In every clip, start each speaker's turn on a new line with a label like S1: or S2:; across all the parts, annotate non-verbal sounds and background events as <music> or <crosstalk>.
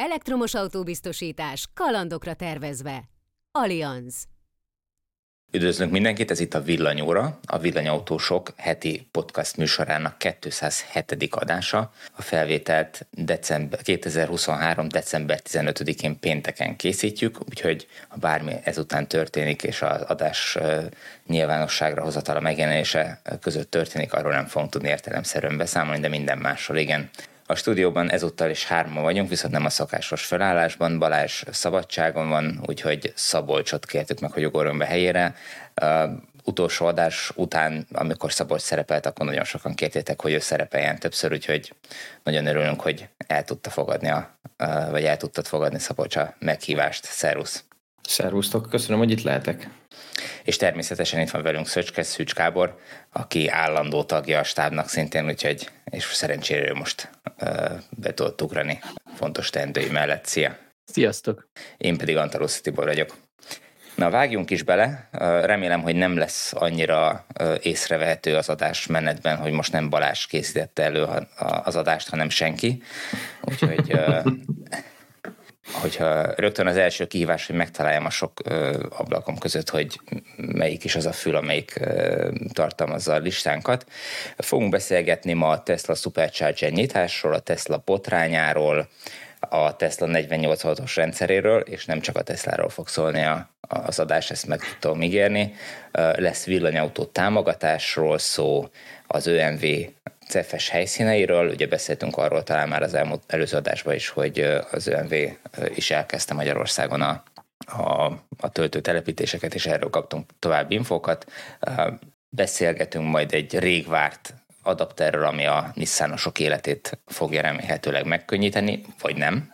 S1: Elektromos autóbiztosítás kalandokra tervezve. Allianz.
S2: Üdvözlünk mindenkit, ez itt a Villanyóra, a Villanyautósok heti podcast műsorának 207. adása. A felvételt december, 2023. december 15-én pénteken készítjük, úgyhogy ha bármi ezután történik, és az adás nyilvánosságra hozatala megjelenése között történik, arról nem fogunk tudni értelemszerűen beszámolni, de minden másról igen. A stúdióban ezúttal is hárma vagyunk, viszont nem a szokásos felállásban. Balázs szabadságon van, úgyhogy Szabolcsot kértük meg, hogy ugorjon be helyére. Uh, utolsó adás után, amikor Szabolcs szerepelt, akkor nagyon sokan kértétek, hogy ő szerepeljen többször, úgyhogy nagyon örülünk, hogy el tudta fogadni, a, uh, vagy el tudtad fogadni Szabolcs a meghívást. Szervusz!
S3: Szervusztok, köszönöm, hogy itt lehetek.
S2: És természetesen itt van velünk Szöcske Szűcs Kábor, aki állandó tagja a stábnak szintén, úgyhogy és szerencsére most uh, be tudott ugrani fontos teendői mellett. Szia!
S4: Sziasztok!
S2: Én pedig Antalusz Tibor vagyok. Na, vágjunk is bele. Remélem, hogy nem lesz annyira észrevehető az adás menetben, hogy most nem Balázs készítette elő az adást, hanem senki. Úgyhogy <laughs> hogyha rögtön az első kihívás, hogy megtaláljam a sok ö, ablakom között, hogy melyik is az a fül, amelyik ö, tartalmazza a listánkat. Fogunk beszélgetni ma a Tesla Supercharger nyitásról, a Tesla botrányáról, a Tesla 48 os rendszeréről, és nem csak a Tesláról fog szólni a, az adás, ezt meg tudom ígérni. Lesz villanyautó támogatásról szó, az ÖMV CEF-es helyszíneiről, ugye beszéltünk arról talán már az elmúlt előző adásban is, hogy az ÖMV is elkezdte Magyarországon a, a, a töltőtelepítéseket, és erről kaptunk további infokat. Beszélgetünk majd egy rég várt adapterről, ami a Nissanosok életét fogja remélhetőleg megkönnyíteni, vagy nem.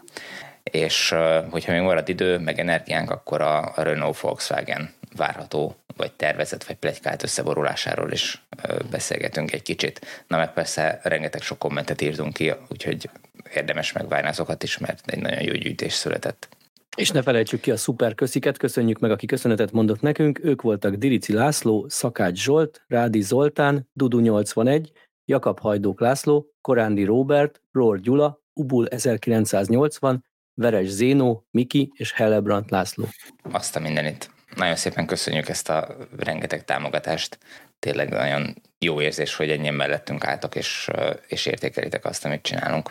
S2: És hogyha még marad idő, meg energiánk, akkor a Renault Volkswagen várható, vagy tervezett, vagy plegykált összeborulásáról is beszélgetünk egy kicsit. Na meg persze rengeteg sok kommentet írtunk ki, úgyhogy érdemes megvárni azokat is, mert egy nagyon jó gyűjtés született.
S4: És ne felejtsük ki a szuper kösziket, köszönjük meg, aki köszönetet mondott nekünk. Ők voltak Dirici László, Szakács Zsolt, Rádi Zoltán, Dudu 81, Jakab Hajdók László, Korándi Robert, Ror Gyula, Ubul 1980, Veres Zénó, Miki és Hellebrant László.
S2: Azt a mindenit. Nagyon szépen köszönjük ezt a rengeteg támogatást. Tényleg nagyon jó érzés, hogy ennyien mellettünk álltak, és, és értékelitek azt, amit csinálunk.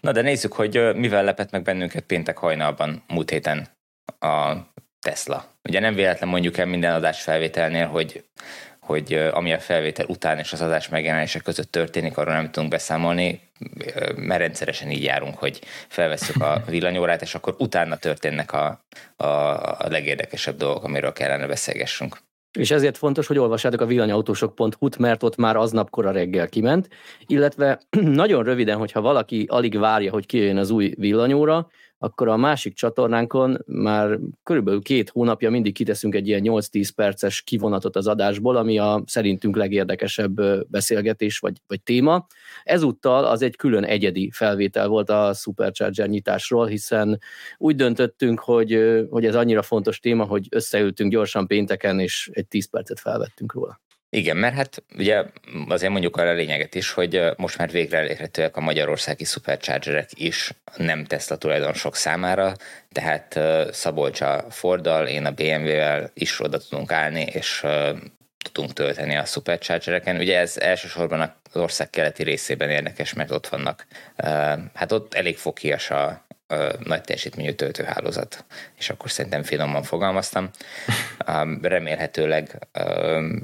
S2: Na de nézzük, hogy mivel lepett meg bennünket péntek hajnalban múlt héten a Tesla. Ugye nem véletlen mondjuk el minden adás felvételnél, hogy hogy ami a felvétel után és az adás megjelenése között történik, arról nem tudunk beszámolni, mert rendszeresen így járunk, hogy felveszünk a villanyórát, és akkor utána történnek a, a, a legérdekesebb dolgok, amiről kellene beszélgessünk.
S4: És ezért fontos, hogy olvassátok a villanyautósok.hu-t, mert ott már aznap kora reggel kiment, illetve <clears throat> nagyon röviden, hogyha valaki alig várja, hogy kijön az új villanyóra, akkor a másik csatornánkon már körülbelül két hónapja mindig kiteszünk egy ilyen 8-10 perces kivonatot az adásból, ami a szerintünk legérdekesebb beszélgetés vagy, vagy téma. Ezúttal az egy külön egyedi felvétel volt a Supercharger nyitásról, hiszen úgy döntöttünk, hogy, hogy ez annyira fontos téma, hogy összeültünk gyorsan pénteken, és egy 10 percet felvettünk róla.
S2: Igen, mert hát ugye azért mondjuk arra a lényeget is, hogy most már végre elérhetőek a magyarországi superchargerek is nem Tesla tulajdonosok számára, tehát Szabolcs a Forddal, én a BMW-vel is oda tudunk állni, és tudunk tölteni a superchargereken. Ugye ez elsősorban az ország keleti részében érdekes, mert ott vannak, hát ott elég fokias a, nagy teljesítményű töltőhálózat, és akkor szerintem finoman fogalmaztam. <laughs> Remélhetőleg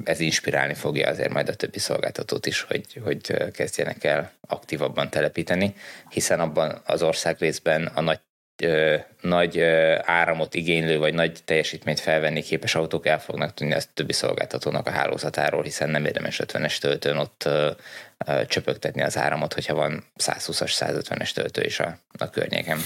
S2: ez inspirálni fogja azért majd a többi szolgáltatót is, hogy, hogy kezdjenek el aktívabban telepíteni, hiszen abban az ország részben a nagy ö, nagy ö, áramot igénylő, vagy nagy teljesítményt felvenni képes autók el fognak tudni a többi szolgáltatónak a hálózatáról, hiszen nem érdemes 50-es töltőn ott ö, ö, csöpögtetni az áramot, hogyha van 120-as, 150-es töltő is a, a környéken.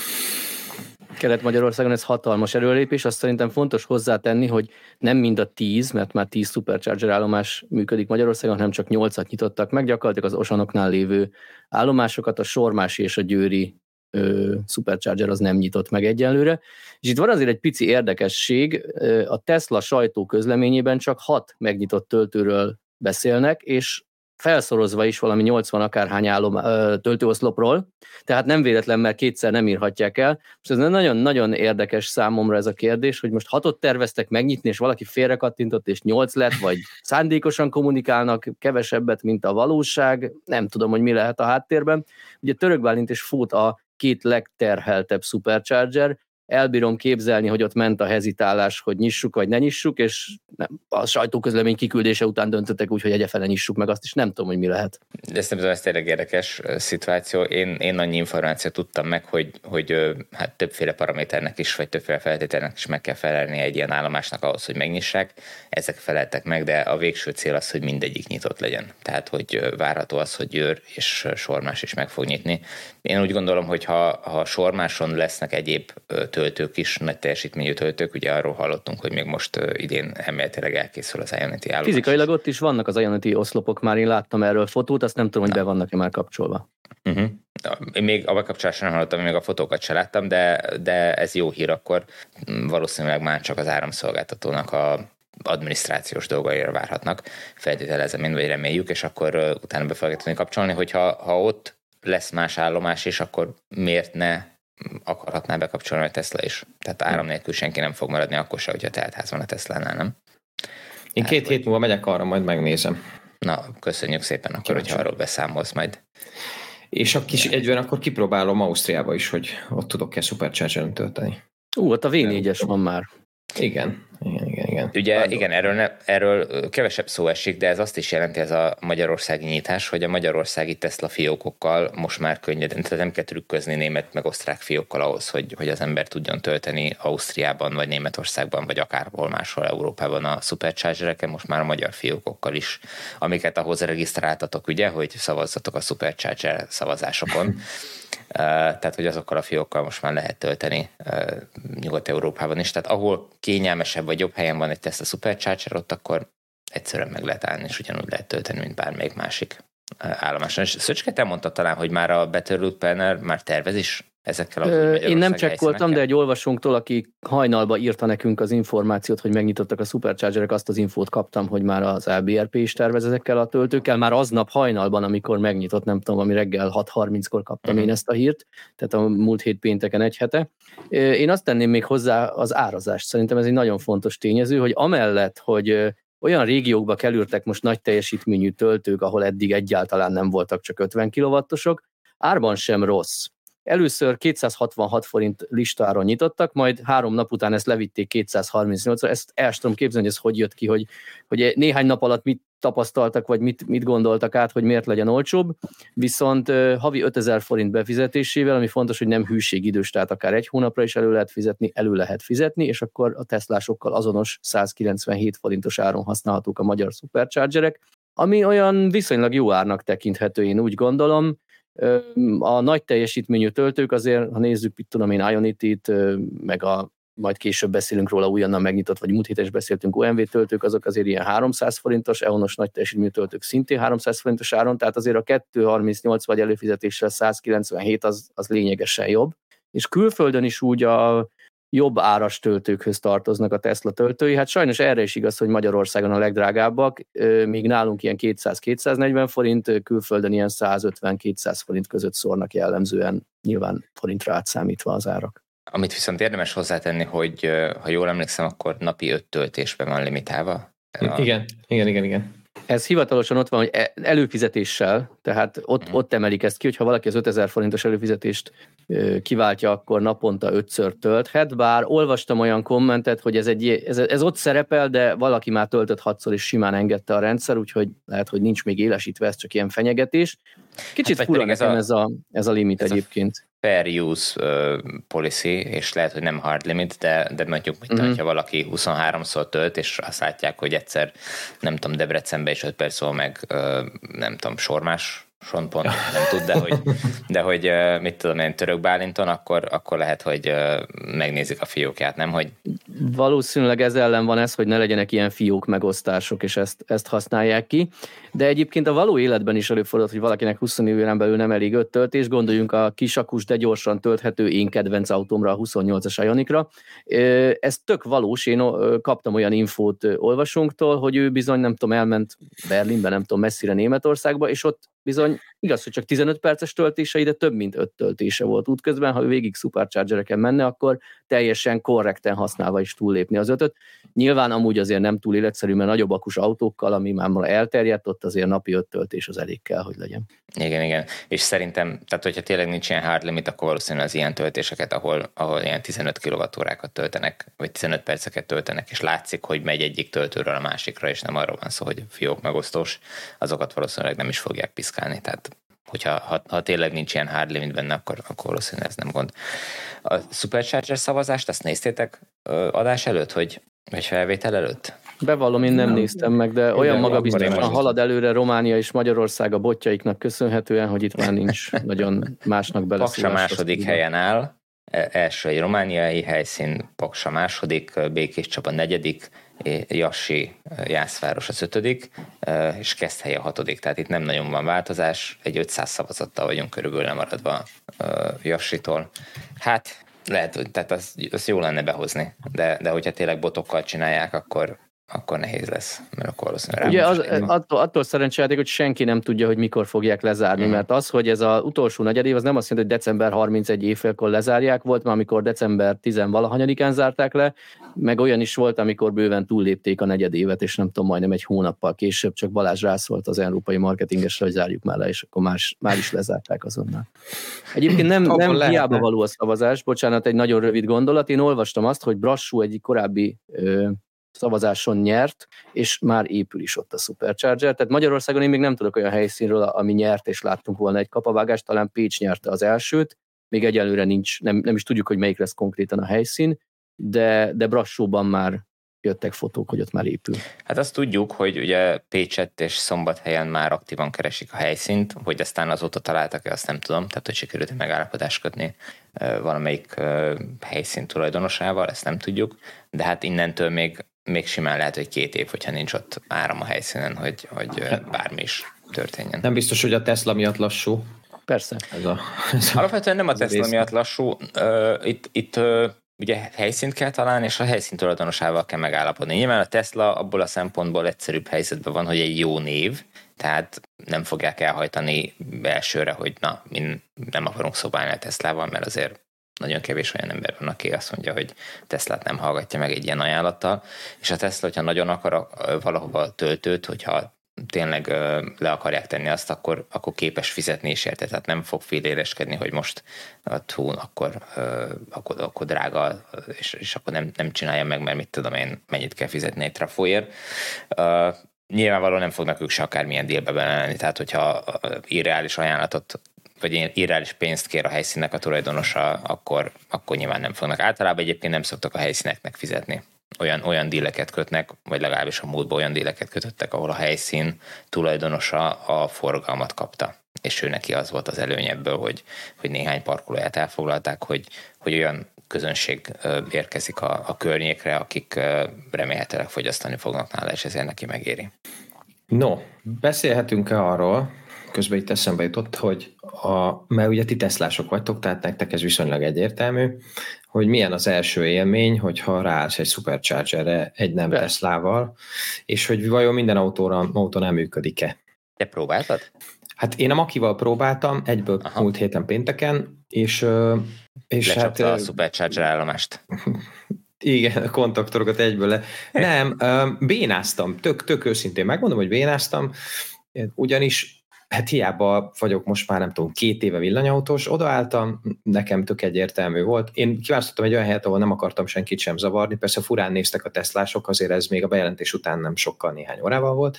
S4: Kelet-Magyarországon ez hatalmas előlépés, azt szerintem fontos hozzátenni, hogy nem mind a 10, mert már 10 supercharger állomás működik Magyarországon, hanem csak 8-at nyitottak meg, gyakorlatilag az Osanoknál lévő állomásokat, a Sormási és a Győri ö, Supercharger az nem nyitott meg egyelőre. És itt van azért egy pici érdekesség, a Tesla sajtó közleményében csak hat megnyitott töltőről beszélnek, és felszorozva is valami 80 akárhány állom töltőoszlopról, tehát nem véletlen, mert kétszer nem írhatják el. És ez nagyon-nagyon érdekes számomra ez a kérdés, hogy most hatot terveztek megnyitni, és valaki félrekattintott, és nyolc lett, vagy szándékosan kommunikálnak kevesebbet, mint a valóság, nem tudom, hogy mi lehet a háttérben. Ugye Török Bálint és Fót a két legterheltebb Supercharger, elbírom képzelni, hogy ott ment a hezitálás, hogy nyissuk vagy ne nyissuk, és nem, a sajtóközlemény kiküldése után döntöttek úgy, hogy egyefele nyissuk meg azt is, nem tudom, hogy mi lehet.
S2: De tudom, ez tényleg érdekes szituáció. Én, én annyi információt tudtam meg, hogy, hogy hát többféle paraméternek is, vagy többféle feltételnek is meg kell felelni egy ilyen állomásnak ahhoz, hogy megnyissák. Ezek feleltek meg, de a végső cél az, hogy mindegyik nyitott legyen. Tehát, hogy várható az, hogy Győr és Sormás is meg fog nyitni. Én úgy gondolom, hogy ha, ha Sormáson lesznek egyéb töltők is, nagy teljesítményű töltők, ugye arról hallottunk, hogy még most idén elméletileg elkészül az Ionity állomás.
S4: Fizikailag ott is vannak az Ionity oszlopok, már én láttam erről fotót, azt nem tudom, hogy Na. be vannak-e már kapcsolva.
S2: Uh-huh. Én még a bekapcsolásra nem hallottam, még a fotókat se láttam, de, de ez jó hír, akkor valószínűleg már csak az áramszolgáltatónak a adminisztrációs dolgaira várhatnak, feltételezem én, vagy reméljük, és akkor utána be fogják tudni kapcsolni, hogyha ha ott lesz más állomás is, akkor miért ne akarhatná bekapcsolni a Tesla is. Tehát áram nélkül senki nem fog maradni, akkor se, hogyha teltház van a Tesla-nál, nem?
S3: Én két hét múlva megyek arra, majd megnézem.
S2: Na, köszönjük szépen akkor, hogyha arról beszámolsz majd.
S3: És a kis egyben akkor kipróbálom Ausztriába is, hogy ott tudok-e supercharger tölteni.
S4: Ú, ott a V4-es van már.
S3: Igen, igen, igen. igen.
S2: Ugye Vándor. igen, erről, ne, erről kevesebb szó esik, de ez azt is jelenti ez a magyarországi nyitás, hogy a magyarországi Tesla fiókokkal most már könnyedén, tehát nem kell trükközni német meg osztrák fiókkal ahhoz, hogy, hogy az ember tudjon tölteni Ausztriában, vagy Németországban, vagy akárhol máshol Európában a superchargereken, most már a magyar fiókokkal is, amiket ahhoz regisztráltatok, ugye, hogy szavazzatok a supercharger szavazásokon. <laughs> tehát hogy azokkal a fiókkal most már lehet tölteni Nyugat-Európában is. Tehát ahol kényelmesebb vagy jobb helyen van egy Tesla Supercharger, ott akkor egyszerűen meg lehet állni, és ugyanúgy lehet tölteni, mint bármelyik másik állomáson. És Szöcske, te mondtad talán, hogy már a Better Loop Planner már tervez is ezekkel
S4: a Én nem csekkoltam, de egy olvasónktól, aki hajnalba írta nekünk az információt, hogy megnyitottak a superchargerek, azt az infót kaptam, hogy már az LBRP is tervez ezekkel a töltőkkel. Már aznap hajnalban, amikor megnyitott, nem tudom, ami reggel 6.30-kor kaptam uh-huh. én ezt a hírt, tehát a múlt hét pénteken egy hete. Én azt tenném még hozzá az árazást. Szerintem ez egy nagyon fontos tényező, hogy amellett, hogy olyan régiókba kerültek most nagy teljesítményű töltők, ahol eddig egyáltalán nem voltak csak 50 kW-osok, árban sem rossz. Először 266 forint listáron nyitottak, majd három nap után ezt levitték 238-ra. Ezt el tudom képzelni, hogy ez hogy jött ki, hogy, hogy néhány nap alatt mit tapasztaltak, vagy mit, mit gondoltak át, hogy miért legyen olcsóbb. Viszont uh, havi 5000 forint befizetésével, ami fontos, hogy nem hűségidős, tehát akár egy hónapra is elő lehet fizetni, elő lehet fizetni, és akkor a Teslásokkal azonos 197 forintos áron használhatók a magyar superchargerek, ami olyan viszonylag jó árnak tekinthető, én úgy gondolom. A nagy teljesítményű töltők azért, ha nézzük, mit tudom én, Ionity-t, meg a majd később beszélünk róla, újonnan megnyitott, vagy múlt héten is beszéltünk OMV töltők, azok azért ilyen 300 forintos, EONos nagy teljesítményű töltők szintén 300 forintos áron, tehát azért a 238 vagy előfizetéssel 197 az, az lényegesen jobb. És külföldön is úgy a jobb áras töltőkhöz tartoznak a Tesla töltői. Hát sajnos erre is igaz, hogy Magyarországon a legdrágábbak, míg nálunk ilyen 200-240 forint, külföldön ilyen 150-200 forint között szórnak jellemzően, nyilván forintra átszámítva az árak.
S2: Amit viszont érdemes hozzátenni, hogy ha jól emlékszem, akkor napi öt töltésben van limitálva.
S3: A... Igen, igen, igen, igen.
S4: Ez hivatalosan ott van, hogy e- előfizetéssel, tehát ott, mm. ott emelik ezt ki, hogyha valaki az 5000 forintos előfizetést kiváltja, akkor naponta ötször tölthet, bár olvastam olyan kommentet, hogy ez, egy, ez, ez ott szerepel, de valaki már töltött hatszor, és simán engedte a rendszer, úgyhogy lehet, hogy nincs még élesítve, ez csak ilyen fenyegetés. Kicsit hát, fura nekem ez a, ez a limit ez egyébként.
S2: A fair use uh, policy, és lehet, hogy nem hard limit, de, de mondjuk, mint mm-hmm. ha valaki 23-szor tölt, és azt látják, hogy egyszer, nem tudom, Debrecenbe és 5 perc meg, uh, nem tudom, sormás Son pont nem tud, de hogy, de hogy mit tudom én, török Bálinton, akkor, akkor lehet, hogy megnézik a fiókját, nem? Hogy
S4: Valószínűleg ez ellen van ez, hogy ne legyenek ilyen fiók megosztások, és ezt, ezt használják ki. De egyébként a való életben is előfordult, hogy valakinek 20 éven belül nem elég öt töltés, gondoljunk a kisakus, de gyorsan tölthető én kedvenc autómra, a 28-as Ionikra. Ez tök valós, én kaptam olyan infót olvasónktól, hogy ő bizony, nem tudom, elment Berlinbe, nem tudom, messzire Németországba, és ott bizony igaz, hogy csak 15 perces töltése, de több mint 5 töltése volt útközben, ha ő végig superchargereken menne, akkor teljesen korrekten használva is túllépni az ötöt. Nyilván amúgy azért nem túl életszerű, mert nagyobb akus autókkal, ami már elterjedt, ott azért napi 5 töltés az elég kell, hogy legyen.
S2: Igen, igen. És szerintem, tehát hogyha tényleg nincs ilyen hard limit, akkor valószínűleg az ilyen töltéseket, ahol, ahol ilyen 15 kWh-kat töltenek, vagy 15 perceket töltenek, és látszik, hogy megy egyik töltőről a másikra, és nem arról van szó, hogy fiók megosztós, azokat valószínűleg nem is fogják piszkálni. Tehát hogyha ha, ha tényleg nincs ilyen hard limit benne, akkor, akkor valószínűleg ez nem gond. A Supercharger szavazást, azt néztétek adás előtt, hogy, vagy felvétel előtt?
S4: Bevallom, én nem, nem néztem meg, de olyan magabiztosan halad előre Románia és Magyarország a botjaiknak köszönhetően, hogy itt már nincs <laughs> nagyon másnak beleszólás.
S2: Paksa második helyen áll, e, első egy romániai helyszín, Paksa második, Békés Csaba negyedik, Jassi Jászváros az ötödik, és Keszthely a hatodik, tehát itt nem nagyon van változás, egy 500 szavazattal vagyunk körülbelül lemaradva Jassitól. Hát lehet, tehát az, az jó lenne behozni, de, de hogyha tényleg botokkal csinálják, akkor, akkor nehéz lesz, mert akkor valószínűleg
S4: Ugye az, attól, attól szerencsejáték, hogy senki nem tudja, hogy mikor fogják lezárni, mm. mert az, hogy ez az utolsó negyedév, az nem azt jelenti, hogy december 31 évfélkor lezárják, volt már, amikor december 10 valahanyadikán zárták le, meg olyan is volt, amikor bőven túllépték a negyedévet, és nem tudom, majdnem egy hónappal később, csak Balázs rászólt az európai marketingesre, hogy zárjuk már le, és akkor más, már is lezárták azonnal. Egyébként nem, nem hiába való a szavazás, bocsánat, egy nagyon rövid gondolat. Én olvastam azt, hogy Brassú egy korábbi ö, szavazáson nyert, és már épül is ott a Supercharger. Tehát Magyarországon én még nem tudok olyan helyszínről, ami nyert, és láttunk volna egy kapavágást, talán Pécs nyerte az elsőt, még egyelőre nincs, nem, nem is tudjuk, hogy melyik lesz konkrétan a helyszín, de, de Brassóban már jöttek fotók, hogy ott már épül.
S2: Hát azt tudjuk, hogy ugye Pécset és Szombathelyen már aktívan keresik a helyszínt, hogy aztán azóta találtak-e, azt nem tudom, tehát hogy sikerült megállapodást kötni valamelyik helyszín tulajdonosával, ezt nem tudjuk, de hát innentől még még simán lehet, hogy két év, hogyha nincs ott áram a helyszínen, hogy, hogy hát- bármi is történjen.
S3: Nem biztos, hogy a Tesla miatt lassú.
S4: Persze.
S2: Ez a, <laughs> ez Alapvetően nem a Tesla miatt lassú. Uh, itt, itt uh, ugye helyszínt kell találni, és a helyszín tulajdonosával kell megállapodni. Nyilván a Tesla abból a szempontból egyszerűbb helyzetben van, hogy egy jó név, tehát nem fogják elhajtani elsőre, hogy na, mi nem akarunk szobálni a Teslával, mert azért nagyon kevés olyan ember van, aki azt mondja, hogy Teslát nem hallgatja meg egy ilyen ajánlattal, és a Tesla, hogyha nagyon akar valahova töltőt, hogyha tényleg le akarják tenni azt, akkor, akkor képes fizetni is érte. Tehát nem fog féléreskedni, hogy most hú, akkor, akkor, akkor drága, és, és akkor nem, nem csinálja meg, mert mit tudom én, mennyit kell fizetni egy trafóért. Nyilvánvalóan nem fognak ők se akármilyen délbe belelenni, tehát hogyha irreális ajánlatot vagy irreális pénzt kér a helyszínnek a tulajdonosa, akkor, akkor nyilván nem fognak. Általában egyébként nem szoktak a helyszíneknek fizetni. Olyan, olyan díleket kötnek, vagy legalábbis a múltban olyan díleket kötöttek, ahol a helyszín tulajdonosa a forgalmat kapta. És ő neki az volt az előny ebből, hogy, hogy néhány parkolóját elfoglalták, hogy, hogy olyan közönség érkezik a, a környékre, akik remélhetőleg fogyasztani fognak nála, és ezért neki megéri.
S3: No, beszélhetünk-e arról, közben itt eszembe jutott, hogy a, mert ugye ti teszlások vagytok, tehát nektek ez viszonylag egyértelmű, hogy milyen az első élmény, hogyha ráállsz egy superchargerre egy nem. Teslával, és hogy vajon minden autóra, autó nem működik-e.
S2: Te próbáltad?
S3: Hát én a Makival próbáltam, egyből Aha. múlt héten pénteken, és, és
S2: hát... a supercharger állomást. <laughs>
S3: Igen, a kontaktorokat egyből le. Nem, bénáztam, tök, tök őszintén megmondom, hogy bénáztam, ugyanis hát hiába vagyok most már nem tudom, két éve villanyautós, odaálltam, nekem tök egyértelmű volt. Én kiválasztottam egy olyan helyet, ahol nem akartam senkit sem zavarni, persze furán néztek a teszlások, azért ez még a bejelentés után nem sokkal néhány órával volt.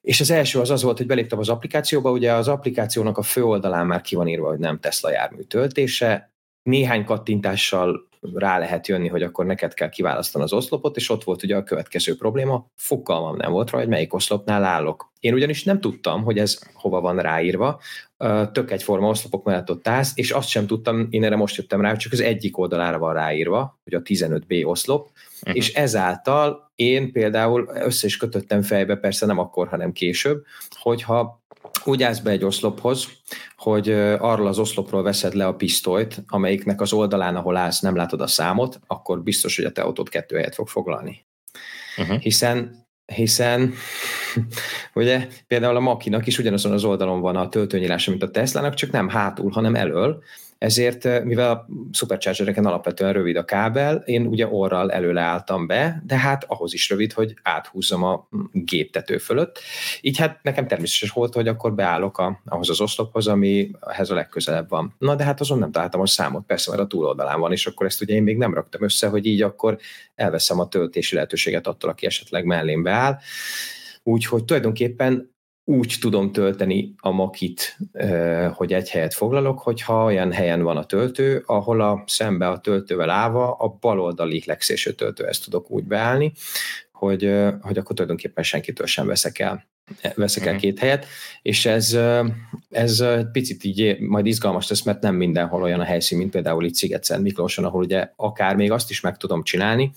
S3: És az első az az volt, hogy beléptem az applikációba, ugye az applikációnak a fő oldalán már ki van írva, hogy nem Tesla jármű töltése, néhány kattintással rá lehet jönni, hogy akkor neked kell kiválasztani az oszlopot, és ott volt ugye a következő probléma, fogalmam nem volt rá, hogy melyik oszlopnál állok. Én ugyanis nem tudtam, hogy ez hova van ráírva, tök egyforma oszlopok mellett ott állsz, és azt sem tudtam, én erre most jöttem rá, hogy csak az egyik oldalára van ráírva, hogy a 15B oszlop, uh-huh. és ezáltal én például össze is kötöttem fejbe, persze nem akkor, hanem később, hogyha úgy állsz be egy oszlophoz, hogy arról az oszlopról veszed le a pisztolyt, amelyiknek az oldalán, ahol állsz, nem látod a számot, akkor biztos, hogy a te autót kettő helyet fog foglalni. Uh-huh. Hiszen hiszen <laughs> ugye például a Makinak is ugyanazon az oldalon van a töltőnyílása, mint a Teslának, csak nem hátul, hanem elől, ezért, mivel a superchargereken alapvetően rövid a kábel, én ugye orral előle álltam be, de hát ahhoz is rövid, hogy áthúzzam a géptető fölött. Így hát nekem természetes volt, hogy akkor beállok a, ahhoz az oszlophoz, ami ehhez a legközelebb van. Na de hát azon nem találtam a számot, persze, mert a túloldalán van, és akkor ezt ugye én még nem raktam össze, hogy így akkor elveszem a töltési lehetőséget attól, aki esetleg mellém beáll. Úgyhogy tulajdonképpen úgy tudom tölteni a makit, hogy egy helyet foglalok, hogyha olyan helyen van a töltő, ahol a szembe a töltővel állva a baloldali legszélső töltőhez tudok úgy beállni, hogy, hogy akkor tulajdonképpen senkitől sem veszek el veszek el mhm. két helyet, és ez, ez egy picit így majd izgalmas lesz, mert nem mindenhol olyan a helyszín, mint például itt Sziget-Szent Miklóson, ahol ugye akár még azt is meg tudom csinálni,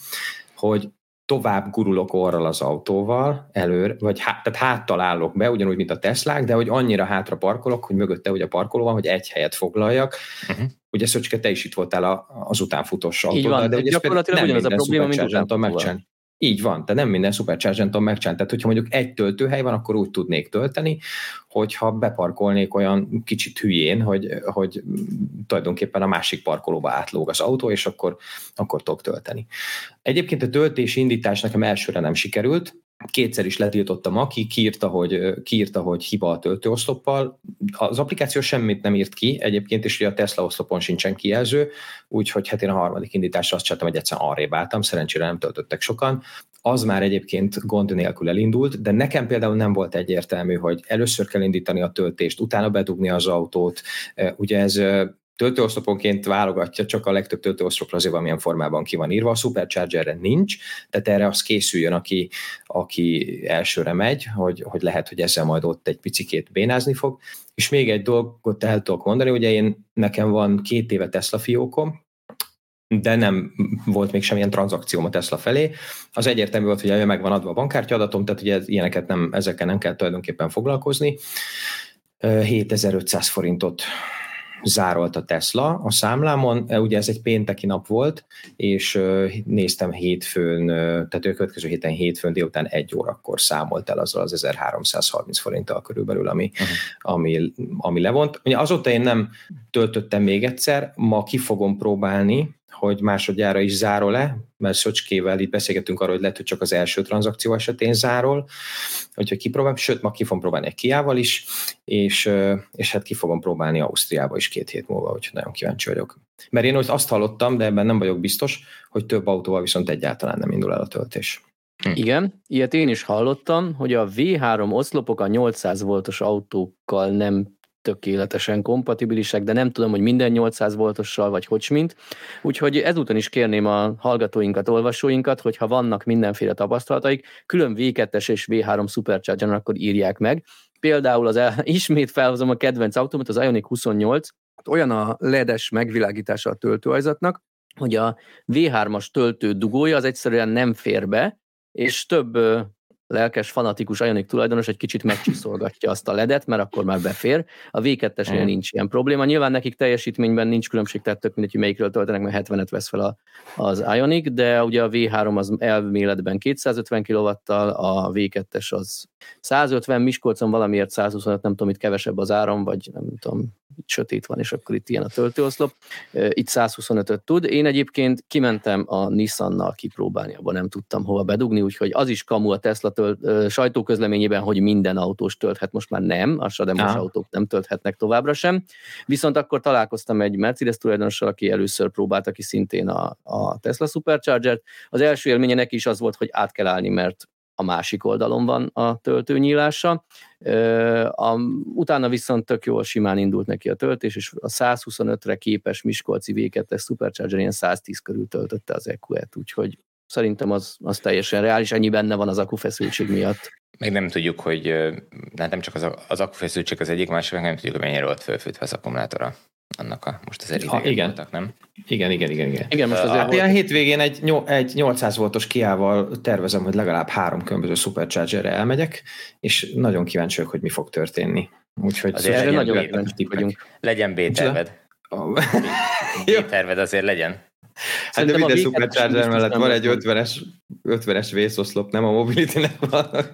S3: hogy tovább gurulok orral az autóval előre, vagy hát, tehát háttal állok be, ugyanúgy, mint a Teslák, de hogy annyira hátra parkolok, hogy mögötte ugye a parkoló van, hogy egy helyet foglaljak. Uh-huh. Ugye Szöcske, te is itt voltál a, az utánfutós autóval,
S4: de ugye gyakorlatilag ugyanaz a probléma, mint utánfutóval.
S3: Így van, de nem minden supercharger tudom megcsinálni. Tehát, hogyha mondjuk egy töltőhely van, akkor úgy tudnék tölteni, hogyha beparkolnék olyan kicsit hülyén, hogy, hogy tulajdonképpen a másik parkolóba átlóg az autó, és akkor, akkor tudok tölteni. Egyébként a töltési indítás nekem elsőre nem sikerült, kétszer is letiltottam, aki kiírta, hogy, kiírta, hogy hiba a töltőoszloppal. Az applikáció semmit nem írt ki, egyébként is, hogy a Tesla oszlopon sincsen kijelző, úgyhogy hát én a harmadik indításra azt csináltam, hogy egyszerűen arrébb álltam, szerencsére nem töltöttek sokan. Az már egyébként gond nélkül elindult, de nekem például nem volt egyértelmű, hogy először kell indítani a töltést, utána bedugni az autót. Ugye ez töltőoszloponként válogatja, csak a legtöbb töltőoszlopra azért valamilyen formában ki van írva, a Superchargerre nincs, tehát erre az készüljön, aki, aki elsőre megy, hogy, hogy lehet, hogy ezzel majd ott egy picikét bénázni fog. És még egy dolgot el tudok mondani, ugye én, nekem van két éve Tesla fiókom, de nem volt még semmilyen tranzakcióm a Tesla felé. Az egyértelmű volt, hogy meg van adva a bankkártya adatom, tehát ugye ilyeneket nem, ezekkel nem kell tulajdonképpen foglalkozni. 7500 forintot zárolt a Tesla a számlámon, ugye ez egy pénteki nap volt, és néztem hétfőn, tehát ő következő héten hétfőn délután egy órakor számolt el azzal az 1330 forinttal körülbelül, ami, uh-huh. ami, ami levont. Ugye azóta én nem töltöttem még egyszer, ma ki fogom próbálni, hogy másodjára is zárol-e, mert Szöcskével itt beszélgetünk arról, hogy lehet, hogy csak az első tranzakció esetén zárol, hogyha kipróbálom, sőt, ma ki fogom próbálni egy Kiával is, és, és hát ki fogom próbálni Ausztriába is két hét múlva, úgyhogy nagyon kíváncsi vagyok. Mert én azt hallottam, de ebben nem vagyok biztos, hogy több autóval viszont egyáltalán nem indul el a töltés.
S4: Hm. Igen, ilyet én is hallottam, hogy a V3 oszlopok a 800 voltos autókkal nem tökéletesen kompatibilisek, de nem tudom, hogy minden 800 voltossal, vagy hogy mint. Úgyhogy ezúton is kérném a hallgatóinkat, olvasóinkat, hogyha vannak mindenféle tapasztalataik, külön V2-es és V3 Supercharger, akkor írják meg. Például az <laughs> ismét felhozom a kedvenc autómat, az Ioniq 28, olyan a ledes megvilágítása a töltőajzatnak, hogy a V3-as töltő dugója az egyszerűen nem fér be, és több lelkes, fanatikus Ionic tulajdonos egy kicsit megcsiszolgatja azt a ledet, mert akkor már befér. A V2-esnél mm. nincs ilyen probléma. Nyilván nekik teljesítményben nincs különbség, tehát tök mindegy, hogy melyikről töltenek, mert 70-et vesz fel a, az Ionic, de ugye a V3 az elméletben 250 kw a V2-es az 150, Miskolcon valamiért 125, nem tudom, itt kevesebb az áram, vagy nem tudom, itt sötét van, és akkor itt ilyen a töltőoszlop. Itt 125-öt tud. Én egyébként kimentem a Nissannal kipróbálni, abban nem tudtam hova bedugni, úgyhogy az is kamu a Tesla tölt, sajtóközleményében, hogy minden autós tölthet, most már nem, a sademos autók nem tölthetnek továbbra sem. Viszont akkor találkoztam egy Mercedes tulajdonossal, aki először próbálta ki szintén a, a Tesla Supercharger-t. Az első élménye neki is az volt, hogy át kell állni, mert a másik oldalon van a töltőnyílása. A, utána viszont tök jól simán indult neki a töltés, és a 125-re képes Miskolci V2-es Supercharger ilyen 110 körül töltötte az EQ-et, úgyhogy szerintem az, az teljesen reális, ennyi benne van az akufeszültség miatt.
S2: Meg nem tudjuk, hogy hát nem csak az, az akufeszültség az egyik, másik, meg nem tudjuk, hogy mennyire volt fölfűtve az akkumulátora annak a, most az ha,
S3: igen.
S2: voltak, nem?
S3: Igen, igen, igen, igen.
S4: Igen, most azért
S3: hát ilyen hétvégén egy, egy 800 voltos kiával tervezem, hogy legalább három különböző superchargerre elmegyek, és nagyon kíváncsi vagyok, hogy mi fog történni. Úgyhogy
S4: azért erre nagyon kíváncsi vagyunk.
S2: Legyen B-terved. B-terved azért legyen.
S3: Hát de minden Supercharger mellett van egy 50-es, 50-es vészoszlop, nem a mobility-nek van. <laughs>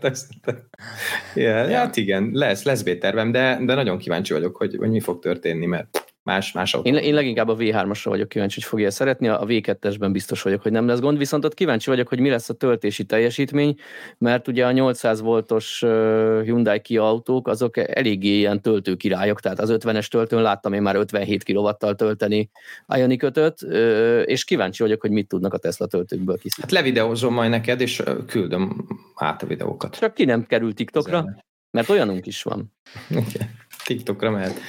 S3: ja, ja. Hát igen, lesz, lesz B-tervem, de, de nagyon kíváncsi vagyok, hogy, hogy mi fog történni, mert más, más
S4: autó. Én, én leginkább a V3-asra vagyok kíváncsi, hogy fogja szeretni, a V2-esben biztos vagyok, hogy nem lesz gond, viszont ott kíváncsi vagyok, hogy mi lesz a töltési teljesítmény, mert ugye a 800 voltos Hyundai Kia autók, azok eléggé ilyen töltőkirályok, tehát az 50-es töltőn láttam én már 57 kW-tal tölteni Ioniq 5 és kíváncsi vagyok, hogy mit tudnak a Tesla töltőkből kiszedni.
S3: Hát levideózom majd neked, és küldöm át a videókat.
S4: Csak ki nem kerül TikTokra, mert olyanunk is van.
S3: TikTokra mehet.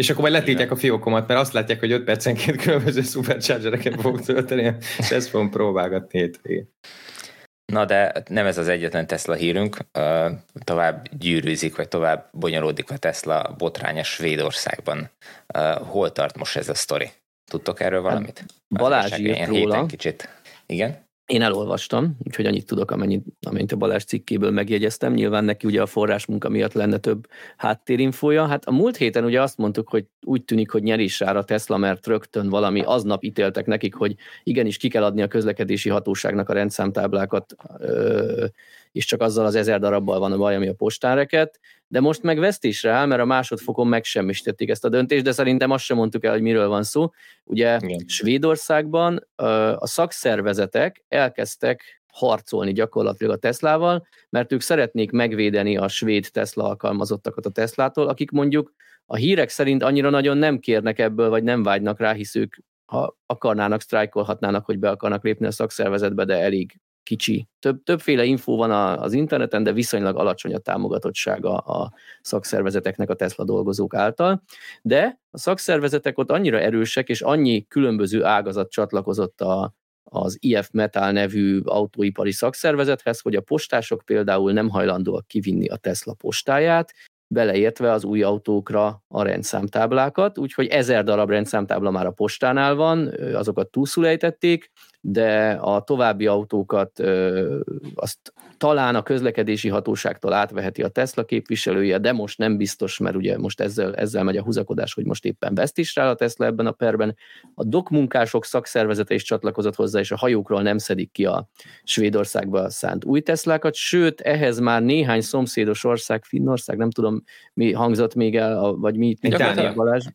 S3: És akkor majd letiltják a fiókomat, mert azt látják, hogy 5 percenként <laughs> különböző superchargereket fogok tölteni, és ezt fogom próbálgatni hétvégén.
S2: Na de nem ez az egyetlen Tesla hírünk, tovább gyűrűzik, vagy tovább bonyolódik a Tesla botránya Svédországban. Hol tart most ez a sztori? Tudtok erről valamit? Hát
S4: Balázs írt róla.
S2: Kicsit. Igen?
S4: Én elolvastam, úgyhogy annyit tudok, amennyit, amennyit a Balázs cikkéből megjegyeztem. Nyilván neki ugye a forrás munka miatt lenne több háttérinfója. Hát a múlt héten ugye azt mondtuk, hogy úgy tűnik, hogy a Tesla, mert rögtön valami aznap ítéltek nekik, hogy igenis ki kell adni a közlekedési hatóságnak a rendszámtáblákat, és csak azzal az ezer darabbal van a baj, ami a postáreket de most meg vesztésre áll, mert a másodfokon megsemmisítették ezt a döntést, de szerintem azt sem mondtuk el, hogy miről van szó. Ugye Igen. Svédországban a szakszervezetek elkezdtek harcolni gyakorlatilag a Teslával, mert ők szeretnék megvédeni a svéd Tesla alkalmazottakat a Teslától, akik mondjuk a hírek szerint annyira nagyon nem kérnek ebből, vagy nem vágynak rá, hisz ők ha akarnának, sztrájkolhatnának, hogy be akarnak lépni a szakszervezetbe, de elég kicsi. Több, többféle infó van az interneten, de viszonylag alacsony a támogatottsága a szakszervezeteknek a Tesla dolgozók által. De a szakszervezetek ott annyira erősek, és annyi különböző ágazat csatlakozott a, az IF Metal nevű autóipari szakszervezethez, hogy a postások például nem hajlandóak kivinni a Tesla postáját, beleértve az új autókra a rendszámtáblákat, úgyhogy ezer darab rendszámtábla már a postánál van, azokat túlszulejtették, de a további autókat azt talán a közlekedési hatóságtól átveheti a Tesla képviselője, de most nem biztos, mert ugye most ezzel, ezzel megy a húzakodás, hogy most éppen veszt is rá a Tesla ebben a perben. A dokmunkások szakszervezete is csatlakozott hozzá, és a hajókról nem szedik ki a Svédországba szánt új Teslákat, sőt, ehhez már néhány szomszédos ország, Finnország, nem tudom, mi hangzott még el, vagy mi itt
S2: Balázs.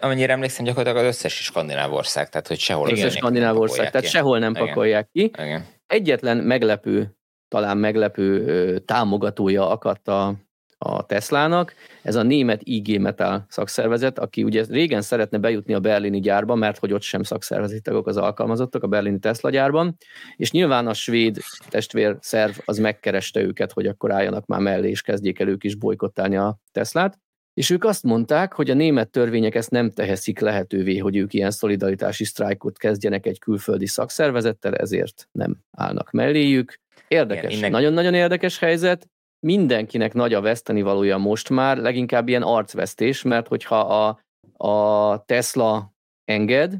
S2: Amennyire emlékszem, gyakorlatilag az összes skandináv ország, tehát hogy sehol.
S4: Igen, skandináv ország, tehát sehol nem pakolják ki. Igen. Egyetlen meglepő talán meglepő támogatója akadt a, a Teslának, ez a német IG Metal szakszervezet, aki ugye régen szeretne bejutni a berlini gyárba, mert hogy ott sem szakszervezeti tagok az alkalmazottak a berlini Tesla gyárban, és nyilván a svéd testvér szerv az megkereste őket, hogy akkor álljanak már mellé, és kezdjék el ők is bolykottálni a Teslát. És ők azt mondták, hogy a német törvények ezt nem teheszik lehetővé, hogy ők ilyen szolidaritási sztrájkot kezdjenek egy külföldi szakszervezettel, ezért nem állnak melléjük. Érdekes, nagyon-nagyon érdekes helyzet. Mindenkinek nagy a veszteni valója most már, leginkább ilyen arcvesztés, mert hogyha a, a Tesla enged,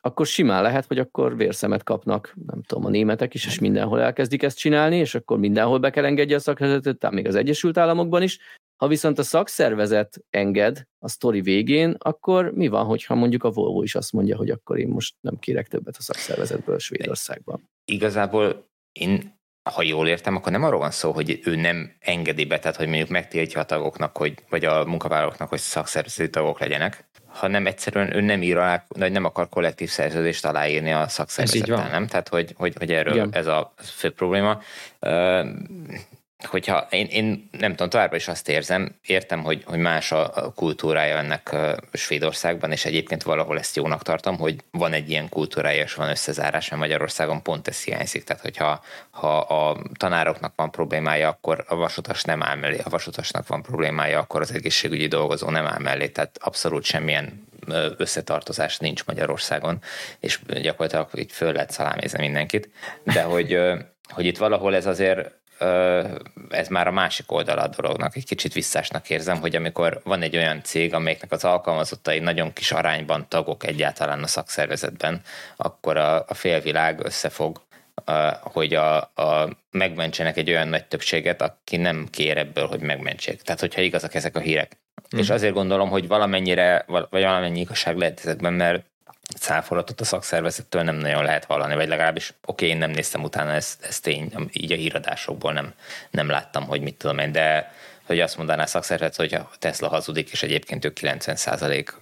S4: akkor simán lehet, hogy akkor vérszemet kapnak, nem tudom, a németek is, és mindenhol elkezdik ezt csinálni, és akkor mindenhol be kell engedje a szakszervezetet, tehát még az Egyesült Államokban is. Ha viszont a szakszervezet enged a sztori végén, akkor mi van, hogyha mondjuk a Volvo is azt mondja, hogy akkor én most nem kérek többet a szakszervezetből Svédországban?
S2: Igazából én ha jól értem, akkor nem arról van szó, hogy ő nem engedi be, tehát hogy mondjuk megtiltja a tagoknak, hogy, vagy a munkavállalóknak, hogy szakszervezeti tagok legyenek, hanem egyszerűen ő nem ír alá, vagy nem akar kollektív szerződést aláírni a szakszervezettel, nem? Tehát, hogy, hogy, hogy erről Igen. ez a fő probléma. Hogyha én, én nem tudom, továbbra is azt érzem, értem, hogy, hogy más a kultúrája ennek Svédországban, és egyébként valahol ezt jónak tartom, hogy van egy ilyen kultúrája, és van összezárás, mert Magyarországon pont ez hiányzik. Tehát, hogyha ha a tanároknak van problémája, akkor a vasutas nem áll mellé, a vasutasnak van problémája, akkor az egészségügyi dolgozó nem áll mellé. Tehát abszolút semmilyen összetartozás nincs Magyarországon, és gyakorlatilag így föl lehet szalámézni mindenkit. De hogy, hogy itt valahol ez azért ez már a másik oldala a dolognak. Egy kicsit visszásnak érzem, hogy amikor van egy olyan cég, amelyiknek az alkalmazottai nagyon kis arányban tagok egyáltalán a szakszervezetben, akkor a, a félvilág összefog, hogy a, a megmentsenek egy olyan nagy többséget, aki nem kér ebből, hogy megmentsék. Tehát, hogyha igazak ezek a hírek. Mm. És azért gondolom, hogy valamennyire, vagy valamennyi igazság lehet ezekben, mert cáfolatot a szakszervezettől nem nagyon lehet hallani, vagy legalábbis oké, okay, én nem néztem utána, ezt, ezt én így a híradásokból nem, nem láttam, hogy mit tudom én, de hogy azt mondaná a szakszervezet, hogy a Tesla hazudik, és egyébként ők 90 százalék.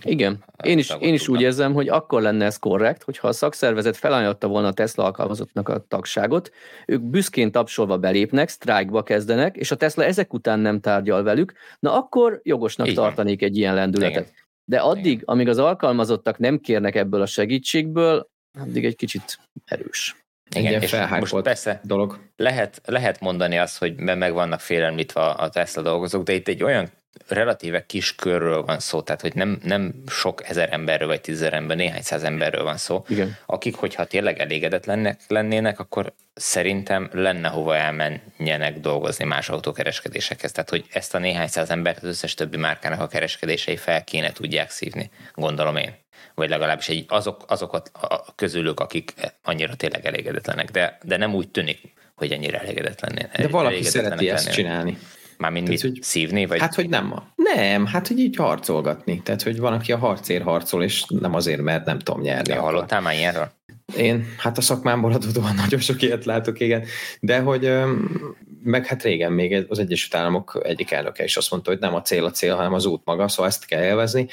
S4: Igen, én is, én is úgy érzem, hogy akkor lenne ez korrekt, hogyha a szakszervezet felajánlotta volna a Tesla alkalmazottnak a tagságot, ők büszkén tapsolva belépnek, sztrájkba kezdenek, és a Tesla ezek után nem tárgyal velük, na akkor jogosnak Igen. tartanék egy ilyen lendületet. Igen. De addig, Igen. amíg az alkalmazottak nem kérnek ebből a segítségből, addig egy kicsit erős.
S2: Igen, és most persze dolog. Lehet, lehet mondani azt, hogy meg vannak félemlítve a Tesla dolgozók, de itt egy olyan relatíve kis körről van szó, tehát hogy nem, nem sok ezer emberről vagy tízezer ember, néhány száz emberről van szó,
S4: Igen.
S2: akik, hogyha tényleg elégedetlenek lennének, akkor szerintem lenne hova elmenjenek dolgozni más autókereskedésekhez. Tehát, hogy ezt a néhány száz embert az összes többi márkának a kereskedései fel kéne tudják szívni, gondolom én. Vagy legalábbis egy, azok, azokat a közülük, akik annyira tényleg elégedetlenek, de, de nem úgy tűnik, hogy ennyire elégedetlen.
S3: De valaki szereti ezt csinálni.
S2: Mármint mit, hogy, szívni? Vagy?
S3: Hát, hogy nem. Nem, hát, hogy így harcolgatni. Tehát, hogy van, aki a harcért harcol, és nem azért, mert nem tudom nyerni.
S2: Ja, hallottál már ilyenről?
S3: Én, hát a szakmámból adódóan <laughs> nagyon sok ilyet látok, igen. De hogy meg hát régen még az Egyesült Államok egyik elnöke is azt mondta, hogy nem a cél a cél, hanem az út maga, szóval ezt kell élvezni.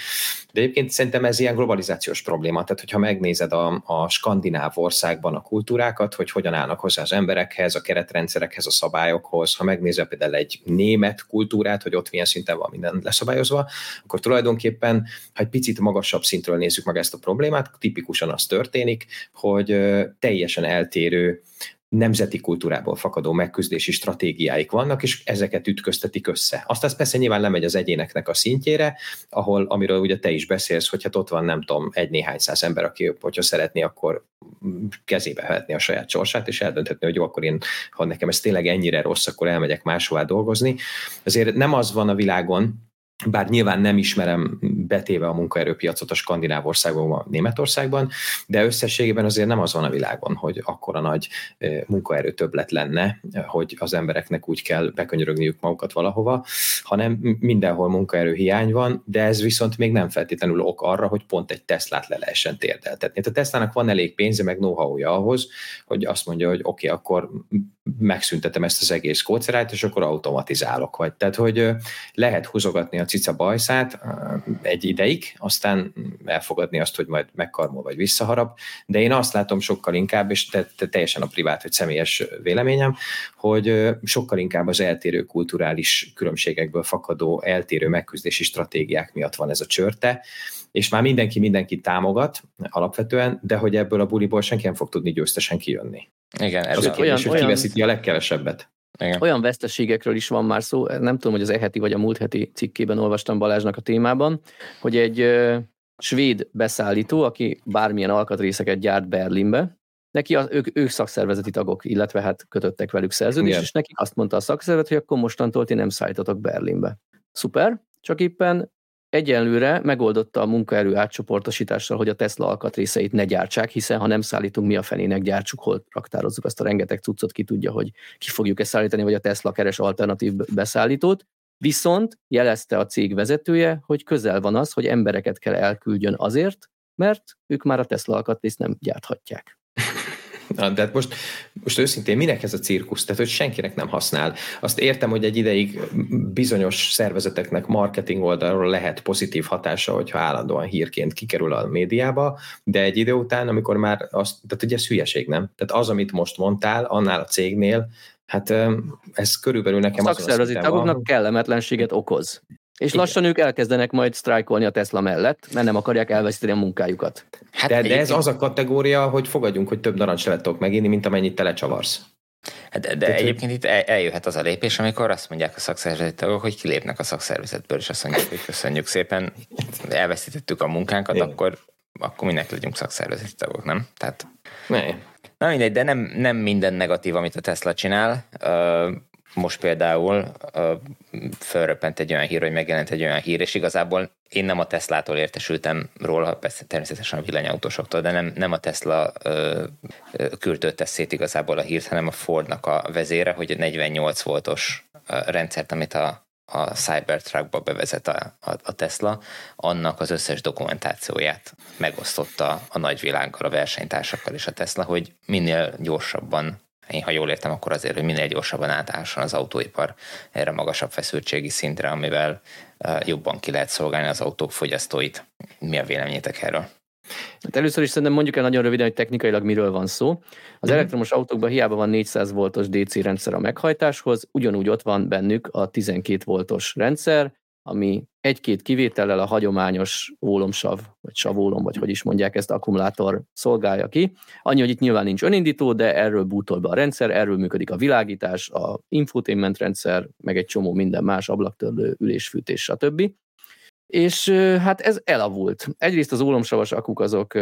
S3: De egyébként szerintem ez ilyen globalizációs probléma. Tehát, hogyha megnézed a, a skandináv országban a kultúrákat, hogy hogyan állnak hozzá az emberekhez, a keretrendszerekhez, a szabályokhoz, ha megnézed például egy német kultúrát, hogy ott milyen szinten van minden leszabályozva, akkor tulajdonképpen, ha egy picit magasabb szintről nézzük meg ezt a problémát, tipikusan az történik, hogy teljesen eltérő nemzeti kultúrából fakadó megküzdési stratégiáik vannak, és ezeket ütköztetik össze. Azt az persze nyilván lemegy az egyéneknek a szintjére, ahol, amiről ugye te is beszélsz, hogy hát ott van nem tudom, egy néhány száz ember, aki, hogyha szeretné, akkor kezébe vehetni a saját sorsát, és eldönthetni, hogy jó, akkor én, ha nekem ez tényleg ennyire rossz, akkor elmegyek máshová dolgozni. Azért nem az van a világon, bár nyilván nem ismerem betéve a munkaerőpiacot a skandináv országban, a Németországban, de összességében azért nem az van a világon, hogy akkora nagy munkaerő többlet lenne, hogy az embereknek úgy kell bekönyörögniük magukat valahova, hanem mindenhol munkaerő hiány van, de ez viszont még nem feltétlenül ok arra, hogy pont egy Teslát le lehessen térdeltetni. Hát a Teslának van elég pénze, meg know-how-ja ahhoz, hogy azt mondja, hogy oké, okay, akkor megszüntetem ezt az egész kódszerát, és akkor automatizálok. Vagy. Tehát, hogy lehet húzogatni a cica bajszát egy ideig, aztán elfogadni azt, hogy majd megkarmol vagy visszaharap, de én azt látom sokkal inkább, és te, te teljesen a privát vagy személyes véleményem, hogy sokkal inkább az eltérő kulturális különbségekből fakadó eltérő megküzdési stratégiák miatt van ez a csörte, és már mindenki mindenkit támogat alapvetően, de hogy ebből a buliból senki nem fog tudni győztesen kijönni.
S2: Igen,
S3: ez az a kérdés, olyan, hogy olyan... kiveszíti a legkevesebbet.
S4: Igen. Olyan veszteségekről is van már szó, nem tudom, hogy az eheti vagy a múlt heti cikkében olvastam Balázsnak a témában, hogy egy ö, svéd beszállító, aki bármilyen alkatrészeket gyárt Berlinbe, neki a, ők, ők szakszervezeti tagok, illetve hát kötöttek velük szerződést, és neki azt mondta a szakszervezet, hogy akkor mostantól ti nem szállítotok Berlinbe. Szuper, csak éppen Egyenlőre megoldotta a munkaerő átcsoportosítással, hogy a Tesla alkatrészeit ne gyártsák, hiszen ha nem szállítunk, mi a fenének gyártsuk, hol raktározzuk azt a rengeteg cuccot, ki tudja, hogy ki fogjuk ezt szállítani, vagy a Tesla keres alternatív beszállítót. Viszont jelezte a cég vezetője, hogy közel van az, hogy embereket kell elküldjön azért, mert ők már a Tesla alkatrészt nem gyárthatják.
S3: Na, de hát most, most őszintén minek ez a cirkusz? Tehát, hogy senkinek nem használ. Azt értem, hogy egy ideig bizonyos szervezeteknek marketing oldalról lehet pozitív hatása, hogyha állandóan hírként kikerül a médiába, de egy idő után, amikor már azt, tehát ugye ez hülyeség, nem? Tehát az, amit most mondtál, annál a cégnél Hát ez körülbelül nekem
S4: a szakszervezeti tagoknak kellemetlenséget okoz. És Igen. lassan ők elkezdenek majd sztrájkolni a Tesla mellett, mert nem akarják elveszíteni a munkájukat.
S3: Hát de, de ez az a kategória, hogy fogadjunk, hogy több narancslevet tudok megírni, mint amennyit telecsavarsz.
S2: Hát de, de egyébként itt eljöhet az a lépés, amikor azt mondják a szakszervezeti tagok, hogy kilépnek a szakszervezetből, és azt mondják, hogy köszönjük szépen, elveszítettük a munkánkat, Igen. akkor, akkor minek legyünk szakszervezeti tagok, nem? Tehát...
S3: Ne.
S2: Na mindegy, de nem, nem minden negatív, amit a Tesla csinál. Most például fölröppent egy olyan hír, hogy megjelent egy olyan hír, és igazából én nem a Teslától értesültem róla, persze természetesen a villanyautósoktól, de nem, nem a Tesla ö, szét igazából a hírt, hanem a Fordnak a vezére, hogy a 48 voltos rendszert, amit a, a Cybertruckba bevezet a, a, a Tesla, annak az összes dokumentációját megosztotta a nagyvilággal, a versenytársakkal és a Tesla, hogy minél gyorsabban én ha jól értem, akkor azért, hogy minél gyorsabban átállson az autóipar erre magasabb feszültségi szintre, amivel jobban ki lehet szolgálni az autók fogyasztóit. Mi a véleményetek erről?
S4: Hát először is szerintem mondjuk el nagyon röviden, hogy technikailag miről van szó. Az mhm. elektromos autókban hiába van 400 voltos DC rendszer a meghajtáshoz, ugyanúgy ott van bennük a 12 voltos rendszer, ami egy-két kivétellel a hagyományos ólomsav, vagy savólom, vagy hogy is mondják ezt, akkumulátor szolgálja ki. Annyi, hogy itt nyilván nincs önindító, de erről bútol be a rendszer, erről működik a világítás, a infotainment rendszer, meg egy csomó minden más, ablaktörlő, ülésfűtés, stb. És hát ez elavult. Egyrészt az ólomsavas akuk azok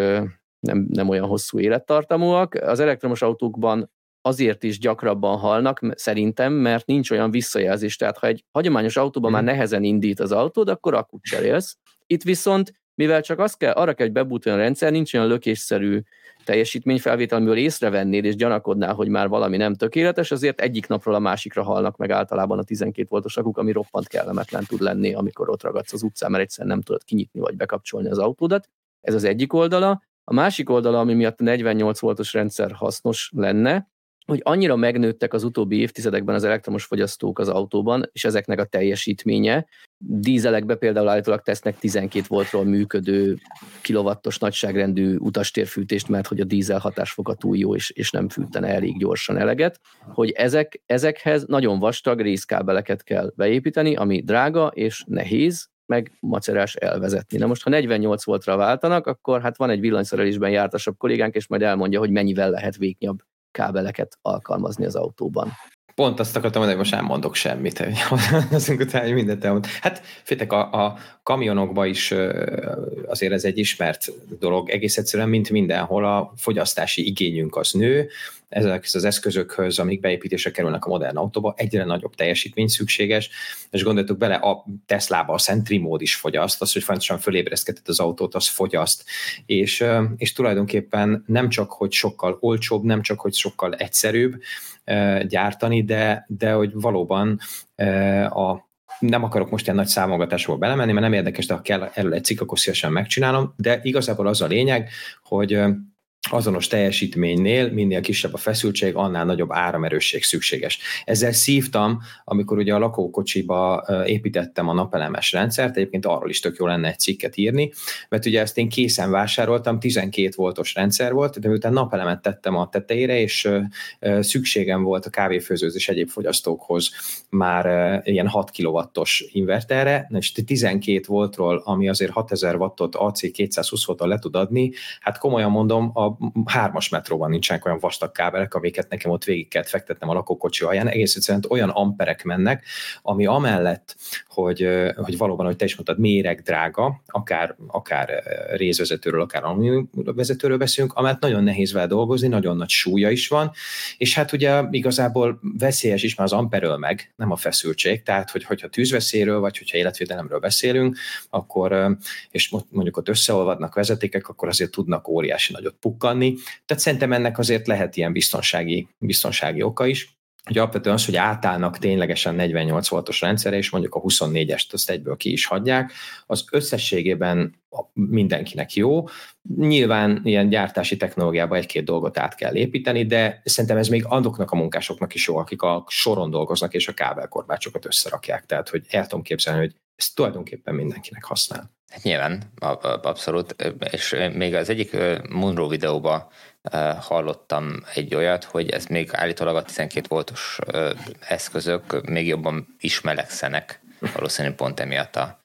S4: nem, nem olyan hosszú élettartamúak. Az elektromos autókban azért is gyakrabban halnak, szerintem, mert nincs olyan visszajelzés. Tehát ha egy hagyományos autóban hmm. már mhm. nehezen indít az autód, akkor akut cserélsz. Itt viszont, mivel csak azt kell, arra kell, hogy bebújtani a rendszer, nincs olyan lökésszerű teljesítményfelvétel, amiből észrevennéd és gyanakodnál, hogy már valami nem tökéletes, azért egyik napról a másikra halnak meg általában a 12 voltos akuk, ami roppant kellemetlen tud lenni, amikor ott ragadsz az utcán, mert egyszerűen nem tudod kinyitni vagy bekapcsolni az autódat. Ez az egyik oldala. A másik oldala, ami miatt a 48 voltos rendszer hasznos lenne, hogy annyira megnőttek az utóbbi évtizedekben az elektromos fogyasztók az autóban, és ezeknek a teljesítménye. Dízelekbe például állítólag tesznek 12 voltról működő kilovattos nagyságrendű utastérfűtést, mert hogy a dízel hatásfoka túl jó, és, és nem fűtene elég gyorsan eleget, hogy ezek, ezekhez nagyon vastag részkábeleket kell beépíteni, ami drága és nehéz, meg macerás elvezetni. Na most, ha 48 voltra váltanak, akkor hát van egy villanyszerelésben jártasabb kollégánk, és majd elmondja, hogy mennyivel lehet végnyabb kábeleket alkalmazni az autóban.
S3: Pont azt akartam mondani, hogy most nem mondok semmit. <laughs> Azunk utána mindent elmond. Hát féltek, a, a kamionokban is azért ez egy ismert dolog. Egész egyszerűen, mint mindenhol a fogyasztási igényünk az nő, ezek az eszközökhöz, amik beépítésre kerülnek a modern autóba, egyre nagyobb teljesítmény szükséges, és gondoltuk bele, a Tesla-ba a Sentry mód is fogyaszt, az, hogy fontosan fölébreszkedett az autót, az fogyaszt, és, és tulajdonképpen nem csak, hogy sokkal olcsóbb, nem csak, hogy sokkal egyszerűbb gyártani, de, de hogy valóban a nem akarok most ilyen nagy számogatásból belemenni, mert nem érdekes, de ha kell erről egy cikk, akkor szívesen megcsinálom, de igazából az a lényeg, hogy azonos teljesítménynél minél kisebb a feszültség, annál nagyobb áramerősség szükséges. Ezzel szívtam, amikor ugye a lakókocsiba építettem a napelemes rendszert, egyébként arról is tök jó lenne egy cikket írni, mert ugye ezt én készen vásároltam, 12 voltos rendszer volt, de miután napelemet tettem a tetejére, és szükségem volt a kávéfőzőzés egyéb fogyasztókhoz már ilyen 6 kW-os inverterre, és 12 voltról, ami azért 6000 wattot AC 220 volttal le tud adni, hát komolyan mondom, a hármas metróban nincsenek olyan vastag kábelek, amiket nekem ott végig kellett fektetnem a lakókocsi alján, egész egyszerűen olyan amperek mennek, ami amellett, hogy, hogy valóban, hogy te is mondtad, méreg drága, akár, akár részvezetőről, akár vezetőről beszélünk, amellett nagyon nehéz vele dolgozni, nagyon nagy súlya is van, és hát ugye igazából veszélyes is már az amperről meg, nem a feszültség, tehát hogy, hogyha tűzveszélyről, vagy hogyha életvédelemről beszélünk, akkor, és mondjuk ott összeolvadnak vezetékek, akkor azért tudnak óriási nagyot pukkanni. Tehát szerintem ennek azért lehet ilyen biztonsági, biztonsági oka is hogy alapvetően az, hogy átállnak ténylegesen 48 voltos rendszerre, és mondjuk a 24-est azt egyből ki is hagyják, az összességében mindenkinek jó. Nyilván ilyen gyártási technológiában egy-két dolgot át kell építeni, de szerintem ez még azoknak a munkásoknak is jó, akik a soron dolgoznak, és a kábelkorbácsokat összerakják. Tehát, hogy el tudom képzelni, hogy ez tulajdonképpen mindenkinek használ.
S2: Hát nyilván, abszolút, és még az egyik Munro videóban hallottam egy olyat, hogy ez még állítólag a 12 voltos eszközök még jobban is melegszenek, valószínűleg pont emiatt a,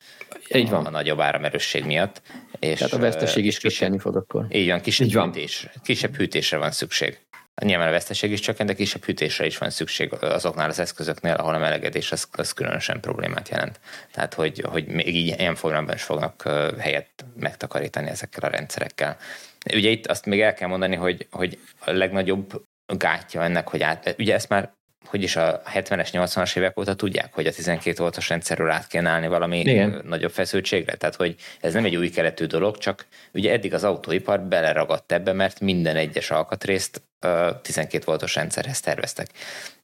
S2: így van. a nagyobb áramerősség miatt.
S4: És Tehát a veszteség is kisebb fog akkor.
S2: Így van, kisebb, így van. Hűtés, kisebb hűtésre van szükség. Nyilván a veszteség is csökkent, de kisebb hűtésre is van szükség azoknál az eszközöknél, ahol a melegedés az, az különösen problémát jelent. Tehát, hogy, hogy még így ilyen formában is fognak helyet megtakarítani ezekkel a rendszerekkel. Ugye itt azt még el kell mondani, hogy, hogy a legnagyobb gátja ennek, hogy át, ugye ezt már hogy is a 70-es, 80-as évek óta tudják, hogy a 12 voltos rendszerről át kell állni valami Igen. nagyobb feszültségre. Tehát, hogy ez nem egy új keletű dolog, csak ugye eddig az autóipar beleragadt ebbe, mert minden egyes alkatrészt 12 voltos rendszerhez terveztek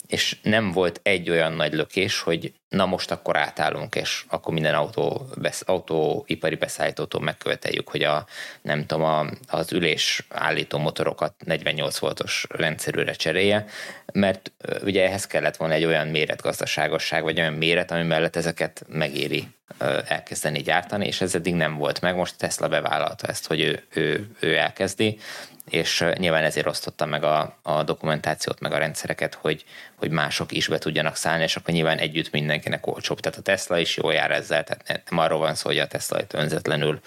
S2: és nem volt egy olyan nagy lökés, hogy na most akkor átállunk, és akkor minden autó, besz, autóipari beszállítótól megköveteljük, hogy a, nem tudom, a, az ülés állító motorokat 48 voltos rendszerűre cserélje, mert ugye ehhez kellett volna egy olyan méretgazdaságosság, vagy olyan méret, ami mellett ezeket megéri elkezdeni gyártani, és ez eddig nem volt meg. Most Tesla bevállalta ezt, hogy ő, ő, ő elkezdi, és nyilván ezért osztotta meg a, a dokumentációt, meg a rendszereket, hogy, hogy mások is be tudjanak szállni, és akkor nyilván együtt mindenkinek olcsóbb. Tehát a Tesla is jól jár ezzel, tehát nem arról van szó, hogy a Tesla itt önzetlenül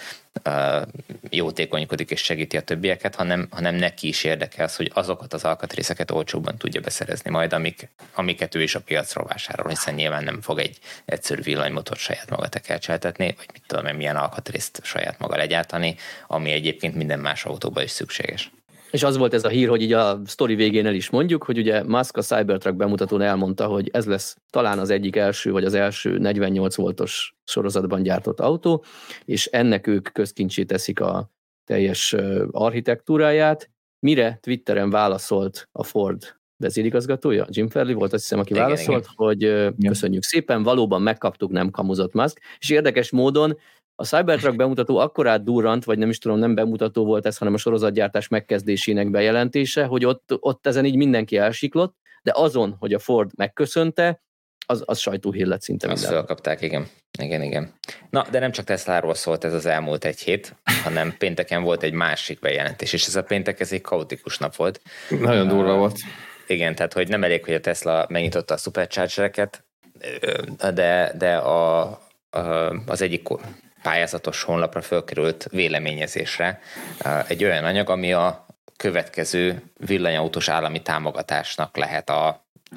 S2: uh, jótékonykodik és segíti a többieket, hanem, hanem neki is érdekel az, hogy azokat az alkatrészeket olcsóbban tudja beszerezni majd, amik, amiket ő is a piacról vásárol, hiszen nyilván nem fog egy egyszerű villanymotor saját maga tekercseltetni, vagy mit tudom én, milyen alkatrészt saját maga legyártani, ami egyébként minden más autóban is szükséges.
S4: És az volt ez a hír, hogy így a sztori végén el is mondjuk, hogy ugye Musk a Cybertruck bemutatón elmondta, hogy ez lesz talán az egyik első, vagy az első 48 voltos sorozatban gyártott autó, és ennek ők közkincsé teszik a teljes architektúráját, mire Twitteren válaszolt a Ford vezérigazgatója, Jim Fairley volt, azt hiszem, aki igen, válaszolt, igen. hogy igen. köszönjük szépen, valóban megkaptuk, nem kamuzott Musk, és érdekes módon a Cybertruck bemutató akkorát durrant, vagy nem is tudom, nem bemutató volt ez, hanem a sorozatgyártás megkezdésének bejelentése, hogy ott, ott ezen így mindenki elsiklott, de azon, hogy a Ford megköszönte, az, az sajtóhír lett szinte
S2: Azt felkapták, igen. Igen, igen. Na, de nem csak Tesláról szólt ez az elmúlt egy hét, hanem pénteken volt egy másik bejelentés, és ez a péntek ez egy kaotikus nap volt.
S3: Nagyon durva uh, volt.
S2: Igen, tehát hogy nem elég, hogy a Tesla megnyitotta a superchargereket, de, de a, a, az egyik pályázatos honlapra fölkerült véleményezésre egy olyan anyag, ami a következő villanyautós állami támogatásnak lehet a,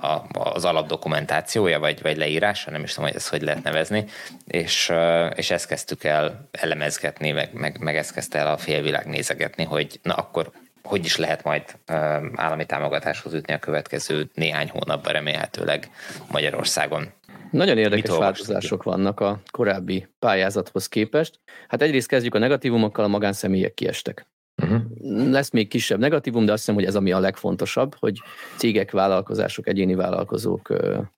S2: a, az alapdokumentációja, vagy, vagy leírása, nem is tudom, hogy ezt hogy lehet nevezni, és, és ezt kezdtük el elemezgetni, meg, meg, meg ezt kezdte el a félvilág nézegetni, hogy na akkor hogy is lehet majd állami támogatáshoz jutni a következő néhány hónapban remélhetőleg Magyarországon.
S4: Nagyon érdekes változások vannak a korábbi pályázathoz képest. Hát egyrészt kezdjük a negatívumokkal, a magánszemélyek kiestek. Uh-huh. Lesz még kisebb negatívum, de azt hiszem, hogy ez ami a legfontosabb, hogy cégek, vállalkozások, egyéni vállalkozók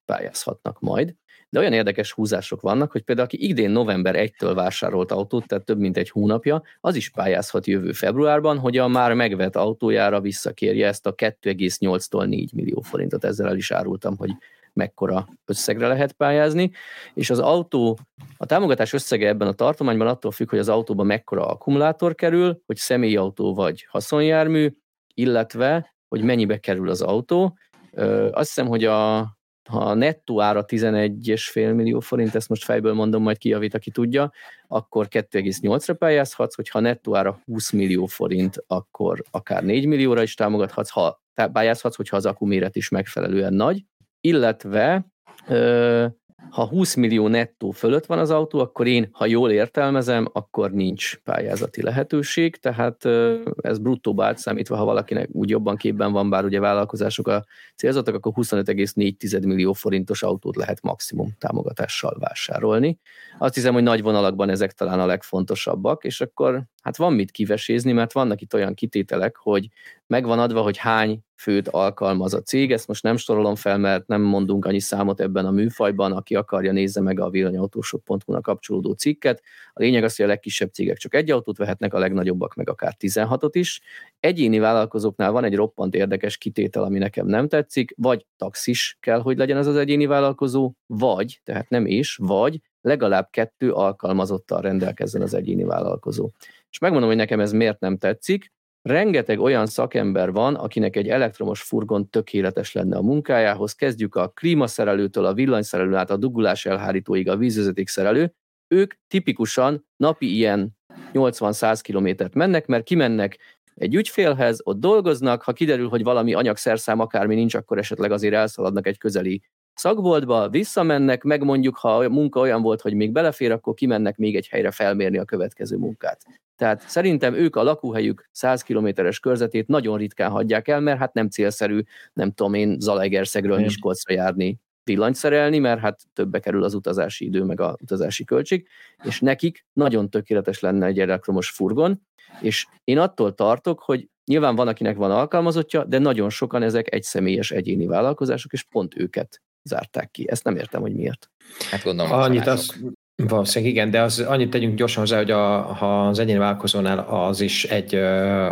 S4: pályázhatnak majd. De olyan érdekes húzások vannak, hogy például aki idén november 1-től vásárolt autót, tehát több mint egy hónapja, az is pályázhat jövő februárban, hogy a már megvett autójára visszakérje ezt a 2,8-tól 4 millió forintot. Ezzel el is árultam, hogy mekkora összegre lehet pályázni, és az autó, a támogatás összege ebben a tartományban attól függ, hogy az autóban mekkora akkumulátor kerül, hogy személyautó vagy haszonjármű, illetve, hogy mennyibe kerül az autó. Azt hiszem, hogy a, ha nettó ára 11,5 millió forint, ezt most fejből mondom, majd kijavít, aki tudja, akkor 2,8-ra pályázhatsz, hogyha nettó ára 20 millió forint, akkor akár 4 millióra is támogathatsz, ha pályázhatsz, hogyha az akkuméret is megfelelően nagy illetve ha 20 millió nettó fölött van az autó, akkor én, ha jól értelmezem, akkor nincs pályázati lehetőség, tehát ez bruttóba átszámítva, ha valakinek úgy jobban képben van, bár ugye vállalkozások a célzottak, akkor 25,4 millió forintos autót lehet maximum támogatással vásárolni. Azt hiszem, hogy nagy vonalakban ezek talán a legfontosabbak, és akkor hát van mit kivesézni, mert vannak itt olyan kitételek, hogy megvan adva, hogy hány főt alkalmaz a cég. Ezt most nem sorolom fel, mert nem mondunk annyi számot ebben a műfajban, aki akarja, nézze meg a villanyautósok.hu-nak kapcsolódó cikket. A lényeg az, hogy a legkisebb cégek csak egy autót vehetnek, a legnagyobbak meg akár 16-ot is. Egyéni vállalkozóknál van egy roppant érdekes kitétel, ami nekem nem tetszik, vagy taxis kell, hogy legyen ez az egyéni vállalkozó, vagy, tehát nem és, vagy legalább kettő alkalmazottal rendelkezzen az egyéni vállalkozó. És megmondom, hogy nekem ez miért nem tetszik. Rengeteg olyan szakember van, akinek egy elektromos furgon tökéletes lenne a munkájához. Kezdjük a klímaszerelőtől, a villanyszerelő át a dugulás elhárítóig, a vízvezetékszerelő. Ők tipikusan napi ilyen 80-100 kilométert mennek, mert kimennek egy ügyfélhez, ott dolgoznak, ha kiderül, hogy valami anyagszerszám akármi nincs, akkor esetleg azért elszaladnak egy közeli szakboltba, visszamennek, meg mondjuk, ha a munka olyan volt, hogy még belefér, akkor kimennek még egy helyre felmérni a következő munkát. Tehát szerintem ők a lakóhelyük 100 kilométeres körzetét nagyon ritkán hagyják el, mert hát nem célszerű, nem tudom én, Zalaegerszegről Miskolcra járni villanyt szerelni, mert hát többe kerül az utazási idő, meg a utazási költség, és nekik nagyon tökéletes lenne egy elektromos furgon, és én attól tartok, hogy nyilván van, akinek van alkalmazottja, de nagyon sokan ezek egyszemélyes egyéni vállalkozások, és pont őket zárták ki. Ezt nem értem, hogy miért.
S2: Hát gondolom,
S3: Annyit az, Valószínűleg igen, de az, annyit tegyünk gyorsan hozzá, hogy a, ha az egyéni vállalkozónál az is egy ö,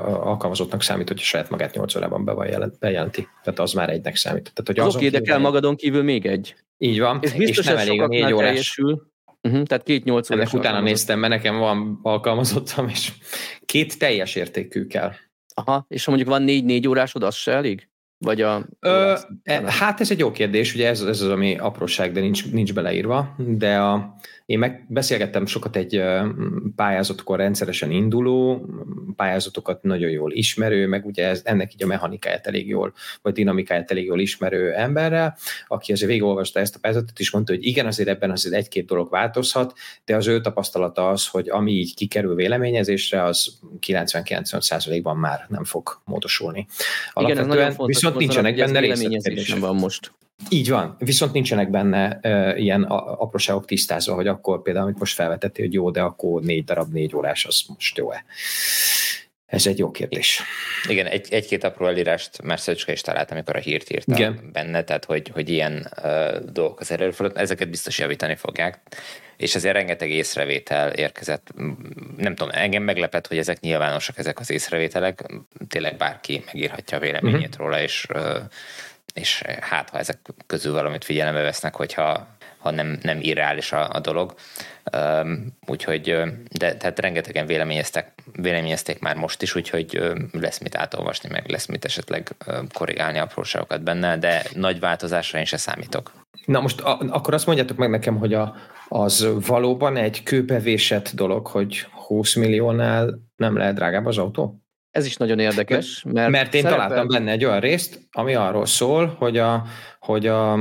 S3: alkalmazottnak számít, hogy saját magát 8 órában be van jelent, bejelenti. Tehát az már egynek számít. Tehát,
S4: hogy az oké, de kell magadon kívül még egy.
S3: Így van,
S4: és, biztos, és nem elég a négy órás. Teljesül. Uh-huh, tehát két nyolc órás.
S3: Ennek utána néztem, mert nekem van alkalmazottam, és két teljes értékű kell.
S4: Aha, és ha mondjuk van négy-négy órásod, az se elég? Vagy a...
S3: Ö, e, hát ez egy jó kérdés, ugye ez, ez az, ami apróság, de nincs, nincs beleírva, de a, én megbeszélgettem sokat egy pályázatkor rendszeresen induló, pályázatokat nagyon jól ismerő, meg ugye ez, ennek így a mechanikáját elég jól, vagy dinamikáját elég jól ismerő emberrel, aki azért végigolvasta ezt a pályázatot, és mondta, hogy igen, azért ebben azért egy-két dolog változhat, de az ő tapasztalata az, hogy ami így kikerül véleményezésre, az 90-90%-ban már nem fog módosulni.
S4: Igen, ez nagyon fontos, viszont nincsenek benne részletkérdések. van most.
S3: Így van, viszont nincsenek benne uh, ilyen apróságok tisztázva, hogy akkor például, amit most felvetettél, hogy jó, de akkor négy darab négy órás, az most jó-e? Ez egy jó kérdés.
S2: Igen, egy, egy-két apró elírást már Szöcske is talált, amikor a hírt írta Igen. benne, tehát hogy, hogy ilyen uh, dolgok az előfordulnak, ezeket biztos javítani fogják. És azért rengeteg észrevétel érkezett. Nem tudom, engem meglepett, hogy ezek nyilvánosak, ezek az észrevételek. Tényleg bárki megírhatja a véleményét uh-huh. róla, és uh, és hát ha ezek közül valamit figyelembe vesznek, hogyha ha nem, nem irreális a, a dolog. Um, úgyhogy, de tehát rengetegen véleményeztek, véleményezték már most is, úgyhogy lesz mit átolvasni, meg lesz mit esetleg korrigálni apróságokat benne, de nagy változásra én se számítok.
S3: Na most a, akkor azt mondjátok meg nekem, hogy a, az valóban egy kőbevésett dolog, hogy 20 milliónál nem lehet drágább az autó?
S4: Ez is nagyon érdekes.
S3: Mert, mert én szerepel... találtam benne egy olyan részt, ami arról szól, hogy a, hogy a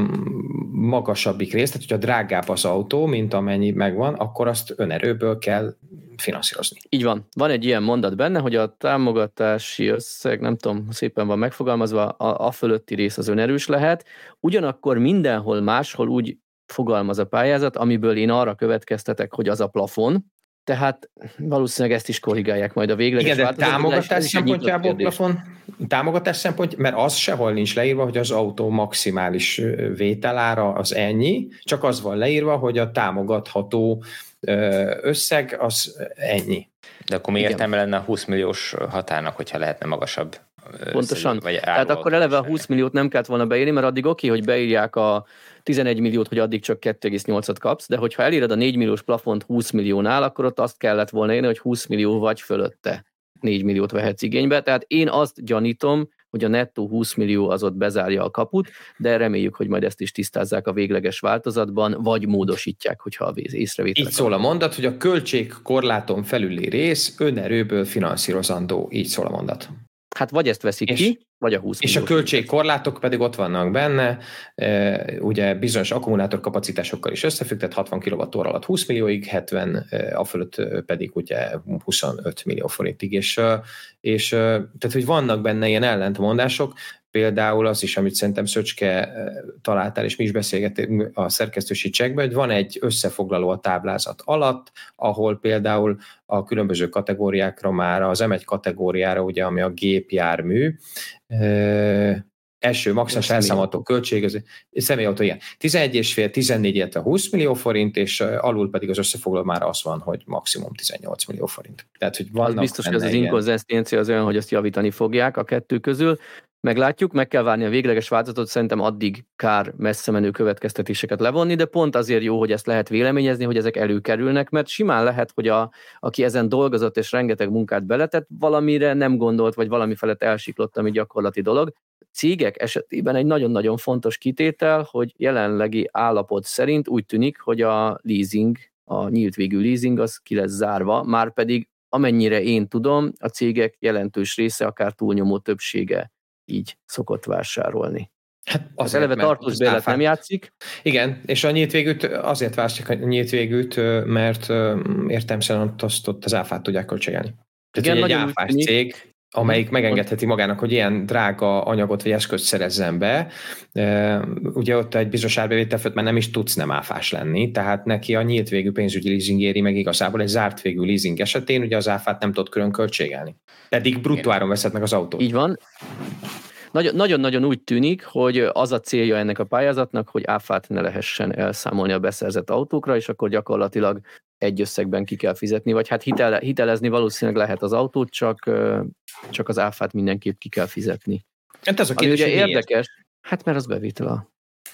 S3: magasabbik rész, tehát hogyha drágább az autó, mint amennyi megvan, akkor azt önerőből kell finanszírozni.
S4: Így van. Van egy ilyen mondat benne, hogy a támogatási összeg, nem tudom, szépen van megfogalmazva, a, a fölötti rész az önerős lehet, ugyanakkor mindenhol máshol úgy fogalmaz a pályázat, amiből én arra következtetek, hogy az a plafon, tehát valószínűleg ezt is korrigálják majd a végleges
S3: Igen, de támogatás szempontjából plafon, támogatás szempont, mert az sehol nincs leírva, hogy az autó maximális vételára az ennyi, csak az van leírva, hogy a támogatható összeg az ennyi.
S2: De akkor mi értelme lenne a 20 milliós határnak, hogyha lehetne magasabb?
S4: Pontosan. Vagy Tehát akkor eleve a 20 milliót nem kellett volna beírni, mert addig oké, okay, hogy beírják a 11 milliót, hogy addig csak 2,8-at kapsz, de hogyha eléred a 4 milliós plafont 20 milliónál, akkor ott azt kellett volna írni, hogy 20 millió vagy fölötte 4 milliót vehetsz igénybe. Tehát én azt gyanítom, hogy a nettó 20 millió az ott bezárja a kaput, de reméljük, hogy majd ezt is tisztázzák a végleges változatban, vagy módosítják, hogyha a észrevétel.
S3: Így szól a mondat, hogy a költség korláton felüli rész önerőből finanszírozandó. Így szól a mondat.
S4: Hát vagy ezt veszik és, ki, vagy a 20
S3: És a költségkorlátok pedig ott vannak benne, ugye bizonyos akkumulátor kapacitásokkal is összefügg, tehát 60 kWh alatt 20 millióig, 70 a fölött pedig ugye 25 millió forintig, és, és tehát, hogy vannak benne ilyen ellentmondások, például az is, amit szerintem Szöcske találtál, és mi is beszélgettünk a szerkesztősi csekben, hogy van egy összefoglaló a táblázat alatt, ahol például a különböző kategóriákra már, az M1 kategóriára, ugye, ami a gépjármű, első maximum elszámolható költség, ez személyautó ilyen. 11,5, 14, illetve 20 millió forint, és alul pedig az összefoglaló már az van, hogy maximum 18 millió forint. Tehát, hogy vannak
S4: az biztos, hogy az az inkonzisztencia az olyan, hogy ezt javítani fogják a kettő közül. Meglátjuk, meg kell várni a végleges változatot, szerintem addig kár messze menő következtetéseket levonni, de pont azért jó, hogy ezt lehet véleményezni, hogy ezek előkerülnek, mert simán lehet, hogy a, aki ezen dolgozott és rengeteg munkát beletett, valamire nem gondolt, vagy valami felett elsiklott, ami gyakorlati dolog. Cégek esetében egy nagyon-nagyon fontos kitétel, hogy jelenlegi állapot szerint úgy tűnik, hogy a leasing, a nyílt végű leasing az ki lesz zárva, már pedig amennyire én tudom, a cégek jelentős része, akár túlnyomó többsége így szokott vásárolni. Hát az eleve tartós bérlet nem játszik.
S3: Igen, és a nyílt végűt azért választják a nyílt végűt, mert értelmszerűen azt ott az áfát tudják költségelni. Tehát Igen, egy áfás cég, amelyik megengedheti magának, hogy ilyen drága anyagot vagy eszközt szerezzen be. Ugye ott egy bizonyos árbevétel főtt már nem is tudsz nem áfás lenni, tehát neki a nyílt végű pénzügyi leasing éri meg igazából egy zárt végű leasing esetén ugye az áfát nem tud külön költségelni. Pedig bruttó áron veszed meg az autót.
S4: Így van. Nagyon-nagyon úgy tűnik, hogy az a célja ennek a pályázatnak, hogy áfát ne lehessen elszámolni a beszerzett autókra, és akkor gyakorlatilag egy összegben ki kell fizetni, vagy hát hitele, hitelezni valószínűleg lehet az autót, csak, csak az áfát mindenképp ki kell fizetni.
S3: Hát ez a kérdés,
S4: ugye érdekes, hát mert az bevétel a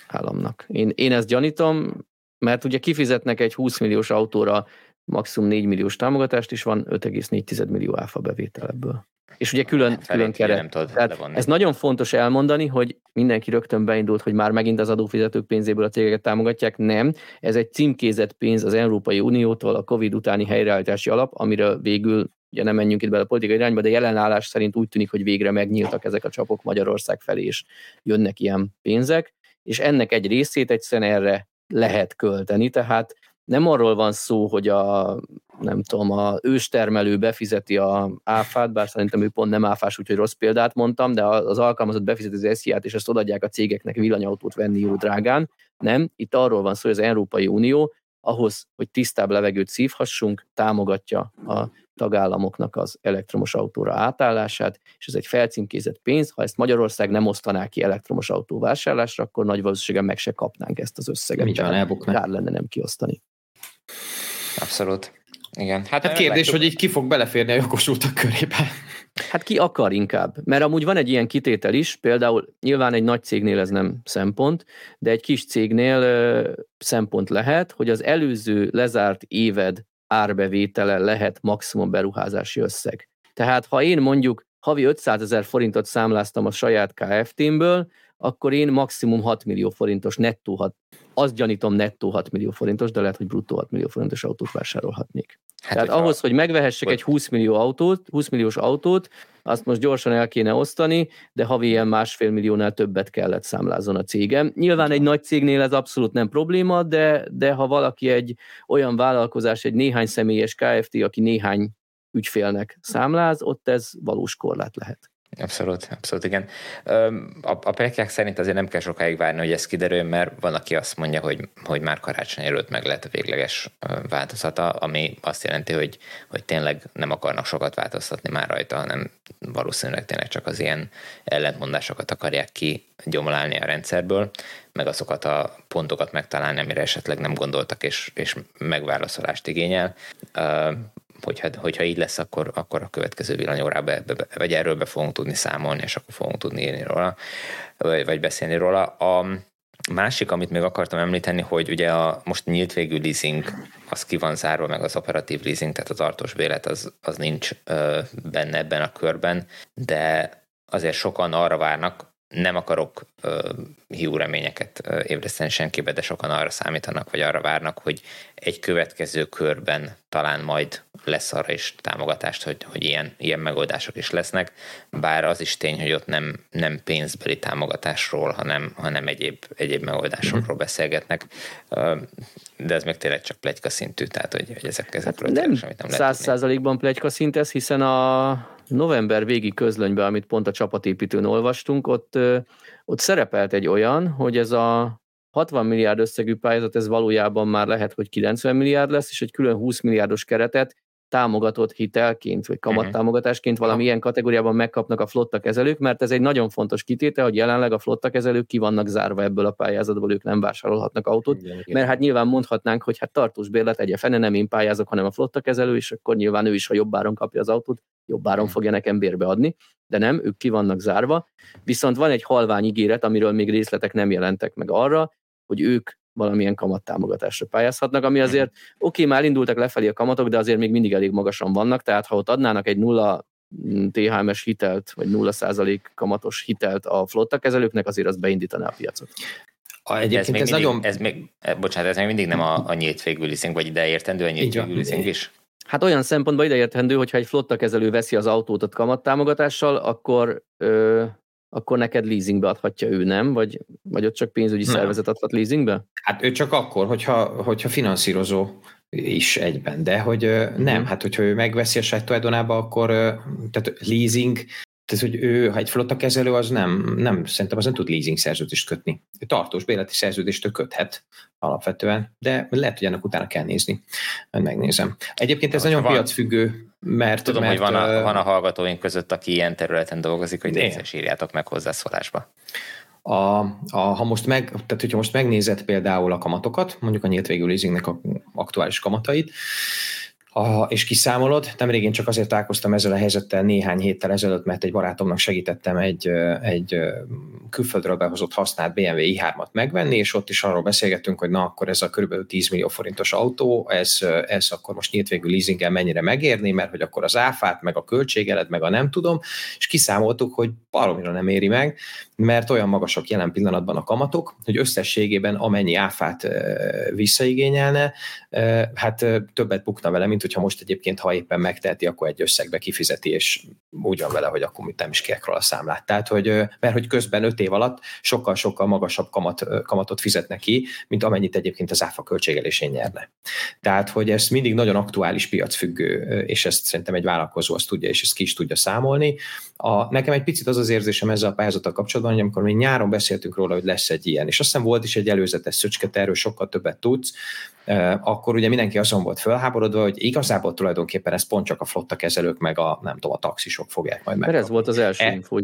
S4: államnak. Én, én ezt gyanítom, mert ugye kifizetnek egy 20 milliós autóra maximum 4 milliós támogatást, és van 5,4 millió áfa bevétel ebből. És ugye külön, hát, külön keret. Nem Tehát ez nagyon fontos elmondani, hogy mindenki rögtön beindult, hogy már megint az adófizetők pénzéből a cégeket támogatják. Nem, ez egy címkézett pénz az Európai Uniótól, a Covid utáni helyreállítási alap, amiről végül ugye nem menjünk itt bele a politikai irányba, de jelenállás szerint úgy tűnik, hogy végre megnyíltak ezek a csapok Magyarország felé, és jönnek ilyen pénzek, és ennek egy részét egyszerűen erre lehet költeni, tehát nem arról van szó, hogy a, nem tudom, a őstermelő befizeti a áfát, bár szerintem ő pont nem áfás, úgyhogy rossz példát mondtam, de az alkalmazott befizeti az SZIA-t, és ezt odaadják a cégeknek villanyautót venni jó drágán. Nem, itt arról van szó, hogy az Európai Unió ahhoz, hogy tisztább levegőt szívhassunk, támogatja a tagállamoknak az elektromos autóra átállását, és ez egy felcímkézett pénz. Ha ezt Magyarország nem osztaná ki elektromos autó vásárlásra, akkor nagy valószínűséggel meg se kapnánk ezt az összeget.
S3: Így van, elbuknak.
S4: Kár lenne nem kiosztani.
S2: Abszolút. Igen.
S3: Hát, hát kérdés, látjuk. hogy így ki fog beleférni a jogosultak körébe.
S4: Hát ki akar inkább? Mert amúgy van egy ilyen kitétel is, például nyilván egy nagy cégnél ez nem szempont, de egy kis cégnél ö, szempont lehet, hogy az előző lezárt éved árbevétele lehet maximum beruházási összeg. Tehát ha én mondjuk havi 500 ezer forintot számláztam a saját KFT-mből, akkor én maximum 6 millió forintos nettó, hat, azt gyanítom nettó 6 millió forintos, de lehet, hogy bruttó 6 millió forintos autót vásárolhatnék. Hát, Tehát ahhoz, hogy megvehessek egy 20 millió autót, 20 milliós autót, azt most gyorsan el kéne osztani, de havi ilyen másfél milliónál többet kellett számlázon a cégem. Nyilván egy nagy cégnél ez abszolút nem probléma, de, de ha valaki egy olyan vállalkozás, egy néhány személyes KFT, aki néhány ügyfélnek számláz, ott ez valós korlát lehet.
S2: Abszolút, abszolút igen. A, a prekják szerint azért nem kell sokáig várni, hogy ez kiderüljön, mert van, aki azt mondja, hogy, hogy már karácsony előtt meg lehet a végleges változata, ami azt jelenti, hogy, hogy tényleg nem akarnak sokat változtatni már rajta, hanem valószínűleg tényleg csak az ilyen ellentmondásokat akarják ki gyomlálni a rendszerből, meg azokat a pontokat megtalálni, amire esetleg nem gondoltak, és, és megválaszolást igényel hogyha, hogyha így lesz, akkor, akkor a következő villanyórában vagy erről be fogunk tudni számolni, és akkor fogunk tudni írni róla, vagy, vagy beszélni róla. A másik, amit még akartam említeni, hogy ugye a most nyílt végű leasing, az ki van zárva, meg az operatív leasing, tehát a tartós bélet az, az nincs benne ebben a körben, de azért sokan arra várnak, nem akarok uh, hiú reményeket ébreszteni senkibe, de sokan arra számítanak, vagy arra várnak, hogy egy következő körben talán majd lesz arra is támogatást, hogy, hogy ilyen, ilyen megoldások is lesznek, bár az is tény, hogy ott nem, nem pénzbeli támogatásról, hanem, hanem egyéb, egyéb megoldásokról beszélgetnek, de ez meg tényleg csak plegyka szintű, tehát hogy, hogy ezek, ezekről
S4: hát nem, nem száz százalékban plegyka szint ez, hiszen a november végi közlönyben, amit pont a csapatépítőn olvastunk, ott, ott szerepelt egy olyan, hogy ez a 60 milliárd összegű pályázat, ez valójában már lehet, hogy 90 milliárd lesz, és egy külön 20 milliárdos keretet támogatott hitelként, vagy kamattámogatásként valami ilyen kategóriában megkapnak a flotta kezelők, mert ez egy nagyon fontos kitétel, hogy jelenleg a flotta kezelők ki vannak zárva ebből a pályázatból, ők nem vásárolhatnak autót, igen, igen. mert hát nyilván mondhatnánk, hogy hát tartós bérlet egye fene, nem én pályázok, hanem a flotta kezelő, és akkor nyilván ő is, ha jobbáron kapja az autót, jobbáron fogja nekem bérbe adni, de nem, ők ki vannak zárva. Viszont van egy halvány ígéret, amiről még részletek nem jelentek meg arra, hogy ők valamilyen kamattámogatásra pályázhatnak, ami azért, oké, okay, már indultak lefelé a kamatok, de azért még mindig elég magasan vannak, tehát ha ott adnának egy nulla mm, THM-es hitelt, vagy 0% kamatos hitelt a flotta kezelőknek, azért az beindítaná a piacot.
S2: A, egyébként ez, még ez mindig, nagyon... Ez még, eh, bocsánat, ez még mindig nem a, a nyílt végű leasing, vagy ide értendő a nyílt végű leasing is?
S4: Hát olyan szempontból ideérthendő, hogyha egy flotta kezelő veszi az autót a kamattámogatással, akkor ö, akkor neked leasingbe adhatja ő, nem? Vagy, vagy ott csak pénzügyi nem. szervezet adhat leasingbe?
S3: Hát ő csak akkor, hogyha, hogyha finanszírozó is egyben, de hogy nem, mhm. hát hogyha ő megveszi a saját tulajdonába, akkor tehát leasing tehát, hogy ő, ha egy flotta kezelő, az nem, nem, szerintem az nem tud leasing szerződést kötni. Tartós béleti szerződést köthet alapvetően, de lehet, hogy ennek utána kell nézni. Megnézem. Egyébként ez nagyon van, piacfüggő, mert...
S2: Tudom,
S3: mert,
S2: hogy van a, van a hallgatóink között, aki ilyen területen dolgozik, hogy nézést írjátok meg hozzászólásba.
S3: A, a, ha most meg, tehát hogyha most megnézed például a kamatokat, mondjuk a nyílt végű leasingnek a aktuális kamatait, a, és kiszámolod. Nem régén csak azért találkoztam ezzel a helyzettel néhány héttel ezelőtt, mert egy barátomnak segítettem egy, egy külföldről behozott használt BMW i3-at megvenni, és ott is arról beszélgettünk, hogy na akkor ez a kb. 10 millió forintos autó, ez, ez akkor most nyílt végül leasinggel mennyire megérni, mert hogy akkor az áfát, meg a költségelet, meg a nem tudom, és kiszámoltuk, hogy baromira nem éri meg, mert olyan magasak jelen pillanatban a kamatok, hogy összességében amennyi áfát visszaigényelne, hát többet bukna vele, mint hogyha most egyébként, ha éppen megteheti, akkor egy összegbe kifizeti, és úgy van vele, hogy akkor mit nem is kérek a számlát. Tehát, hogy, mert hogy közben öt év alatt sokkal-sokkal magasabb kamat, kamatot fizetnek ki, mint amennyit egyébként az áfa költségelésén nyerne. Tehát, hogy ez mindig nagyon aktuális piacfüggő, és ezt szerintem egy vállalkozó azt tudja, és ezt ki is tudja számolni. A, nekem egy picit az az érzésem ezzel a pályázattal kapcsolatban, hogy amikor mi nyáron beszéltünk róla, hogy lesz egy ilyen, és aztán volt is egy előzetes szöcske, erről sokkal többet tudsz, akkor ugye mindenki azon volt fölháborodva, hogy igazából tulajdonképpen ez pont csak a flotta kezelők, meg a nem tudom, a taxisok fogják majd meg.
S4: ez volt az első e- info,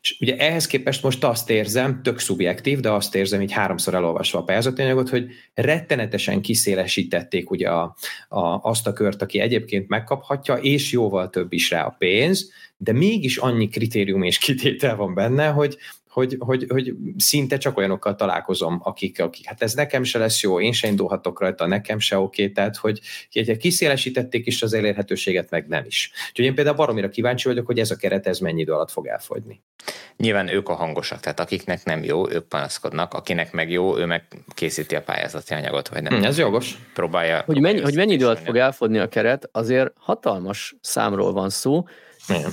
S3: És ugye ehhez képest most azt érzem, tök szubjektív, de azt érzem így háromszor elolvasva a pályázati anyagot, hogy rettenetesen kiszélesítették ugye a, a, azt a kört, aki egyébként megkaphatja, és jóval több is rá a pénz, de mégis annyi kritérium és kitétel van benne, hogy, hogy, hogy, hogy szinte csak olyanokkal találkozom, akik, akik, hát ez nekem se lesz jó, én se indulhatok rajta, nekem se oké, okay, tehát hogy, hogy kiszélesítették is az elérhetőséget, meg nem is. Úgyhogy én például baromira kíváncsi vagyok, hogy ez a keret ez mennyi idő alatt fog elfogyni.
S2: Nyilván ők a hangosak, tehát akiknek nem jó, ők panaszkodnak, akinek meg jó, ő meg készíti a pályázati anyagot, vagy nem.
S3: Hmm, ez jogos.
S2: Próbálja.
S4: Hogy mennyi, hogy mennyi idő alatt fog elfogyni a keret, azért hatalmas számról van szó,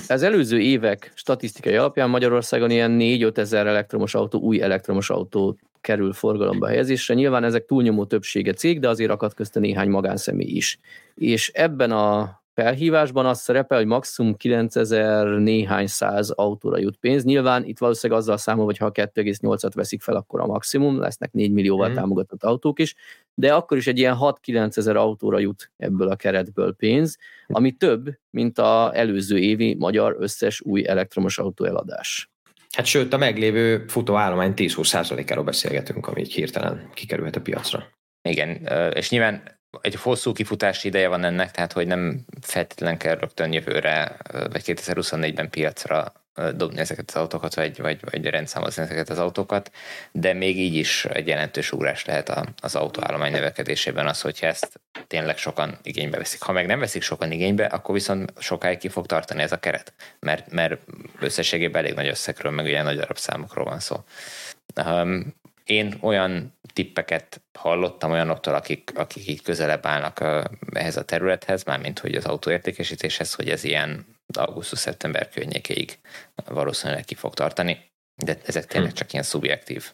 S4: Az előző évek statisztikai alapján Magyarországon ilyen 4-5 ezer elektromos autó, új elektromos autó kerül forgalomba helyezésre. Nyilván ezek túlnyomó többsége cég, de azért akad közte néhány magánszemély is. És ebben a felhívásban az szerepel, hogy maximum 9000 néhány száz autóra jut pénz. Nyilván itt valószínűleg azzal számol, hogy ha 2,8-at veszik fel, akkor a maximum, lesznek 4 millióval mm. támogatott autók is, de akkor is egy ilyen 6-9 ezer autóra jut ebből a keretből pénz, ami több, mint a előző évi magyar összes új elektromos autó eladás.
S3: Hát sőt, a meglévő futóállomány 10-20%-áról beszélgetünk, ami így hirtelen kikerülhet a piacra.
S2: Igen, és nyilván egy hosszú kifutási ideje van ennek, tehát hogy nem feltétlenül kell rögtön jövőre, vagy 2024-ben piacra dobni ezeket az autókat, vagy, vagy, vagy rendszámozni ezeket az autókat, de még így is egy jelentős ugrás lehet az autóállomány növekedésében az, hogyha ezt tényleg sokan igénybe veszik. Ha meg nem veszik sokan igénybe, akkor viszont sokáig ki fog tartani ez a keret, mert, mert összességében elég nagy összegről, meg ugye nagy darab számokról van szó. Um, én olyan tippeket hallottam olyanoktól, akik, akik így közelebb állnak ehhez a területhez, mármint hogy az autóértékesítéshez, hogy ez ilyen augusztus-szeptember környékéig valószínűleg ki fog tartani, de ezek tényleg hm. csak ilyen szubjektív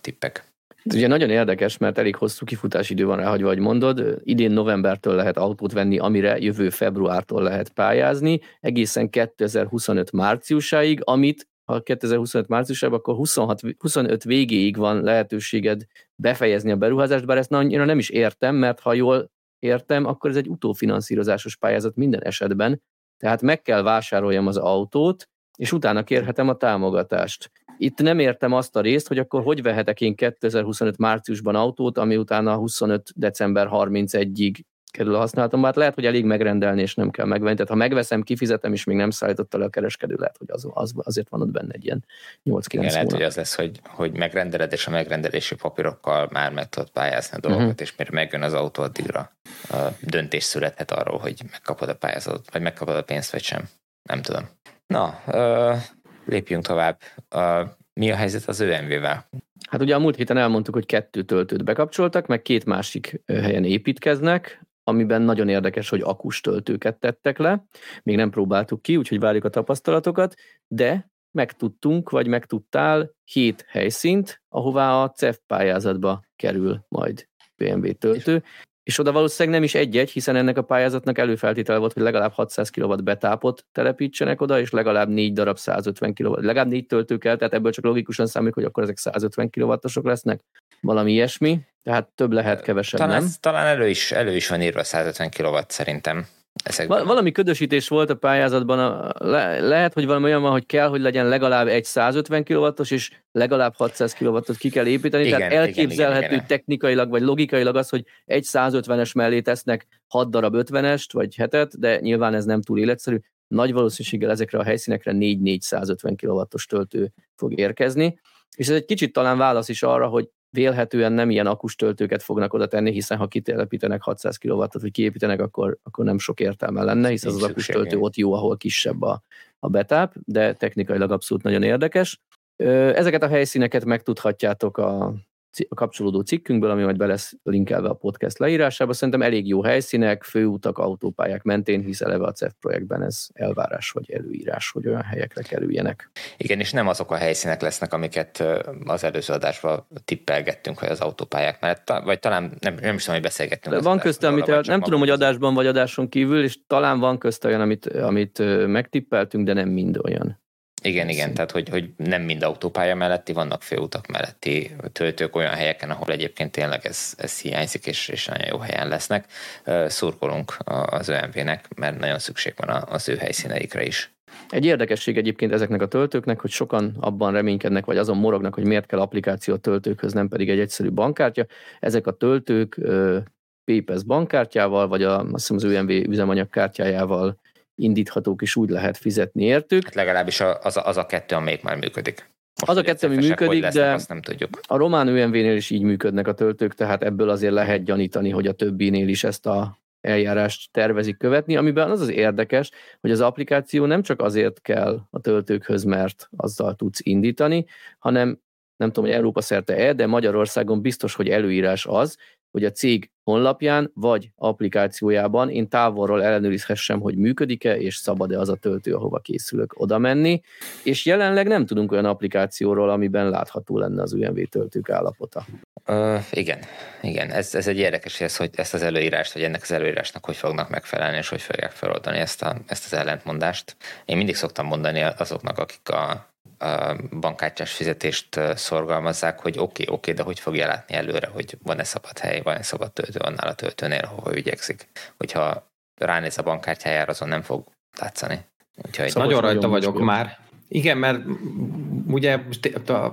S2: tippek.
S4: Ez ugye nagyon érdekes, mert elég hosszú kifutási idő van ráhagyva, hogy mondod. Idén novembertől lehet autót venni, amire jövő februártól lehet pályázni, egészen 2025 márciusáig, amit ha 2025 márciusában, akkor 26, 25 végéig van lehetőséged befejezni a beruházást, bár ezt annyira nem is értem, mert ha jól értem, akkor ez egy utófinanszírozásos pályázat minden esetben, tehát meg kell vásároljam az autót, és utána kérhetem a támogatást. Itt nem értem azt a részt, hogy akkor hogy vehetek én 2025 márciusban autót, ami utána 25. december 31-ig kerül a használatom, hát lehet, hogy elég megrendelni, és nem kell megvenni. Tehát ha megveszem, kifizetem, és még nem szállította le a kereskedő, lehet, hogy az, az, azért van ott benne egy ilyen 8-9 Igen,
S2: lehet, hogy az lesz, hogy, hogy megrendeled, és a megrendelési papírokkal már meg tudod pályázni a dolgokat, uh-huh. és mire megjön az autó, addigra a döntés születhet arról, hogy megkapod a pályázatot, vagy megkapod a pénzt, vagy sem. Nem tudom. Na, uh, lépjünk tovább. Uh, mi a helyzet az ÖMV-vel?
S4: Hát ugye a múlt héten elmondtuk, hogy kettő töltőt bekapcsoltak, meg két másik helyen építkeznek amiben nagyon érdekes, hogy akus töltőket tettek le. Még nem próbáltuk ki, úgyhogy várjuk a tapasztalatokat, de megtudtunk, vagy megtudtál hét helyszínt, ahová a CEF pályázatba kerül majd BMW töltő, és oda valószínűleg nem is egy-egy, hiszen ennek a pályázatnak előfeltétele volt, hogy legalább 600 kW betápot telepítsenek oda, és legalább négy darab 150 kW, legalább négy töltő kell, tehát ebből csak logikusan számít, hogy akkor ezek 150 kW-osok lesznek, valami ilyesmi, tehát több lehet, kevesebb
S2: talán,
S4: nem.
S2: Talán elő is, elő is van írva 150 kW szerintem.
S4: Ezekben. Valami ködösítés volt a pályázatban, le, lehet, hogy valami olyan van, hogy kell, hogy legyen legalább egy 150 kW-os, és legalább 600 kW-ot ki kell építeni, igen, tehát elképzelhető igen, igen, technikailag vagy logikailag az, hogy egy 150-es mellé tesznek 6 darab 50-est vagy 7-et, de nyilván ez nem túl életszerű. Nagy valószínűséggel ezekre a helyszínekre 4-450 kW-os töltő fog érkezni, és ez egy kicsit talán válasz is arra, hogy vélhetően nem ilyen akus töltőket fognak oda tenni, hiszen ha kitelepítenek 600 kW-ot, vagy kiépítenek, akkor, akkor nem sok értelme lenne, hiszen az, az akus töltő ott jó, ahol kisebb a, a betáp, de technikailag abszolút nagyon érdekes. Ezeket a helyszíneket megtudhatjátok a kapcsolódó cikkünkből, ami majd be lesz linkelve a podcast leírásába. Szerintem elég jó helyszínek, főutak, autópályák mentén, hisz eleve a CEF projektben ez elvárás vagy előírás, hogy olyan helyekre kerüljenek.
S2: Igen, és nem azok a helyszínek lesznek, amiket az előző adásban tippelgettünk, hogy az autópályák mellett, vagy talán nem, nem is tudom, hogy beszélgettünk.
S4: De van közte, amit el, nem tudom, hogy adásban vagy adáson kívül, és talán van közte olyan, amit, amit megtippeltünk, de nem mind olyan.
S2: Igen, igen, tehát hogy, hogy nem mind autópálya melletti, vannak főutak melletti töltők olyan helyeken, ahol egyébként tényleg ez, ez hiányzik, és, és nagyon jó helyen lesznek. Szurkolunk az ÖMV-nek, mert nagyon szükség van az ő helyszíneikre is.
S4: Egy érdekesség egyébként ezeknek a töltőknek, hogy sokan abban reménykednek, vagy azon morognak, hogy miért kell applikáció a töltőkhöz, nem pedig egy egyszerű bankkártya. Ezek a töltők PayPass bankkártyával, vagy a, azt hiszem az ÖMV üzemanyagkártyájával indíthatók, és úgy lehet fizetni értük.
S2: Hát legalábbis az a, az a kettő, amelyik már működik.
S4: Most az a kettő, ami működik, lesznek, de
S2: azt nem tudjuk.
S4: a román UMV-nél is így működnek a töltők, tehát ebből azért lehet gyanítani, hogy a többinél is ezt a eljárást tervezik követni, amiben az az érdekes, hogy az applikáció nem csak azért kell a töltőkhöz, mert azzal tudsz indítani, hanem nem tudom, hogy Európa szerte-e, de Magyarországon biztos, hogy előírás az, hogy a cég honlapján vagy applikációjában én távolról ellenőrizhessem, hogy működik-e, és szabad-e az a töltő, ahova készülök oda menni, és jelenleg nem tudunk olyan applikációról, amiben látható lenne az UMV töltők állapota.
S2: Uh, igen, igen. Ez, ez egy érdekes, ez, hogy ezt az előírást, vagy ennek az előírásnak hogy fognak megfelelni, és hogy fogják feloldani ezt, a, ezt az ellentmondást. Én mindig szoktam mondani azoknak, akik a, bankkártyás fizetést szorgalmazzák, hogy oké, okay, oké, okay, de hogy fogja látni előre, hogy van-e szabad hely, van-e szabad töltő annál a töltőnél, ahova ügyekszik. Hogyha ránéz a bankkártyájára, azon nem fog látszani.
S3: Úgyhogy szóval nagyon rajta vagyok vagyok már. Igen, mert ugye a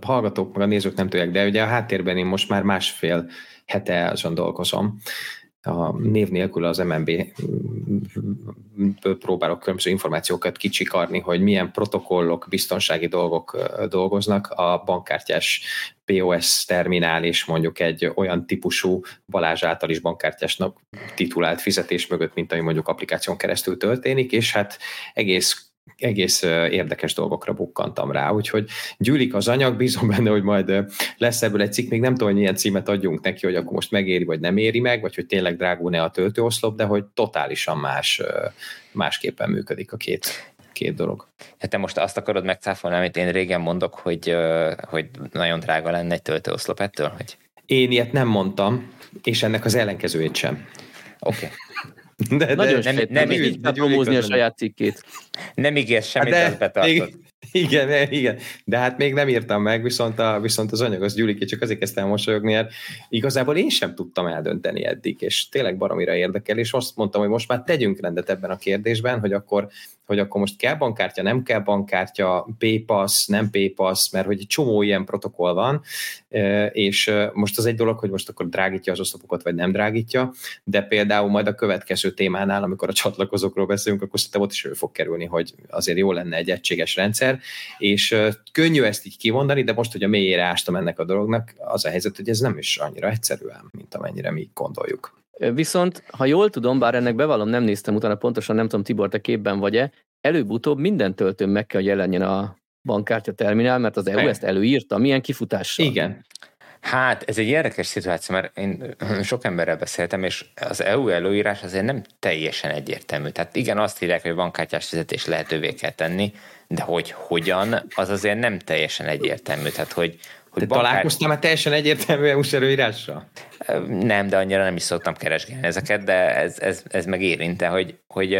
S3: hallgatók meg a nézők nem tudják, de ugye a háttérben én most már másfél hete azon dolgozom, a név nélkül az MNB próbálok különböző információkat kicsikarni, hogy milyen protokollok, biztonsági dolgok dolgoznak. A bankkártyás POS terminál és mondjuk egy olyan típusú Balázs által is bankkártyásnak titulált fizetés mögött, mint ami mondjuk applikáción keresztül történik, és hát egész egész érdekes dolgokra bukkantam rá, úgyhogy gyűlik az anyag, bízom benne, hogy majd lesz ebből egy cikk, még nem tudom, hogy milyen címet adjunk neki, hogy akkor most megéri, vagy nem éri meg, vagy hogy tényleg drágul-e a töltőoszlop, de hogy totálisan más, másképpen működik a két, két dolog.
S2: Hát te most azt akarod megcáfolni, amit én régen mondok, hogy, hogy nagyon drága lenne egy töltőoszlop ettől? Hogy...
S3: Én ilyet nem mondtam, és ennek az ellenkezőjét sem.
S2: Oké. Okay.
S4: De, de Nagyon nem, nem, nem így
S3: promózni
S4: a saját cikkét.
S2: Nem ígér semmit, hát de, betartod.
S3: Igen, igen, de hát még nem írtam meg, viszont, a, viszont az anyag az Gyuliki, csak azért kezdtem mosolyogni, mert igazából én sem tudtam eldönteni eddig, és tényleg baromira érdekel, és azt mondtam, hogy most már tegyünk rendet ebben a kérdésben, hogy akkor, hogy akkor most kell bankkártya, nem kell bankkártya, PayPass, nem PayPass, mert hogy egy csomó ilyen protokoll van, és most az egy dolog, hogy most akkor drágítja az oszlopokat, vagy nem drágítja, de például majd a következő témánál, amikor a csatlakozókról beszélünk, akkor szerintem ott is ő fog kerülni, hogy azért jó lenne egy egységes rendszer, és könnyű ezt így kimondani, de most, hogy a mélyére ástam ennek a dolognak, az a helyzet, hogy ez nem is annyira egyszerű mint amennyire mi gondoljuk.
S4: Viszont, ha jól tudom, bár ennek bevallom, nem néztem utána pontosan, nem tudom, Tibor, te képben vagy-e, előbb-utóbb minden töltőn meg kell, hogy jelenjen a bankkártya terminál, mert az EU ezt előírta, milyen kifutással.
S3: Igen.
S2: Hát ez egy érdekes szituáció, mert én sok emberrel beszéltem, és az EU előírás azért nem teljesen egyértelmű. Tehát igen, azt írják, hogy bankkártyás fizetés lehetővé kell tenni, de hogy hogyan, az azért nem teljesen egyértelmű. Tehát, hogy,
S3: hogy Te bankár... találkoztál már teljesen egyértelmű EU-s előírással?
S2: Nem, de annyira nem is szoktam keresgélni ezeket, de ez, ez, ez meg érinte, hogy, hogy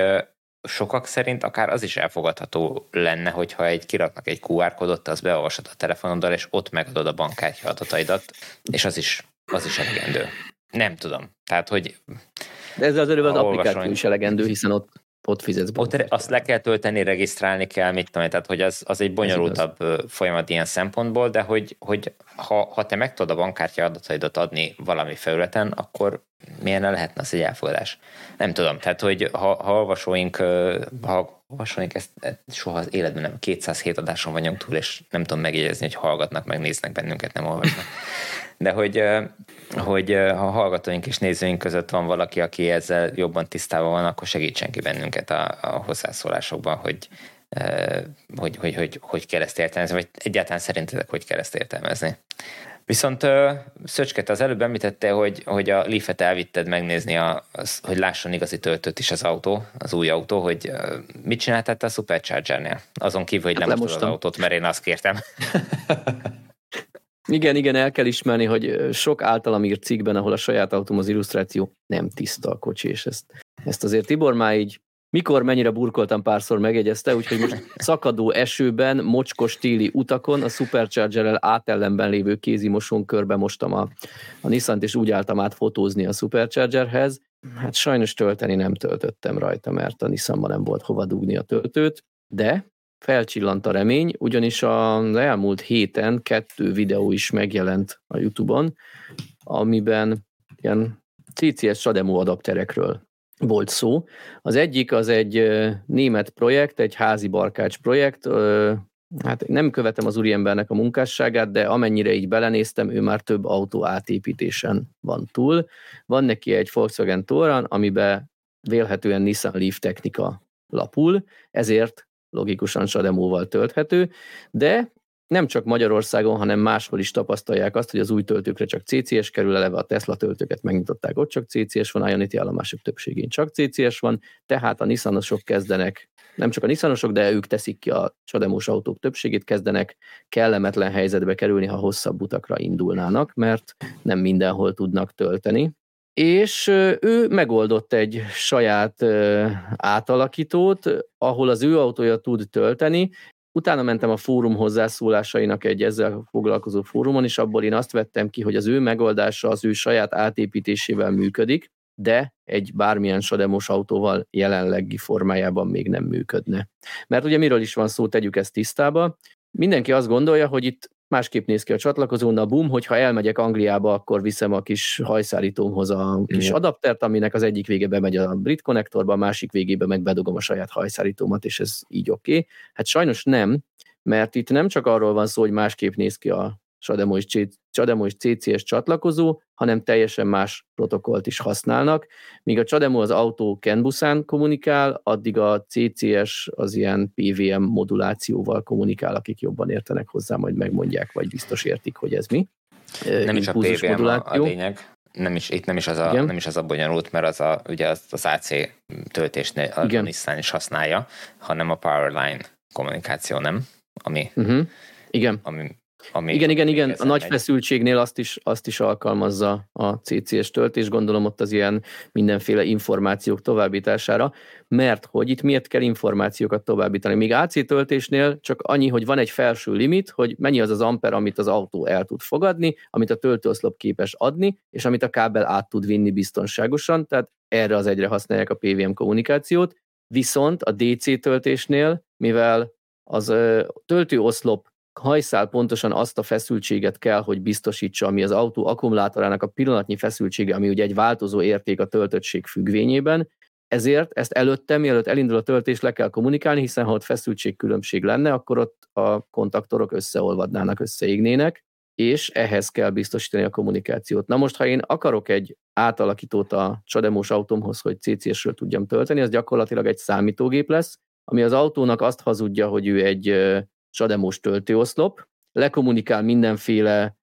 S2: sokak szerint akár az is elfogadható lenne, hogyha egy kiraknak egy QR kódot, az beolvasod a telefonoddal, és ott megadod a bankkártya adataidat, és az is, az is elegendő. Nem tudom. Tehát, hogy...
S4: De ez az előbb az applikáció is elegendő, hiszen ott ott fizetsz.
S2: Ott azt le kell tölteni, regisztrálni kell, mit tudom, tehát hogy az, az egy bonyolultabb folyamat ilyen szempontból, de hogy, hogy ha, ha te meg tudod a bankkártya adataidat adni valami felületen, akkor milyen lehetne az egy elfogadás? Nem tudom, tehát hogy ha, ha olvasóink, ha olvasóink ezt, ezt soha az életben nem, 207 adáson vagyunk túl, és nem tudom megjegyezni, hogy hallgatnak, meg néznek bennünket, nem olvasnak. De hogy, hogy ha hallgatóink és nézőink között van valaki, aki ezzel jobban tisztában van, akkor segítsen ki bennünket a, a hozzászólásokban, hogy, hogy, hogy, hogy, hogy kell ezt értelmezni, vagy egyáltalán szerintetek hogy kell ezt értelmezni. Viszont Szöcsket az előbb említette, hogy, hogy a Leaf-et elvitted megnézni, a, az, hogy lásson igazi töltőt is az autó, az új autó, hogy mit csináltál a Supercharger-nél? Azon kívül, hogy hát nem az autót, mert én azt kértem. <laughs>
S4: Igen, igen, el kell ismerni, hogy sok általam írt cikkben, ahol a saját autóm az illusztráció nem tiszta a kocsi, és ezt, ezt azért Tibor már így mikor mennyire burkoltam párszor megjegyezte, úgyhogy most szakadó esőben, mocskos téli utakon a Supercharger-rel átellenben lévő kézimosón körbe mostam a, a Nissan-t, és úgy álltam át fotózni a Superchargerhez. Hát sajnos tölteni nem töltöttem rajta, mert a Nissanban nem volt hova dugni a töltőt, de felcsillant a remény, ugyanis az elmúlt héten kettő videó is megjelent a YouTube-on, amiben ilyen CCS Sademo adapterekről volt szó. Az egyik az egy német projekt, egy házi barkács projekt, hát nem követem az úriembernek a munkásságát, de amennyire így belenéztem, ő már több autó átépítésen van túl. Van neki egy Volkswagen Touran, amiben vélhetően Nissan Leaf technika lapul, ezért logikusan Sademóval tölthető, de nem csak Magyarországon, hanem máshol is tapasztalják azt, hogy az új töltőkre csak CCS kerül, eleve a Tesla töltőket megnyitották, ott csak CCS van, Ionity állomások többségén csak CCS van, tehát a Nissanosok kezdenek, nem csak a Nissanosok, de ők teszik ki a csademós autók többségét, kezdenek kellemetlen helyzetbe kerülni, ha hosszabb utakra indulnának, mert nem mindenhol tudnak tölteni. És ő megoldott egy saját átalakítót, ahol az ő autója tud tölteni, Utána mentem a fórum hozzászólásainak egy ezzel foglalkozó fórumon, és abból én azt vettem ki, hogy az ő megoldása az ő saját átépítésével működik, de egy bármilyen sademos autóval jelenlegi formájában még nem működne. Mert ugye miről is van szó, tegyük ezt tisztába. Mindenki azt gondolja, hogy itt másképp néz ki a csatlakozón, a boom, hogyha elmegyek Angliába, akkor viszem a kis hajszárítómhoz a kis Igen. adaptert, aminek az egyik végébe megy a brit konnektorba, a másik végébe meg bedugom a saját hajszárítómat, és ez így oké. Okay. Hát sajnos nem, mert itt nem csak arról van szó, hogy másképp néz ki a Sademo és, Chademo és CCS csatlakozó, hanem teljesen más protokollt is használnak. Míg a Chademo az autó CAN kommunikál, addig a CCS az ilyen PVM modulációval kommunikál, akik jobban értenek hozzá, majd megmondják, vagy biztos értik, hogy ez mi.
S2: Nem is a PVM moduláció. a, a lényeg nem is, itt nem is az a, nem is az a bonyolult, mert az a, ugye az, az AC töltésnél a Igen. Nissan is használja, hanem a Powerline kommunikáció, nem? Ami,
S4: uh-huh. Igen.
S2: ami Ami
S4: igen, igen, igen. A nagy
S2: megy.
S4: feszültségnél azt is, azt is alkalmazza a CCS töltés, gondolom ott az ilyen mindenféle információk továbbítására, mert hogy itt miért kell információkat továbbítani? Míg AC töltésnél csak annyi, hogy van egy felső limit, hogy mennyi az az amper, amit az autó el tud fogadni, amit a töltőoszlop képes adni, és amit a kábel át tud vinni biztonságosan, tehát erre az egyre használják a PVM kommunikációt, viszont a DC töltésnél, mivel az töltőoszlop hajszál pontosan azt a feszültséget kell, hogy biztosítsa, ami az autó akkumulátorának a pillanatnyi feszültsége, ami ugye egy változó érték a töltöttség függvényében, ezért ezt előtte, mielőtt elindul a töltés, le kell kommunikálni, hiszen ha ott feszültségkülönbség lenne, akkor ott a kontaktorok összeolvadnának, összeégnének, és ehhez kell biztosítani a kommunikációt. Na most, ha én akarok egy átalakítót a csademós autómhoz, hogy CCS-ről tudjam tölteni, az gyakorlatilag egy számítógép lesz, ami az autónak azt hazudja, hogy ő egy ö, csademós töltőoszlop, lekommunikál mindenféle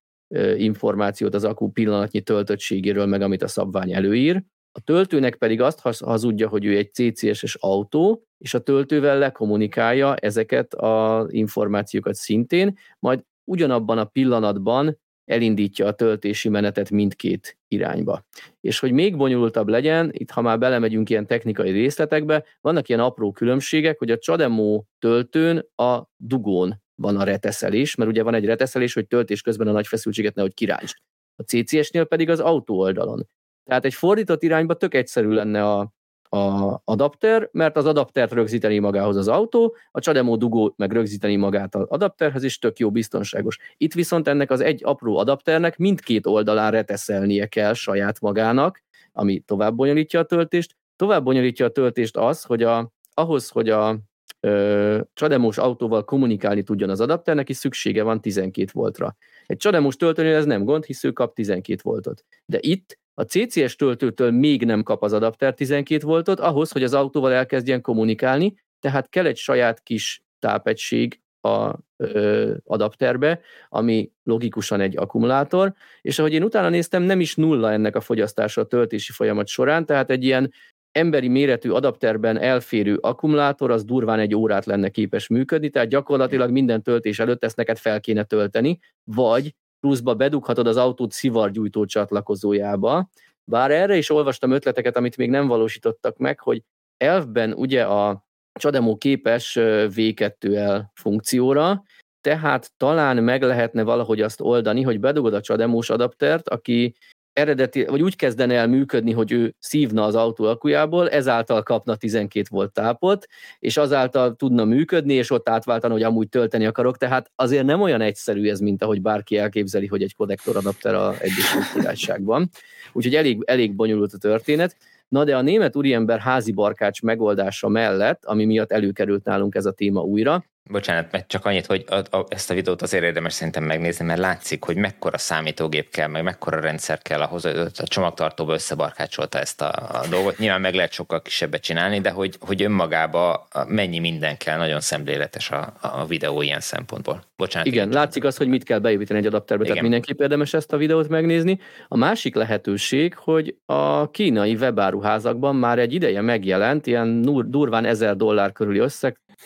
S4: információt az akku pillanatnyi töltöttségéről, meg amit a szabvány előír, a töltőnek pedig azt haz- hazudja, hogy ő egy CCS-es autó, és a töltővel lekommunikálja ezeket az információkat szintén, majd ugyanabban a pillanatban elindítja a töltési menetet mindkét irányba. És hogy még bonyolultabb legyen, itt ha már belemegyünk ilyen technikai részletekbe, vannak ilyen apró különbségek, hogy a Csademo töltőn a dugón van a reteszelés, mert ugye van egy reteszelés, hogy töltés közben a nagy feszültséget nehogy kirántsd. A CCS-nél pedig az autó oldalon. Tehát egy fordított irányba tök egyszerű lenne a, a adapter, mert az adaptert rögzíteni magához az autó, a Csademo dugó meg rögzíteni magát az adapterhez, és tök jó biztonságos. Itt viszont ennek az egy apró adapternek mindkét oldalán reteszelnie kell saját magának, ami tovább bonyolítja a töltést. Tovább bonyolítja a töltést az, hogy a, ahhoz, hogy a ö, csademós autóval kommunikálni tudjon az adapternek, is szüksége van 12 voltra. Egy csademós töltőnél ez nem gond, hisz ő kap 12 voltot. De itt a CCS töltőtől még nem kap az adapter 12 voltot, ahhoz, hogy az autóval elkezdjen kommunikálni, tehát kell egy saját kis tápegység a ö, adapterbe, ami logikusan egy akkumulátor, és ahogy én utána néztem, nem is nulla ennek a fogyasztása a töltési folyamat során, tehát egy ilyen emberi méretű adapterben elférő akkumulátor, az durván egy órát lenne képes működni, tehát gyakorlatilag minden töltés előtt ezt neked fel kéne tölteni, vagy pluszba bedughatod az autót szivargyújtó csatlakozójába. Bár erre is olvastam ötleteket, amit még nem valósítottak meg, hogy elfben ugye a Csademo képes V2L funkcióra, tehát talán meg lehetne valahogy azt oldani, hogy bedugod a Csademós adaptert, aki eredeti, vagy úgy kezdene el működni, hogy ő szívna az autó akujából, ezáltal kapna 12 volt tápot, és azáltal tudna működni, és ott átváltani, hogy amúgy tölteni akarok, tehát azért nem olyan egyszerű ez, mint ahogy bárki elképzeli, hogy egy konnektoradapter a Egyesült Királyságban. Úgyhogy elég, elég bonyolult a történet. Na de a német úriember házi barkács megoldása mellett, ami miatt előkerült nálunk ez a téma újra,
S2: Bocsánat, mert csak annyit, hogy a, a, ezt a videót azért érdemes szerintem megnézni, mert látszik, hogy mekkora számítógép kell, meg mekkora rendszer kell ahhoz, hogy a csomagtartóba összebarkácsolta ezt a, a dolgot. Nyilván meg lehet sokkal kisebbet csinálni, de hogy, hogy önmagába mennyi minden kell, nagyon szemléletes a, a videó ilyen szempontból. Bocsánat.
S4: Igen, látszik az, hogy mit kell beépíteni egy adapterbe, tehát
S2: Igen.
S4: mindenképp érdemes ezt a videót megnézni. A másik lehetőség, hogy a kínai webáruházakban már egy ideje megjelent ilyen durván 1000 dollár körüli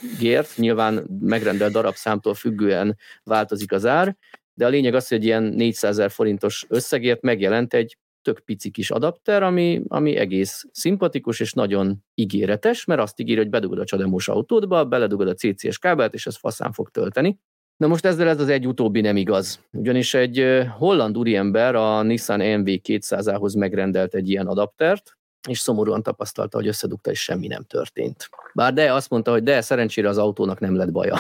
S4: összegért, nyilván megrendelt darabszámtól függően változik az ár, de a lényeg az, hogy ilyen 400 ezer forintos összegért megjelent egy tök pici kis adapter, ami, ami egész szimpatikus és nagyon ígéretes, mert azt ígér, hogy bedugod a csademós autódba, beledugod a CCS kábelt, és ez faszán fog tölteni. Na most ezzel ez az egy utóbbi nem igaz. Ugyanis egy holland úriember a Nissan MV 200-ához megrendelt egy ilyen adaptert, és szomorúan tapasztalta, hogy összedugta, és semmi nem történt. Bár de azt mondta, hogy de szerencsére az autónak nem lett baja.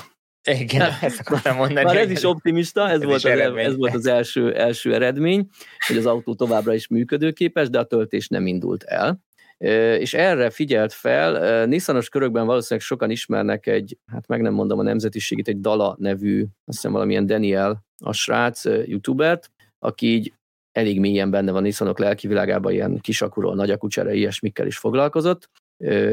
S2: Igen, <laughs> ezt akartam mondani.
S4: Már ez is optimista, ez,
S2: ez
S4: volt
S2: is
S4: az,
S2: eredmény.
S4: ez volt az első, első eredmény, hogy az autó továbbra is működőképes, de a töltés nem indult el. És erre figyelt fel, Nissanos körökben valószínűleg sokan ismernek egy, hát meg nem mondom a nemzetiségét, egy Dala nevű, azt hiszem valamilyen Daniel, a srác youtubert, aki így elég mélyen benne van Nissanok lelkivilágában, ilyen kisakuról, nagyakucsere, ilyesmikkel is foglalkozott.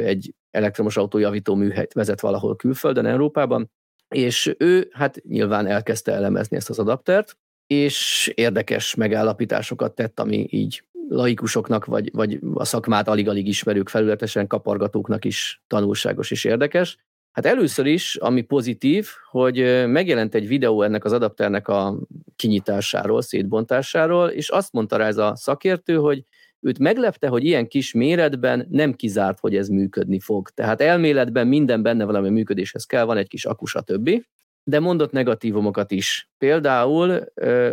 S4: Egy elektromos autójavító műhelyt vezet valahol külföldön, Európában, és ő hát nyilván elkezdte elemezni ezt az adaptert, és érdekes megállapításokat tett, ami így laikusoknak, vagy, vagy a szakmát alig-alig ismerők felületesen kapargatóknak is tanulságos és érdekes. Hát először is, ami pozitív, hogy megjelent egy videó ennek az adapternek a kinyitásáról, szétbontásáról, és azt mondta rá ez a szakértő, hogy őt meglepte, hogy ilyen kis méretben nem kizárt, hogy ez működni fog. Tehát elméletben minden benne valami működéshez kell, van egy kis akusa többi, de mondott negatívumokat is. Például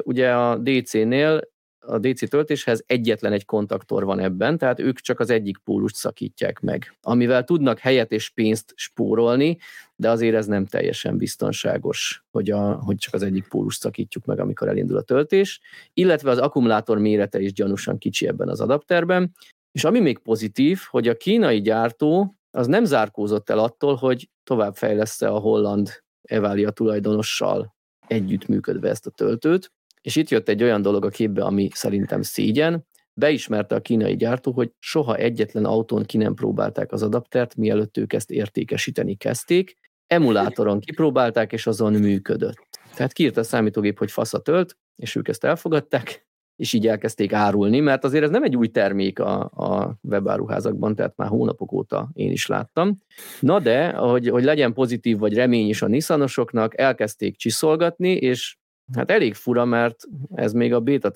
S4: ugye a DC-nél a DC töltéshez egyetlen egy kontaktor van ebben, tehát ők csak az egyik pólust szakítják meg, amivel tudnak helyet és pénzt spórolni, de azért ez nem teljesen biztonságos, hogy, a, hogy csak az egyik pólust szakítjuk meg, amikor elindul a töltés, illetve az akkumulátor mérete is gyanúsan kicsi ebben az adapterben, és ami még pozitív, hogy a kínai gyártó az nem zárkózott el attól, hogy továbbfejleszte a holland Evalia tulajdonossal együttműködve ezt a töltőt, és itt jött egy olyan dolog a képbe, ami szerintem szégyen, beismerte a kínai gyártó, hogy soha egyetlen autón ki nem próbálták az adaptert, mielőtt ők ezt értékesíteni kezdték, emulátoron kipróbálták, és azon működött. Tehát kiírta a számítógép, hogy fasz a tölt, és ők ezt elfogadták, és így elkezdték árulni, mert azért ez nem egy új termék a, a webáruházakban, tehát már hónapok óta én is láttam. Na de, hogy, hogy legyen pozitív vagy remény is a Nissanosoknak, elkezdték csiszolgatni, és Hát elég fura, mert ez még a beta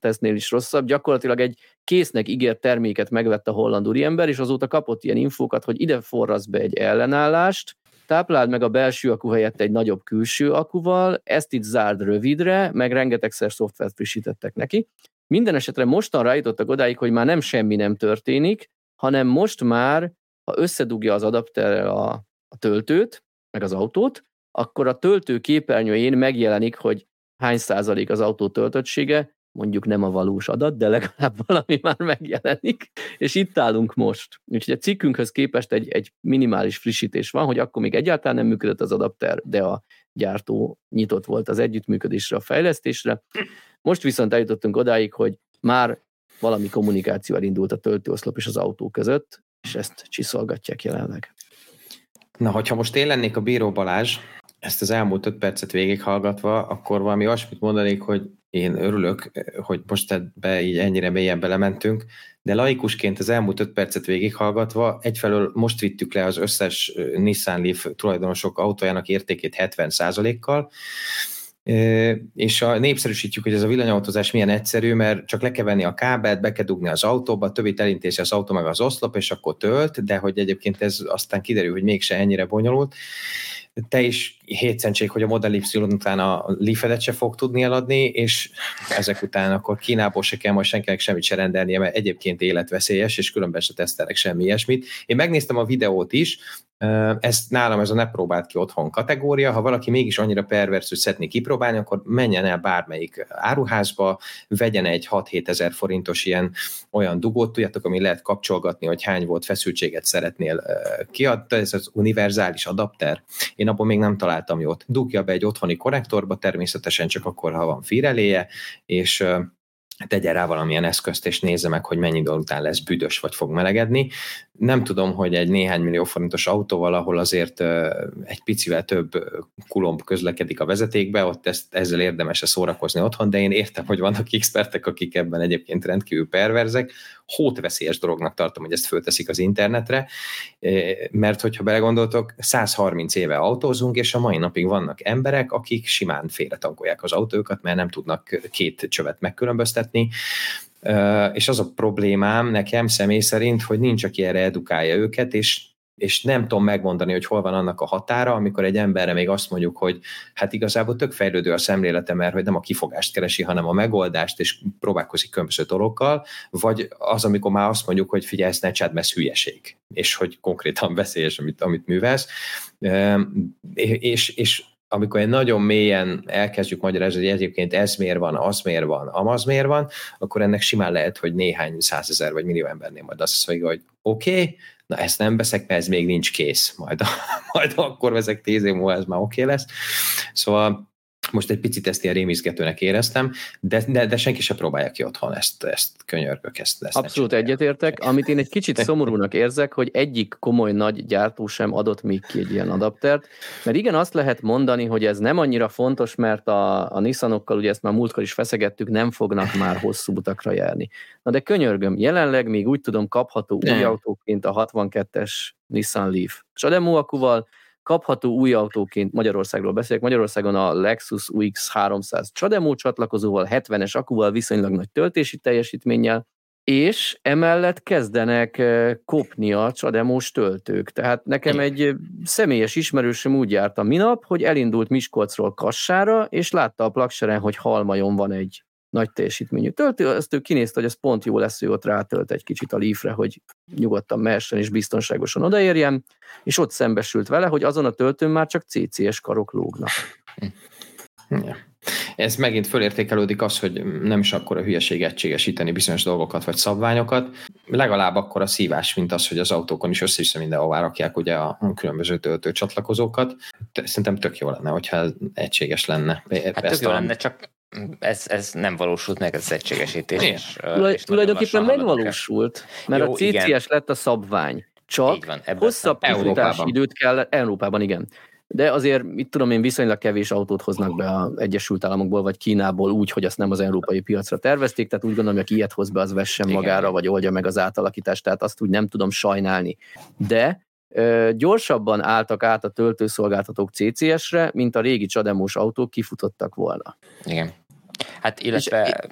S4: tesztnél is rosszabb. Gyakorlatilag egy késznek ígért terméket megvett a holland úriember, és azóta kapott ilyen infókat, hogy ide forrasz be egy ellenállást, tápláld meg a belső akku helyett egy nagyobb külső akuval, ezt itt zárd rövidre, meg rengetegszer szoftvert frissítettek neki. Minden esetre mostan rájutottak odáig, hogy már nem semmi nem történik, hanem most már, ha összedugja az adapterrel a, a töltőt, meg az autót, akkor a töltő képernyőjén megjelenik, hogy hány százalék az autó töltöttsége, mondjuk nem a valós adat, de legalább <laughs> valami már megjelenik, és itt állunk most. Úgyhogy a cikkünkhöz képest egy, egy minimális frissítés van, hogy akkor még egyáltalán nem működött az adapter, de a gyártó nyitott volt az együttműködésre, a fejlesztésre. Most viszont eljutottunk odáig, hogy már valami kommunikáció elindult a töltőoszlop és az autó között, és ezt csiszolgatják jelenleg.
S3: Na, hogyha most én lennék a Bíró Balázs, ezt az elmúlt öt percet végighallgatva, akkor valami olyasmit mondanék, hogy én örülök, hogy most ebbe így ennyire mélyen belementünk, de laikusként az elmúlt öt percet végighallgatva egyfelől most vittük le az összes Nissan Leaf tulajdonosok autójának értékét 70%-kal, és a, népszerűsítjük, hogy ez a villanyautózás milyen egyszerű, mert csak le kell venni a kábelt, be kell dugni az autóba, többi elintézi az autó meg az oszlop, és akkor tölt, de hogy egyébként ez aztán kiderül, hogy mégse ennyire bonyolult te is hétszentség, hogy a Model Y után a leaf se fog tudni eladni, és ezek után akkor Kínából se kell majd senkinek semmit se rendelnie, mert egyébként életveszélyes, és különben se tesztelek semmi ilyesmit. Én megnéztem a videót is, ezt nálam ez a ne próbált ki otthon kategória, ha valaki mégis annyira pervers, hogy szeretné kipróbálni, akkor menjen el bármelyik áruházba, vegyen egy 6-7 ezer forintos ilyen olyan dugót, tudjátok, ami lehet kapcsolgatni, hogy hány volt feszültséget szeretnél kiadni, ez az univerzális adapter. Én abban még nem találtam jót. Dugja be egy otthoni konnektorba, természetesen csak akkor, ha van fíreléje, és tegye rá valamilyen eszközt, és nézze meg, hogy mennyi idő után lesz büdös, vagy fog melegedni. Nem tudom, hogy egy néhány millió forintos autóval, ahol azért egy picivel több kulomb közlekedik a vezetékbe, ott ezt, ezzel érdemes szórakozni otthon, de én értem, hogy vannak expertek, akik ebben egyébként rendkívül perverzek. Hótveszélyes dolognak tartom, hogy ezt fölteszik az internetre, mert hogyha belegondoltok, 130 éve autózunk, és a mai napig vannak emberek, akik simán félretankolják az autókat, mert nem tudnak két csövet megkülönböztetni, és az a problémám nekem személy szerint, hogy nincs, aki erre edukálja őket, és és nem tudom megmondani, hogy hol van annak a határa, amikor egy emberre még azt mondjuk, hogy hát igazából tök fejlődő a szemlélete, mert hogy nem a kifogást keresi, hanem a megoldást, és próbálkozik különböző dolgokkal, vagy az, amikor már azt mondjuk, hogy figyelj, ezt ne csád, mert hülyeség, és hogy konkrétan <laughs> veszélyes, amit, amit művelsz. És, és amikor egy nagyon mélyen elkezdjük magyarázni, hogy egyébként ez miért van, az miért van, amaz miért van, akkor ennek simán lehet, hogy néhány százezer vagy millió embernél majd azt mondja, hogy oké, okay, na ezt nem veszek, mert ez még nincs kész, majd, <laughs> majd akkor veszek tíz év múlva, ez már oké okay lesz. Szóval most egy picit ezt ilyen rémizgetőnek éreztem, de, de, de senki se próbálja ki otthon ezt, ezt könyörgök, ezt, ezt
S4: Abszolút egyetértek. Amit én egy kicsit szomorúnak érzek, hogy egyik komoly nagy gyártó sem adott még ki egy ilyen adaptert, mert igen, azt lehet mondani, hogy ez nem annyira fontos, mert a, a Nissanokkal, ugye ezt már múltkor is feszegettük, nem fognak már hosszú utakra járni. Na de könyörgöm, jelenleg még úgy tudom kapható új autóként a 62-es Nissan Leaf. És a demo kapható új autóként Magyarországról beszélek. Magyarországon a Lexus UX 300 Csademo csatlakozóval, 70-es akuval, viszonylag nagy töltési teljesítménnyel, és emellett kezdenek kopni a csademós töltők. Tehát nekem egy személyes ismerősöm úgy járta minap, hogy elindult Miskolcról Kassára, és látta a plakseren, hogy Halmajon van egy nagy teljesítményű töltő, azt ő kinézte, hogy ez pont jó lesz, hogy ott rátölt egy kicsit a Leafre, hogy nyugodtan mehessen és biztonságosan odaérjen, és ott szembesült vele, hogy azon a töltőn már csak CCS karok lógnak.
S3: Ja. Ez megint fölértékelődik az, hogy nem is akkor a hülyeség egységesíteni bizonyos dolgokat vagy szabványokat. Legalább akkor a szívás, mint az, hogy az autókon is össze-vissza mindenhová rakják ugye a különböző töltő csatlakozókat. Szerintem tök jó lenne, hogyha egységes lenne.
S2: Hát tök jó lenne, csak ez, ez nem valósult meg, ez az egységesítés. És,
S4: Tulaj, és tulajdonképpen megvalósult, mert Jó, a CCS igen. lett a szabvány. Csak van, hosszabb kifutási időt kell, Európában igen. De azért, itt tudom én, viszonylag kevés autót hoznak be az Egyesült Államokból vagy Kínából úgy, hogy azt nem az európai piacra tervezték, tehát úgy gondolom, hogy aki ilyet hoz be, az vessen Igen. magára, vagy oldja meg az átalakítást, tehát azt úgy nem tudom sajnálni. De gyorsabban álltak át a töltőszolgáltatók CCS-re, mint a régi csademós autók kifutottak volna.
S2: Igen. Hát illetve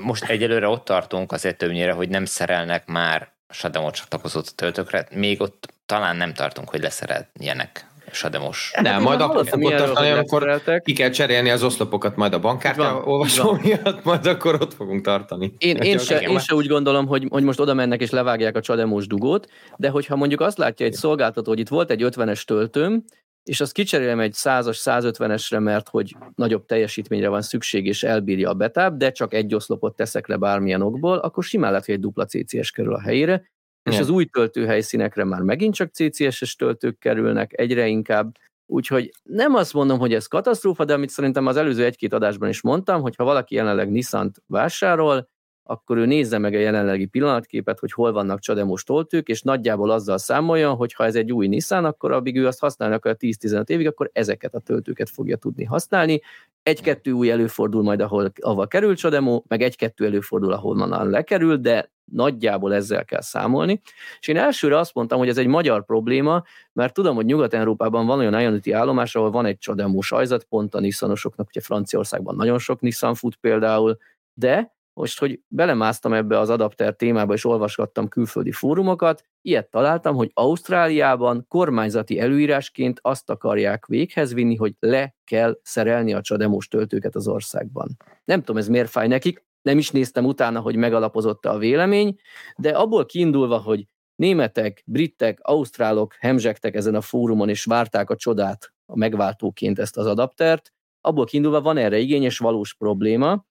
S2: most egyelőre ott tartunk azért többnyire, hogy nem szerelnek már Sademo csatlakozott a töltőkre, még ott talán nem tartunk, hogy leszereljenek Sademos.
S3: Nem, nem majd akkor tartani, amikor ki kell cserélni az oszlopokat majd a bankkártya olvasó miatt, majd akkor ott fogunk tartani.
S4: Én, én, se, én se úgy gondolom, hogy, hogy most oda mennek és levágják a csademos dugót, de hogyha mondjuk azt látja egy szolgáltató, hogy itt volt egy 50-es töltőm, és azt kicserélem egy 100-as, 150-esre, mert hogy nagyobb teljesítményre van szükség, és elbírja a betáp, de csak egy oszlopot teszek le bármilyen okból, akkor simán lehet, hogy egy dupla CCS kerül a helyére, és az új töltőhelyszínekre már megint csak CCS-es töltők kerülnek egyre inkább, úgyhogy nem azt mondom, hogy ez katasztrófa, de amit szerintem az előző egy-két adásban is mondtam, hogy ha valaki jelenleg Nissan-t vásárol, akkor ő nézze meg a jelenlegi pillanatképet, hogy hol vannak csademos toltők, és nagyjából azzal számoljon, hogy ha ez egy új Nissan, akkor addig ő azt használni akar 10-15 évig, akkor ezeket a töltőket fogja tudni használni. Egy-kettő új előfordul majd, ahol, ahol kerül csademo, meg egy-kettő előfordul, ahol onnan lekerül, de nagyjából ezzel kell számolni. És én elsőre azt mondtam, hogy ez egy magyar probléma, mert tudom, hogy Nyugat-Európában van olyan Ionity állomás, ahol van egy csademó sajzat, pont a Nissanosoknak, ugye Franciaországban nagyon sok Nissan fut például, de most, hogy belemásztam ebbe az adapter témába, és olvasgattam külföldi fórumokat, ilyet találtam, hogy Ausztráliában kormányzati előírásként azt akarják véghez vinni, hogy le kell szerelni a csademos töltőket az országban. Nem tudom, ez miért fáj nekik, nem is néztem utána, hogy megalapozott a vélemény, de abból kiindulva, hogy németek, britek, ausztrálok hemzsegtek ezen a fórumon, és várták a csodát a megváltóként ezt az adaptert, abból kiindulva van erre igény és valós probléma.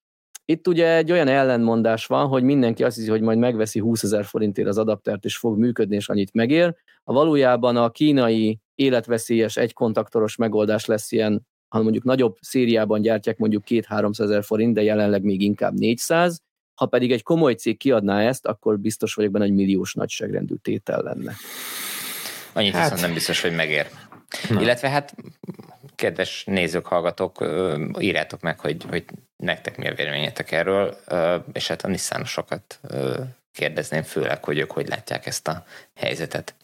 S4: Itt ugye egy olyan ellenmondás van, hogy mindenki azt hiszi, hogy majd megveszi 20 ezer forintért az adaptert, és fog működni, és annyit megér. A valójában a kínai életveszélyes egykontaktoros megoldás lesz ilyen ha mondjuk nagyobb szériában gyártják mondjuk 2-300 ezer forint, de jelenleg még inkább 400, ha pedig egy komoly cég kiadná ezt, akkor biztos vagyok benne, hogy milliós nagyságrendű tétel lenne.
S2: Annyit hát... viszont nem biztos, hogy megér. Na. Illetve hát, kedves nézők, hallgatók, írjátok meg, hogy, hogy nektek mi a véleményetek erről, és hát a Nissan-osokat kérdezném főleg, hogy ők hogy látják ezt a helyzetet.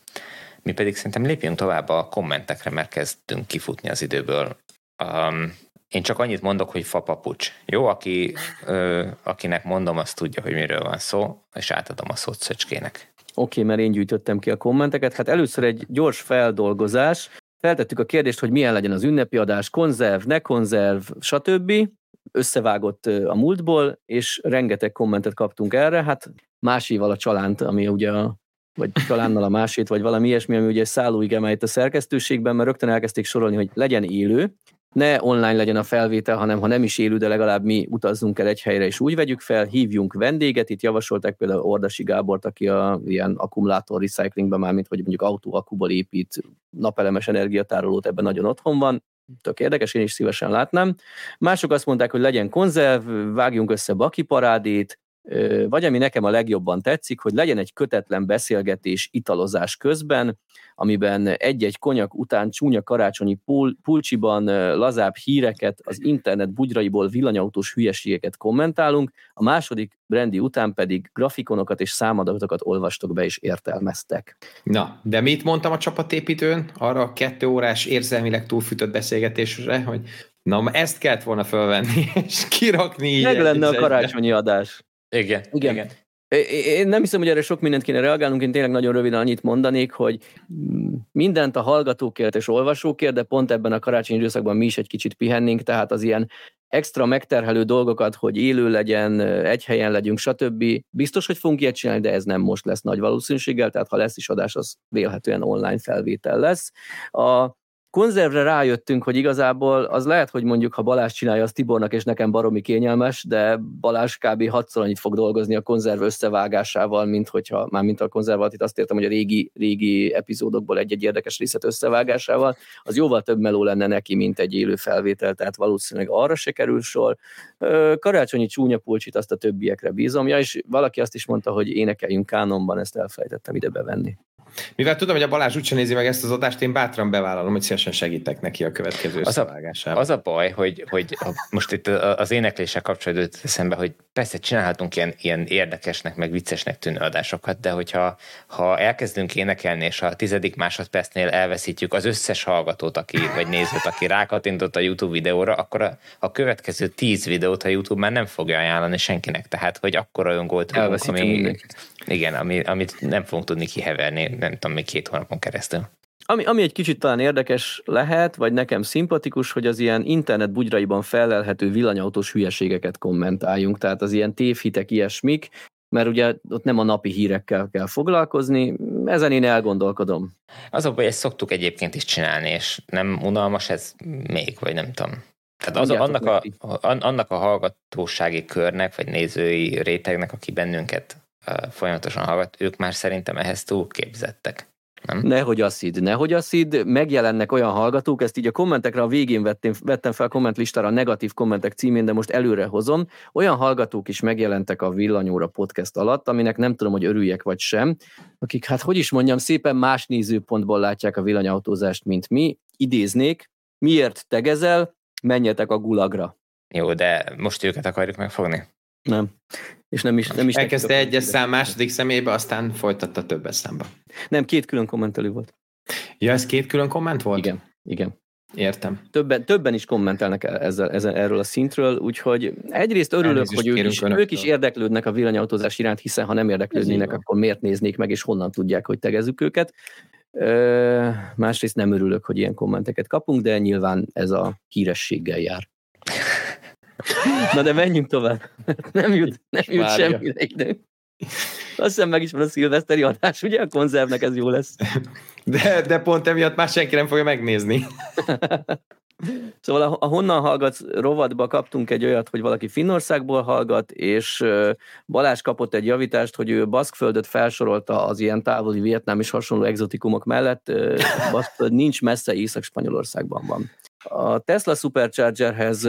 S2: Mi pedig szerintem lépjünk tovább a kommentekre, mert kezdünk kifutni az időből. Um, én csak annyit mondok, hogy fapapucs. Jó, aki, ö, akinek mondom, azt tudja, hogy miről van szó, és átadom a szót Szöcskének.
S4: Oké, okay, mert én gyűjtöttem ki a kommenteket. Hát először egy gyors feldolgozás. Feltettük a kérdést, hogy milyen legyen az ünnepi adás, konzerv, ne konzerv, stb. Összevágott a múltból, és rengeteg kommentet kaptunk erre. Hát másival a csalánt, ami ugye a vagy talánnal a másét, vagy valami ilyesmi, ami ugye szállóig emeljött a szerkesztőségben, mert rögtön elkezdték sorolni, hogy legyen élő, ne online legyen a felvétel, hanem ha nem is élő, de legalább mi utazzunk el egy helyre, és úgy vegyük fel, hívjunk vendéget, itt javasolták például Ordasi Gábort, aki a ilyen akkumulátor recyclingben már, mint hogy mondjuk autóakuból épít napelemes energiatárolót, ebben nagyon otthon van, tök érdekes, én is szívesen látnám. Mások azt mondták, hogy legyen konzerv, vágjunk össze baki parádét, vagy ami nekem a legjobban tetszik, hogy legyen egy kötetlen beszélgetés italozás közben, amiben egy-egy konyak után csúnya karácsonyi pul- pulcsiban lazább híreket, az internet bugyraiból villanyautós hülyeségeket kommentálunk, a második brendi után pedig grafikonokat és számadatokat olvastok be és értelmeztek.
S3: Na, de mit mondtam a csapatépítőn arra a kettő órás érzelmileg túlfűtött beszélgetésre, hogy na, ezt kellett volna fölvenni, <laughs> és kirakni
S4: Meg lenne a karácsonyi adás.
S2: Igen, igen. igen.
S4: Én nem hiszem, hogy erre sok mindent kéne reagálnunk, én tényleg nagyon röviden annyit mondanék, hogy mindent a hallgatókért és olvasókért, de pont ebben a karácsonyi időszakban mi is egy kicsit pihennénk, tehát az ilyen extra megterhelő dolgokat, hogy élő legyen, egy helyen legyünk, stb. Biztos, hogy fogunk ilyet csinálni, de ez nem most lesz nagy valószínűséggel, tehát ha lesz is adás, az vélhetően online felvétel lesz. A konzervre rájöttünk, hogy igazából az lehet, hogy mondjuk, ha Balázs csinálja, az Tibornak és nekem baromi kényelmes, de Balázs kb. hatszor annyit fog dolgozni a konzerv összevágásával, mint hogyha, már mint a konzervat, itt azt értem, hogy a régi, régi epizódokból egy-egy érdekes részlet összevágásával, az jóval több meló lenne neki, mint egy élő felvétel, tehát valószínűleg arra se kerül sor. Karácsonyi csúnya pulcsit azt a többiekre bízom, ja, és valaki azt is mondta, hogy énekeljünk kánonban, ezt elfelejtettem ide bevenni.
S3: Mivel tudom, hogy a Balázs úgyse nézi meg ezt az adást, én bátran bevállalom, hogy szívesen segítek neki a következő
S2: az a, az a baj, hogy, hogy most itt az énekléssel kapcsolatban eszembe, hogy persze csinálhatunk ilyen, ilyen érdekesnek, meg viccesnek tűnő adásokat, de hogyha ha elkezdünk énekelni, és a tizedik másodpercnél elveszítjük az összes hallgatót, aki, vagy nézőt, aki rákattintott a YouTube videóra, akkor a, a következő tíz videót a YouTube már nem fogja ajánlani senkinek. Tehát, hogy akkor olyan gólt ami, igen, ami, amit nem fogunk tudni kiheverni, nem tudom, még két hónapon keresztül.
S4: Ami, ami egy kicsit talán érdekes lehet, vagy nekem szimpatikus, hogy az ilyen internet bugyraiban felelhető villanyautós hülyeségeket kommentáljunk, tehát az ilyen tévhitek, ilyesmik, mert ugye ott nem a napi hírekkel kell foglalkozni, ezen én elgondolkodom.
S2: Az a baj, ezt szoktuk egyébként is csinálni, és nem unalmas ez még, vagy nem tudom. Tehát az, annak, a, annak a hallgatósági körnek, vagy nézői rétegnek, aki bennünket folyamatosan hallgat, ők már szerintem ehhez túl képzettek. Nem?
S4: Nehogy asszid, nehogy asszid, megjelennek olyan hallgatók, ezt így a kommentekre a végén vettem, vettem fel kommentlistára a negatív kommentek címén, de most előre hozom. Olyan hallgatók is megjelentek a Villanyóra podcast alatt, aminek nem tudom, hogy örüljek vagy sem, akik, hát hogy is mondjam, szépen más nézőpontból látják a villanyautózást, mint mi. Idéznék, miért tegezel, menjetek a gulagra.
S2: Jó, de most őket akarjuk megfogni?
S4: Nem. És nem is, nem is
S3: Elkezdte egyes szám második személybe, aztán folytatta többes számba.
S4: Nem, két külön kommentelő volt.
S3: Ja, ez két külön komment volt?
S4: Igen, igen.
S3: Értem.
S4: Többen, többen is kommentelnek e- ezzel, ezzel, erről a szintről, úgyhogy egyrészt örülök, Elnézést hogy ők is, ők is érdeklődnek a villanyautózás iránt, hiszen ha nem érdeklődnének, akkor miért néznék meg, és honnan tudják, hogy tegezzük őket. Ö, másrészt nem örülök, hogy ilyen kommenteket kapunk, de nyilván ez a hírességgel jár. Na de menjünk tovább. <laughs> Nem jut, nem jut semmire idő. Azt hiszem meg is van a szilveszteri adás, ugye? A konzervnek ez jó lesz.
S3: De, de pont emiatt már senki nem fogja megnézni. <laughs>
S4: Szóval a, a Honnan Hallgatsz rovatba kaptunk egy olyat, hogy valaki Finnországból hallgat, és Balázs kapott egy javítást, hogy ő Baszkföldöt felsorolta az ilyen távoli Vietnám és hasonló exotikumok mellett. Baszkföld nincs messze, Észak-Spanyolországban van. A Tesla Superchargerhez,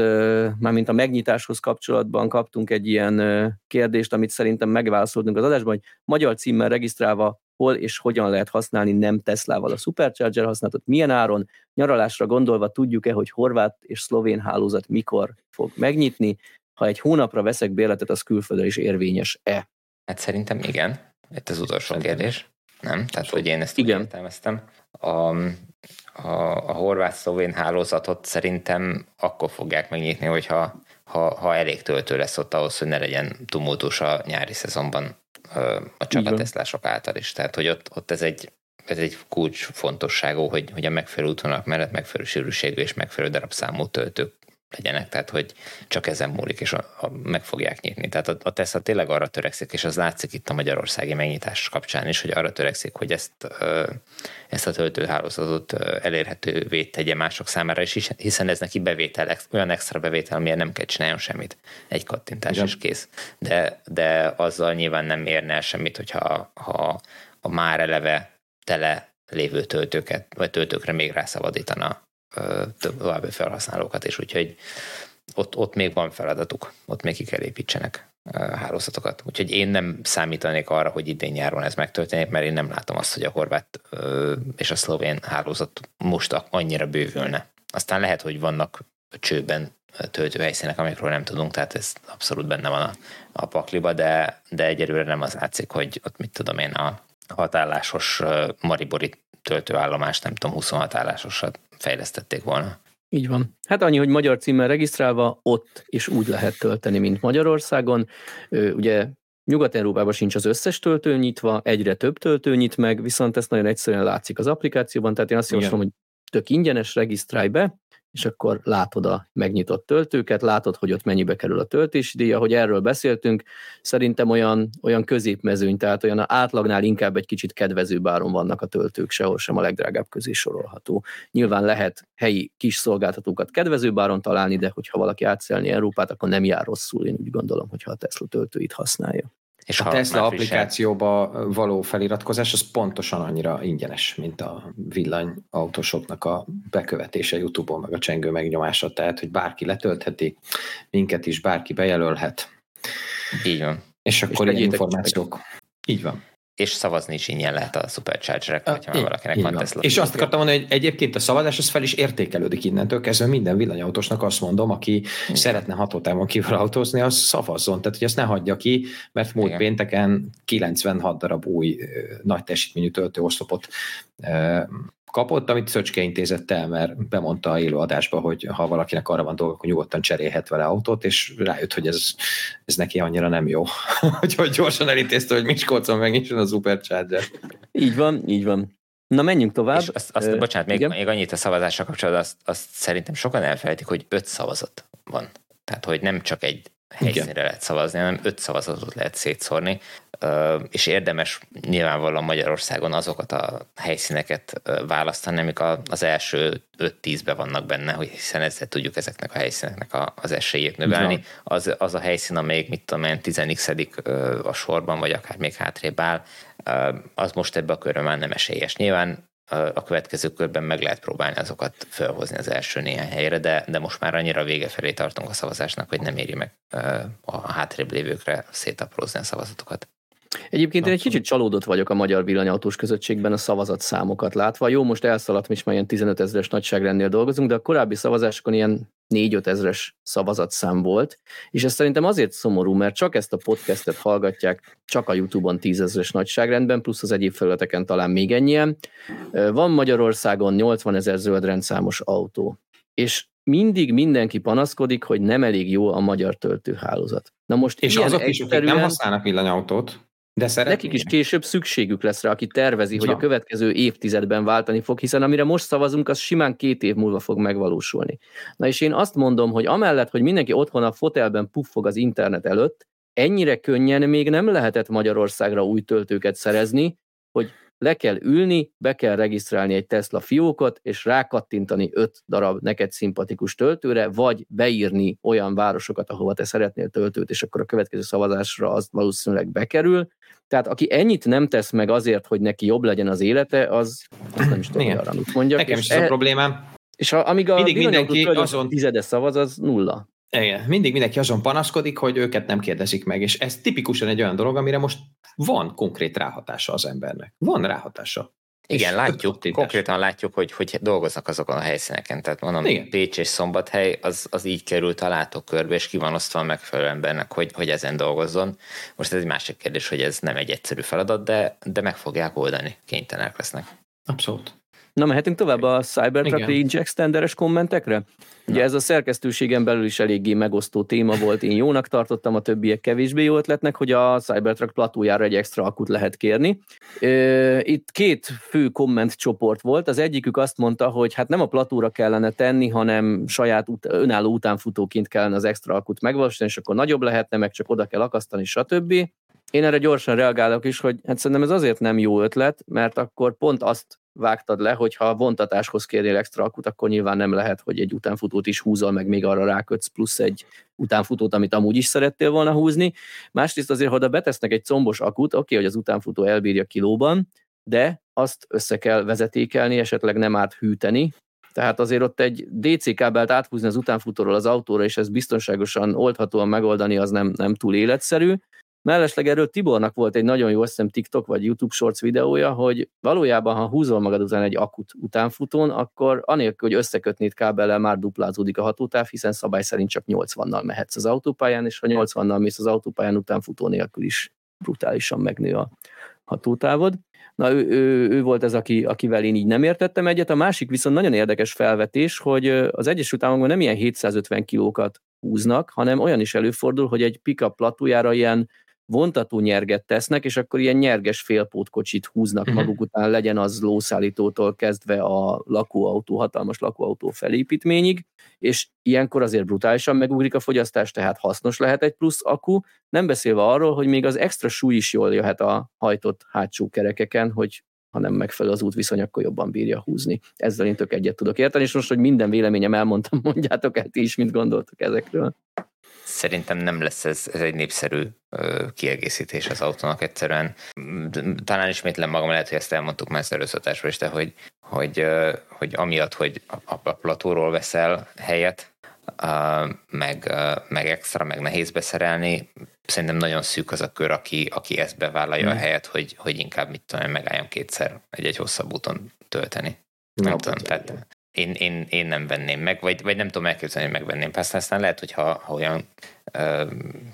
S4: mármint a megnyitáshoz kapcsolatban kaptunk egy ilyen kérdést, amit szerintem megválaszoltunk az adásban, hogy magyar címmel regisztrálva hol és hogyan lehet használni nem Teslával a Supercharger használatot, milyen áron, nyaralásra gondolva tudjuk-e, hogy horvát és szlovén hálózat mikor fog megnyitni, ha egy hónapra veszek bérletet, az külföldre is érvényes-e?
S2: Hát szerintem igen. Itt az utolsó szerintem. kérdés. Nem? Tehát, hogy én ezt igen. értelmeztem. A, a, a horvát-szlovén hálózatot szerintem akkor fogják megnyitni, hogyha ha, ha elég töltő lesz ott ahhoz, hogy ne legyen tumultus a nyári szezonban a Teslások által is. Tehát, hogy ott, ott ez egy ez egy kulcs fontosságú, hogy, hogy a megfelelő útvonalak mellett megfelelő sűrűségű és megfelelő darabszámú töltők legyenek, tehát hogy csak ezen múlik, és a, a, meg fogják nyitni. Tehát a, a Tesla tényleg arra törekszik, és az látszik itt a magyarországi megnyitás kapcsán is, hogy arra törekszik, hogy ezt, ezt a töltőhálózatot elérhetővé tegye mások számára is, hiszen ez neki bevétel, olyan extra bevétel, amilyen nem kell csináljon semmit. Egy kattintás Igen. is kész. De, de azzal nyilván nem érne el semmit, hogyha ha a már eleve tele lévő töltőket, vagy töltőkre még rászabadítana további felhasználókat, és úgyhogy ott, ott még van feladatuk, ott még ki kell építsenek. hálózatokat. Úgyhogy én nem számítanék arra, hogy idén nyáron ez megtörténik, mert én nem látom azt, hogy a horvát és a szlovén hálózat most annyira bővülne. Aztán lehet, hogy vannak csőben töltőhelyszínek, amikről nem tudunk, tehát ez abszolút benne van a, a pakliba, de, de egyelőre nem az látszik, hogy ott mit tudom én, a hatállásos maribori töltőállomást, nem tudom, 26 állásosat fejlesztették volna.
S4: Így van. Hát annyi, hogy magyar címmel regisztrálva ott is úgy lehet tölteni, mint Magyarországon. Ugye Nyugat-Európában sincs az összes töltő nyitva, egyre több töltő nyit meg, viszont ezt nagyon egyszerűen látszik az applikációban, tehát én azt javaslom, hogy tök ingyenes, regisztrálj be, és akkor látod a megnyitott töltőket, látod, hogy ott mennyibe kerül a töltési díj, ahogy erről beszéltünk, szerintem olyan, olyan középmezőny, tehát olyan átlagnál inkább egy kicsit kedvező áron vannak a töltők, sehol sem a legdrágább közé sorolható. Nyilván lehet helyi kis szolgáltatókat kedvező áron találni, de hogyha valaki átszelni Európát, akkor nem jár rosszul, én úgy gondolom, hogyha a Tesla töltőit használja.
S3: És a Tesla applikációba való feliratkozás az pontosan annyira ingyenes, mint a villanyautósoknak a bekövetése YouTube-on, meg a csengő megnyomása, tehát, hogy bárki letöltheti, minket is bárki bejelölhet.
S2: Így van.
S3: És akkor és információk. Így van
S2: és szavazni is ingyen lehet a Supercharger-ekre, hogyha már valakinek van Tesla.
S3: És azt akartam mondani, hogy egyébként a szavazás az fel is értékelődik innentől kezdve minden villanyautósnak azt mondom, aki Igen. szeretne hatótávon kívül autózni, az szavazzon, tehát hogy azt ne hagyja ki, mert múlt Igen. pénteken 96 darab új nagy teljesítményű töltőoszlopot kapott, amit Szöcske intézett el, mert bemondta a élőadásba, hogy ha valakinek arra van dolga, akkor nyugodtan cserélhet vele autót, és rájött, hogy ez, ez neki annyira nem jó. <laughs> Úgyhogy gyorsan elintézte, hogy Miskolcon megnyisson a Supercharger.
S4: Így van, így van. Na menjünk tovább. És
S2: azt, azt uh, bocsánat, még, még annyit a szavazásra kapcsolatban, azt, azt szerintem sokan elfelejtik, hogy öt szavazat van. Tehát, hogy nem csak egy helyszínre Igen. lehet szavazni, hanem öt szavazatot lehet szétszórni, és érdemes nyilvánvalóan Magyarországon azokat a helyszíneket választani, amik az első 5-10-be vannak benne, hiszen ezzel tudjuk ezeknek a helyszíneknek az esélyét növelni. Az, az a helyszín, amelyik, mit tudom én, 10 a sorban, vagy akár még hátrébb áll, az most ebbe a körben már nem esélyes. Nyilván a következő körben meg lehet próbálni azokat felhozni az első néhány helyre, de, de most már annyira vége felé tartunk a szavazásnak, hogy nem éri meg a hátrébb lévőkre szétaprózni a szavazatokat.
S4: Egyébként én egy kicsit csalódott vagyok a magyar villanyautós közösségben a szavazat számokat látva. Jó, most elszaladt, is már ilyen 15 ezeres nagyságrendnél dolgozunk, de a korábbi szavazásokon ilyen 4-5 ezres szavazatszám volt, és ez szerintem azért szomorú, mert csak ezt a podcastet hallgatják csak a YouTube-on 10 ezeres nagyságrendben, plusz az egyéb felületeken talán még ennyien. Van Magyarországon 80 ezer zöldrendszámos autó, és mindig mindenki panaszkodik, hogy nem elég jó a magyar töltőhálózat.
S3: Na most és azok is, akik nem használnak villanyautót, de szeretnének.
S4: Nekik is később szükségük lesz rá, aki tervezi, ja. hogy a következő évtizedben váltani fog, hiszen amire most szavazunk, az simán két év múlva fog megvalósulni. Na és én azt mondom, hogy amellett, hogy mindenki otthon a fotelben puffog az internet előtt, ennyire könnyen még nem lehetett Magyarországra új töltőket szerezni, hogy le kell ülni, be kell regisztrálni egy Tesla fiókot, és rákattintani öt darab neked szimpatikus töltőre, vagy beírni olyan városokat, ahova te szeretnél töltőt, és akkor a következő szavazásra az valószínűleg bekerül. Tehát aki ennyit nem tesz meg azért, hogy neki jobb legyen az élete, az, az nem is tudom, arra mit mondjak.
S3: Nekem is ez e, a problémám.
S4: És a, amíg a Mindig mindenki azon tizede szavaz, az nulla.
S3: Igen, mindig mindenki azon panaszkodik, hogy őket nem kérdezik meg, és ez tipikusan egy olyan dolog, amire most van konkrét ráhatása az embernek. Van ráhatása.
S2: Igen, és látjuk, konkrétan látjuk, hogy, hogy dolgoznak azokon a helyszíneken. Tehát mondom, Igen. Pécs és Szombathely az, az így került a látókörbe, és ki van osztva a megfelelő embernek, hogy, hogy ezen dolgozzon. Most ez egy másik kérdés, hogy ez nem egy egyszerű feladat, de, de meg fogják oldani, kénytelenek lesznek.
S3: Abszolút.
S4: Na, mehetünk tovább a Cybertruck Range Extenderes kommentekre? Ugye ez a szerkesztőségen belül is eléggé megosztó téma volt, én jónak tartottam, a többiek kevésbé jó ötletnek, hogy a Cybertruck platójára egy extra akut lehet kérni. Itt két fő komment csoport volt, az egyikük azt mondta, hogy hát nem a platóra kellene tenni, hanem saját ut- önálló utánfutóként kellene az extra akut megvalósítani, és akkor nagyobb lehetne, meg csak oda kell akasztani, stb. Én erre gyorsan reagálok is, hogy hát szerintem ez azért nem jó ötlet, mert akkor pont azt vágtad le, hogy ha vontatáshoz kérnél extra akut, akkor nyilván nem lehet, hogy egy utánfutót is húzol, meg még arra rákötsz plusz egy utánfutót, amit amúgy is szerettél volna húzni. Másrészt azért, ha oda betesznek egy combos akut, oké, hogy az utánfutó elbírja kilóban, de azt össze kell vezetékelni, esetleg nem árt hűteni, Tehát azért ott egy DC kábelt áthúzni az utánfutóról az autóra, és ezt biztonságosan, oldhatóan megoldani, az nem, nem túl életszerű. Mellesleg erről Tibornak volt egy nagyon jó, azt TikTok vagy YouTube Shorts videója, hogy valójában, ha húzol magad után egy akut utánfutón, akkor anélkül, hogy összekötnéd kábellel, már duplázódik a hatótáv, hiszen szabály szerint csak 80-nal mehetsz az autópályán, és ha 80-nal mész az autópályán utánfutó nélkül is brutálisan megnő a hatótávod. Na, ő, ő, ő volt ez, aki, akivel én így nem értettem egyet. A másik viszont nagyon érdekes felvetés, hogy az Egyesült Államokban nem ilyen 750 kilókat húznak, hanem olyan is előfordul, hogy egy pickup platójára ilyen vontató nyerget tesznek, és akkor ilyen nyerges félpótkocsit húznak uh-huh. maguk után, legyen az lószállítótól kezdve a lakóautó, hatalmas lakóautó felépítményig, és ilyenkor azért brutálisan megugrik a fogyasztás, tehát hasznos lehet egy plusz akku, nem beszélve arról, hogy még az extra súly is jól jöhet a hajtott hátsó kerekeken, hogy ha nem megfelel az útviszony, akkor jobban bírja húzni. Ezzel én tök egyet tudok érteni, és most, hogy minden véleményem elmondtam, mondjátok el ti is, mit gondoltok ezekről.
S2: Szerintem nem lesz ez, ez egy népszerű kiegészítés az autónak egyszerűen. Talán ismétlen magam, lehet, hogy ezt elmondtuk már előszatásban is, de hogy, hogy, hogy amiatt, hogy a, a platóról veszel helyet, meg, meg extra, meg nehéz beszerelni, szerintem nagyon szűk az a kör, aki, aki ezt bevállalja mm. a helyet, hogy, hogy inkább mit tudom, megálljon kétszer egy-egy hosszabb úton tölteni. Nem, nem tudom, tehát én, én, én nem venném meg, vagy, vagy nem tudom elképzelni, hogy megvenném. Aztán, aztán lehet, hogy ha, olyan ö,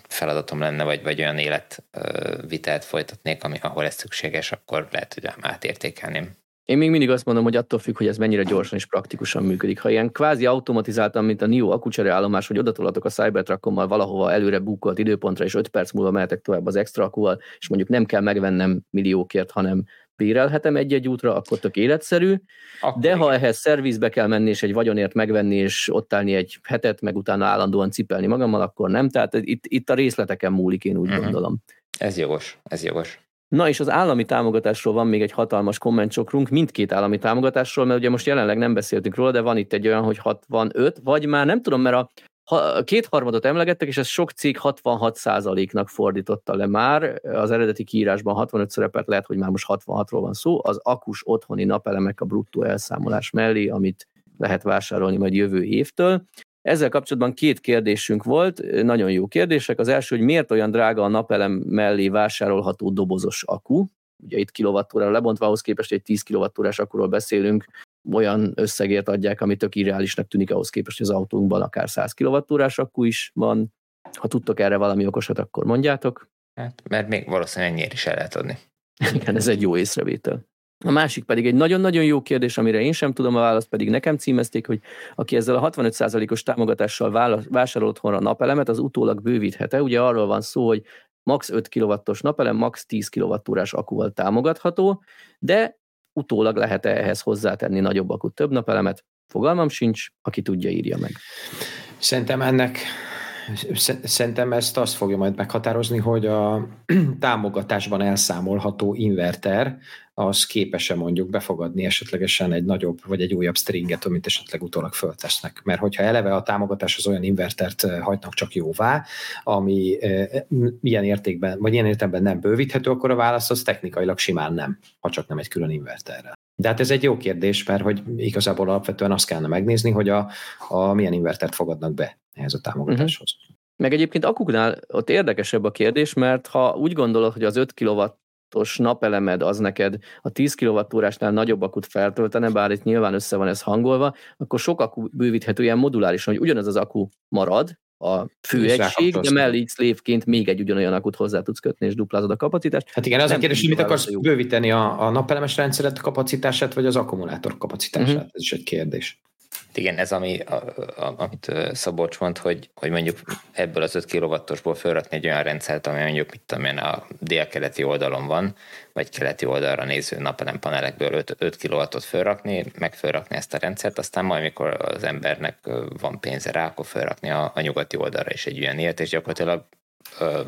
S2: feladatom lenne, vagy, vagy olyan életvitelt folytatnék, ami, ahol ez szükséges, akkor lehet, hogy átértékelném.
S4: Én még mindig azt mondom, hogy attól függ, hogy ez mennyire gyorsan és praktikusan működik. Ha ilyen kvázi automatizáltan, mint a NIO akucsere állomás, hogy odatolatok a Cybertruckommal valahova előre bukolt időpontra, és 5 perc múlva mehetek tovább az extra akúval, és mondjuk nem kell megvennem milliókért, hanem bérelhetem egy-egy útra, akkor tök életszerű, akkor de igen. ha ehhez szervizbe kell menni, és egy vagyonért megvenni, és ott állni egy hetet, meg utána állandóan cipelni magammal, akkor nem. Tehát itt, itt a részleteken múlik, én úgy uh-huh. gondolom.
S2: Ez jogos, ez jogos.
S4: Na és az állami támogatásról van még egy hatalmas kommentsokrunk, mindkét állami támogatásról, mert ugye most jelenleg nem beszéltünk róla, de van itt egy olyan, hogy 65, vagy már nem tudom, mert a ha, kétharmadot emlegettek, és ez sok cég 66%-nak fordította le már. Az eredeti kiírásban 65 szerepet lehet, hogy már most 66-ról van szó. Az akus otthoni napelemek a bruttó elszámolás mellé, amit lehet vásárolni majd jövő évtől. Ezzel kapcsolatban két kérdésünk volt, nagyon jó kérdések. Az első, hogy miért olyan drága a napelem mellé vásárolható dobozos akku? Ugye itt kilovattórára lebontva, ahhoz képest egy 10 kilovattórás akkuról beszélünk, olyan összegért adják, ami tök irreálisnak tűnik ahhoz képest, hogy az autónkban akár 100 kWh akku is van. Ha tudtok erre valami okosat, akkor mondjátok.
S2: Hát, mert még valószínűleg ennyire is el lehet adni.
S4: Igen, ez egy jó észrevétel. A másik pedig egy nagyon-nagyon jó kérdés, amire én sem tudom a választ, pedig nekem címezték, hogy aki ezzel a 65%-os támogatással vásárol otthonra napelemet, az utólag bővíthet-e. Ugye arról van szó, hogy max. 5 kW-os napelem, max. 10 kWh akkuval támogatható, de utólag lehet-e ehhez hozzátenni nagyobb akut, több napelemet? Fogalmam sincs, aki tudja, írja meg.
S3: Szerintem ennek Szerintem ezt azt fogja majd meghatározni, hogy a <clears throat> támogatásban elszámolható inverter az képes-e mondjuk befogadni esetlegesen egy nagyobb vagy egy újabb stringet, amit esetleg utólag föltesznek. Mert hogyha eleve a támogatás az olyan invertert hagynak csak jóvá, ami ilyen értékben, vagy ilyen értelemben nem bővíthető, akkor a válasz az technikailag simán nem, ha csak nem egy külön inverterrel. De hát ez egy jó kérdés, mert hogy igazából alapvetően azt kellene megnézni, hogy a, a milyen invertert fogadnak be ehhez a támogatáshoz. Uh-huh.
S4: Meg egyébként akuknál ott érdekesebb a kérdés, mert ha úgy gondolod, hogy az 5 kW napelemed az neked a 10 kWh-nál nagyobb akut feltöltene, bár itt nyilván össze van ez hangolva, akkor sok akku bővíthető ilyen modulárisan, hogy ugyanaz az akku marad, a főegység, de mellé szlévként még egy ugyanolyan akut hozzá tudsz kötni, és duplázod a kapacitást.
S3: Hát igen, az a kérdés, hogy mit akarsz bővíteni a, a napelemes rendszeret kapacitását, vagy az akkumulátor kapacitását? Uh-huh. Ez is egy kérdés.
S2: Igen, ez ami, a, a, amit Szabolcs mond, hogy, hogy mondjuk ebből az 5 kW-osból felrakni egy olyan rendszert, ami mondjuk mit tudom én, a dél-keleti oldalon van, vagy keleti oldalra néző napelem panelekből 5, 5 kW-ot felrakni, meg felrakni ezt a rendszert, aztán majd, mikor az embernek van pénze rá, akkor felrakni a, a nyugati oldalra is egy ilyen ilyet, és gyakorlatilag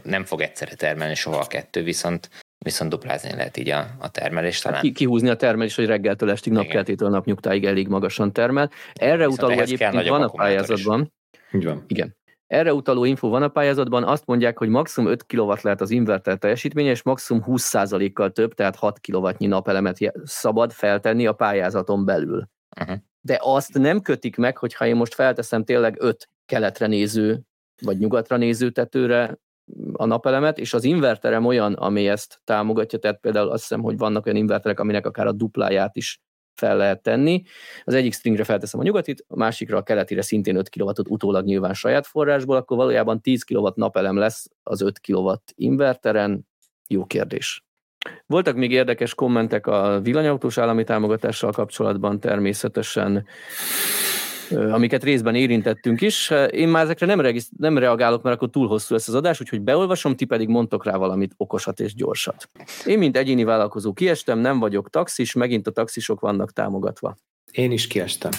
S2: nem fog egyszerre termelni soha a kettő, viszont viszont duplázni lehet így a, a termelést talán.
S4: Ki, kihúzni a termelést, hogy reggeltől estig, napkeltétől napnyugtáig elég magasan termel. Erre viszont utaló egyébként van a pályázatban.
S3: Így van.
S4: Igen. Erre utaló info van a pályázatban, azt mondják, hogy maximum 5 kW lehet az inverter teljesítménye, és maximum 20%-kal több, tehát 6 kW napelemet szabad feltenni a pályázaton belül. Uh-huh. de azt nem kötik meg, hogyha én most felteszem tényleg öt keletre néző, vagy nyugatra néző tetőre a napelemet, és az inverterem olyan, ami ezt támogatja, tehát például azt hiszem, hogy vannak olyan inverterek, aminek akár a dupláját is fel lehet tenni. Az egyik stringre felteszem a nyugatit, a másikra a keletire szintén 5 kw utólag nyilván saját forrásból, akkor valójában 10 kW napelem lesz az 5 kW inverteren. Jó kérdés. Voltak még érdekes kommentek a villanyautós állami támogatással kapcsolatban természetesen amiket részben érintettünk is. Én már ezekre nem, regiszt- nem reagálok, mert akkor túl hosszú lesz az adás, úgyhogy beolvasom, ti pedig mondtok rá valamit okosat és gyorsat. Én, mint egyéni vállalkozó kiestem, nem vagyok taxis, megint a taxisok vannak támogatva.
S3: Én is kiestem.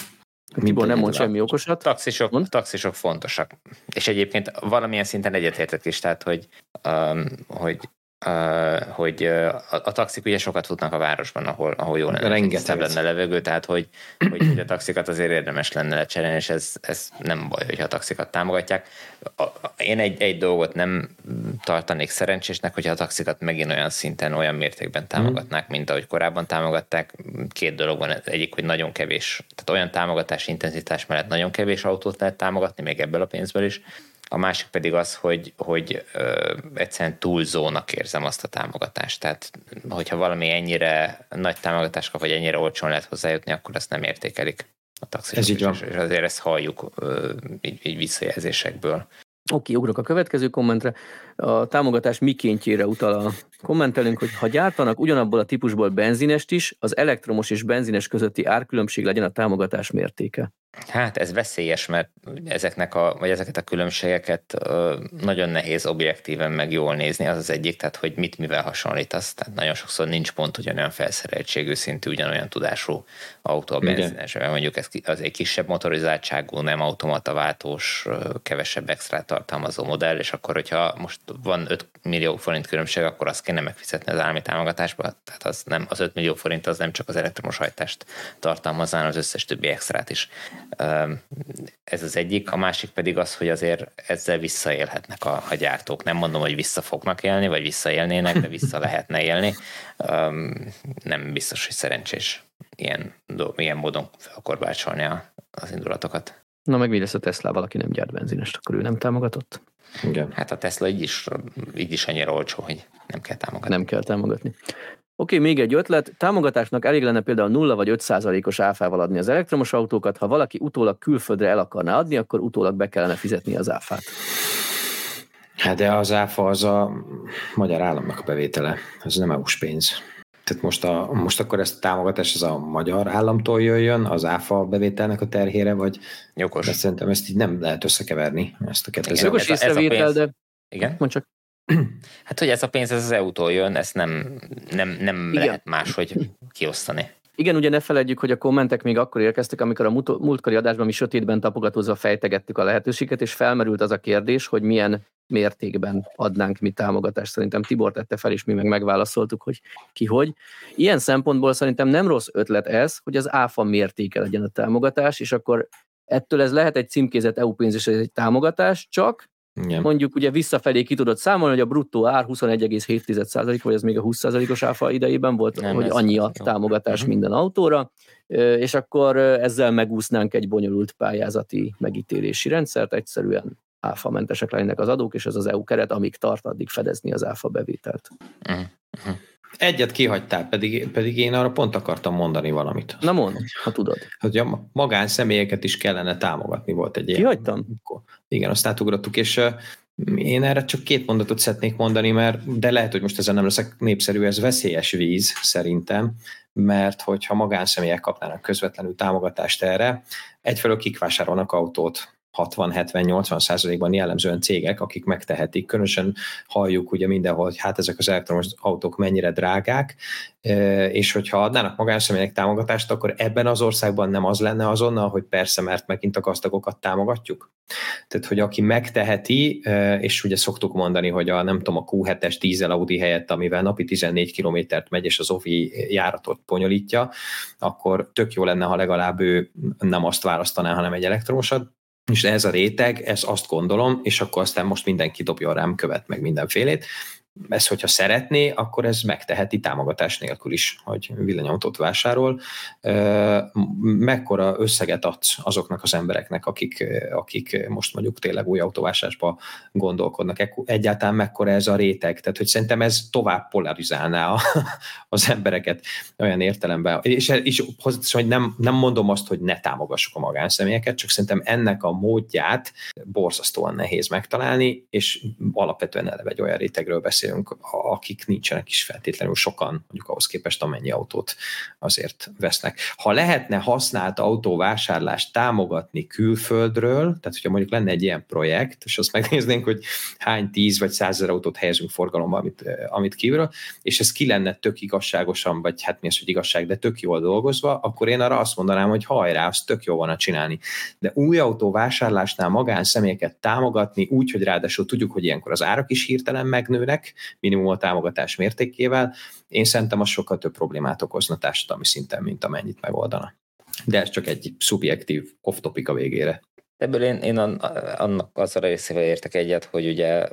S4: Tibor nem mond semmi okosat.
S2: Taxisok, mond? taxisok fontosak. És egyébként valamilyen szinten egyetértek is, tehát hogy, um, hogy hogy a, a taxik ugye sokat futnak a városban, ahol, ahol jó lenne,
S3: Rengeteg.
S2: lenne levegő, tehát hogy, hogy, hogy a taxikat azért érdemes lenne lecserélni, és ez, ez nem baj, hogyha a taxikat támogatják. Én egy, egy dolgot nem tartanék szerencsésnek, hogyha a taxikat megint olyan szinten, olyan mértékben támogatnák, mint ahogy korábban támogatták. Két dolog van, egyik, hogy nagyon kevés, tehát olyan támogatási intenzitás mellett nagyon kevés autót lehet támogatni, még ebből a pénzből is, a másik pedig az, hogy, hogy ö, egyszerűen túlzónak érzem azt a támogatást. Tehát, hogyha valami ennyire nagy támogatást kap, vagy ennyire olcsón lehet hozzájutni, akkor azt nem értékelik a taxisok.
S3: Ez így van.
S2: És, azért ezt halljuk ö, így, így visszajelzésekből.
S4: Oké, ugrok a következő kommentre. A támogatás mikéntjére utal a kommentelünk, hogy ha gyártanak ugyanabból a típusból benzinest is, az elektromos és benzines közötti árkülönbség legyen a támogatás mértéke.
S2: Hát ez veszélyes, mert ezeknek a, vagy ezeket a különbségeket ö, nagyon nehéz objektíven meg jól nézni, az az egyik, tehát hogy mit mivel hasonlítasz. Tehát nagyon sokszor nincs pont ugyanolyan felszereltségű szintű, ugyanolyan tudású autó a benzines, mert mondjuk ez az egy kisebb motorizáltságú, nem automataváltós, kevesebb extra tartalmazó modell, és akkor, hogyha most van 5 millió forint különbség, akkor azt kéne megfizetni az állami támogatásba, tehát az, nem, az 5 millió forint az nem csak az elektromos hajtást tartalmazná, hanem az összes többi extrát is. Ez az egyik, a másik pedig az, hogy azért ezzel visszaélhetnek a, a gyártók. Nem mondom, hogy vissza fognak élni, vagy visszaélnének, de vissza lehetne élni. Nem biztos, hogy szerencsés ilyen, ilyen módon felkorbácsolni az indulatokat.
S4: Na meg mi lesz a Tesla, valaki nem gyárt benzinest, akkor ő nem támogatott?
S3: Igen.
S2: Hát a Tesla így is, így is annyira olcsó, hogy nem kell támogatni.
S4: Nem kell támogatni. Oké, még egy ötlet. Támogatásnak elég lenne például 0 vagy 5 százalékos áfával adni az elektromos autókat. Ha valaki utólag külföldre el akarná adni, akkor utólag be kellene fizetni az áfát.
S3: Hát de az áfa az a magyar államnak a bevétele, ez nem EU-s pénz. Tehát most, a, most akkor ezt a támogatás az a magyar államtól jöjjön, az áfa bevételnek a terhére, vagy
S2: Jogos.
S3: de szerintem ezt így nem lehet összekeverni, ezt a kettőt.
S4: Jogos
S2: ez a- ez a
S4: észrevétel,
S2: pénz-
S4: de
S2: Igen?
S4: mondd csak.
S2: Hát, hogy ez a pénz ez az EU-tól jön, ezt nem, nem, nem
S4: Igen.
S2: lehet máshogy kiosztani.
S4: Igen, ugye ne feledjük, hogy a kommentek még akkor érkeztek, amikor a mut- múltkori adásban mi sötétben tapogatózva fejtegettük a lehetőséget, és felmerült az a kérdés, hogy milyen mértékben adnánk mi támogatást. Szerintem Tibor tette fel, és mi meg megválaszoltuk, hogy ki hogy. Ilyen szempontból szerintem nem rossz ötlet ez, hogy az áfa mértéke legyen a támogatás, és akkor ettől ez lehet egy címkézett EU pénz ez egy támogatás, csak
S3: Igen.
S4: mondjuk ugye visszafelé ki tudod számolni, hogy a bruttó ár 21,7% vagy ez még a 20%-os áfa idejében volt,
S2: Nem,
S4: hogy annyi a
S2: jó.
S4: támogatás
S2: Mhm.
S4: minden autóra, és akkor ezzel megúsznánk egy bonyolult pályázati megítélési rendszert, egyszerűen áfamentesek lennének az adók, és ez az EU keret, amíg tart, addig fedezni az áfa bevételt.
S2: Uh-huh.
S3: Egyet kihagytál, pedig, pedig én arra pont akartam mondani valamit.
S4: Na mond, ha tudod.
S3: Hogy a magánszemélyeket is kellene támogatni, volt egy ilyen.
S4: Kihagytam?
S3: Igen, azt átugrottuk, és én erre csak két mondatot szeretnék mondani, mert de lehet, hogy most ezen nem leszek népszerű, ez veszélyes víz szerintem, mert hogyha magánszemélyek kapnának közvetlenül támogatást erre, egyfelől kik vásárolnak autót, 60-70-80 százalékban jellemzően cégek, akik megtehetik. Különösen halljuk ugye mindenhol, hogy hát ezek az elektromos autók mennyire drágák, és hogyha adnának magánszemélyek támogatást, akkor ebben az országban nem az lenne azonnal, hogy persze, mert megint a gazdagokat támogatjuk. Tehát, hogy aki megteheti, és ugye szoktuk mondani, hogy a nem tudom, a Q7-es dízel Audi helyett, amivel napi 14 kilométert megy, és az OVI járatot bonyolítja, akkor tök jó lenne, ha legalább ő nem azt választaná, hanem egy elektromosat, és ez a réteg, ez azt gondolom, és akkor aztán most mindenki dobjon rám követ meg mindenfélét, ez, hogyha szeretné, akkor ez megteheti támogatás nélkül is, hogy villanyautót vásárol. Mekkora összeget adsz azoknak az embereknek, akik, akik most mondjuk tényleg új autóvásárba gondolkodnak? Egyáltalán mekkora ez a réteg? Tehát, hogy szerintem ez tovább polarizálná <laughs> az embereket olyan értelemben. És, és hogy nem, nem mondom azt, hogy ne támogassuk a magánszemélyeket, csak szerintem ennek a módját borzasztóan nehéz megtalálni, és alapvetően eleve egy olyan rétegről beszélünk, akik nincsenek is feltétlenül sokan, mondjuk ahhoz képest amennyi autót azért vesznek. Ha lehetne használt autóvásárlást támogatni külföldről, tehát hogyha mondjuk lenne egy ilyen projekt, és azt megnéznénk, hogy hány tíz vagy százezer autót helyezünk forgalomba, amit, amit kívülről, és ez ki lenne tök igazságosan, vagy hát mi az, hogy igazság, de tök jól dolgozva, akkor én arra azt mondanám, hogy hajrá, azt tök jó van csinálni. De új autó vásárlásnál magánszemélyeket támogatni úgy, hogy ráadásul tudjuk, hogy ilyenkor az árak is hirtelen megnőnek, minimum a támogatás mértékével, én szerintem az sokkal több problémát okozna társadalmi szinten, mint amennyit megoldana. De ez csak egy szubjektív off-topic a végére.
S2: Ebből én, én annak az a részével értek egyet, hogy ugye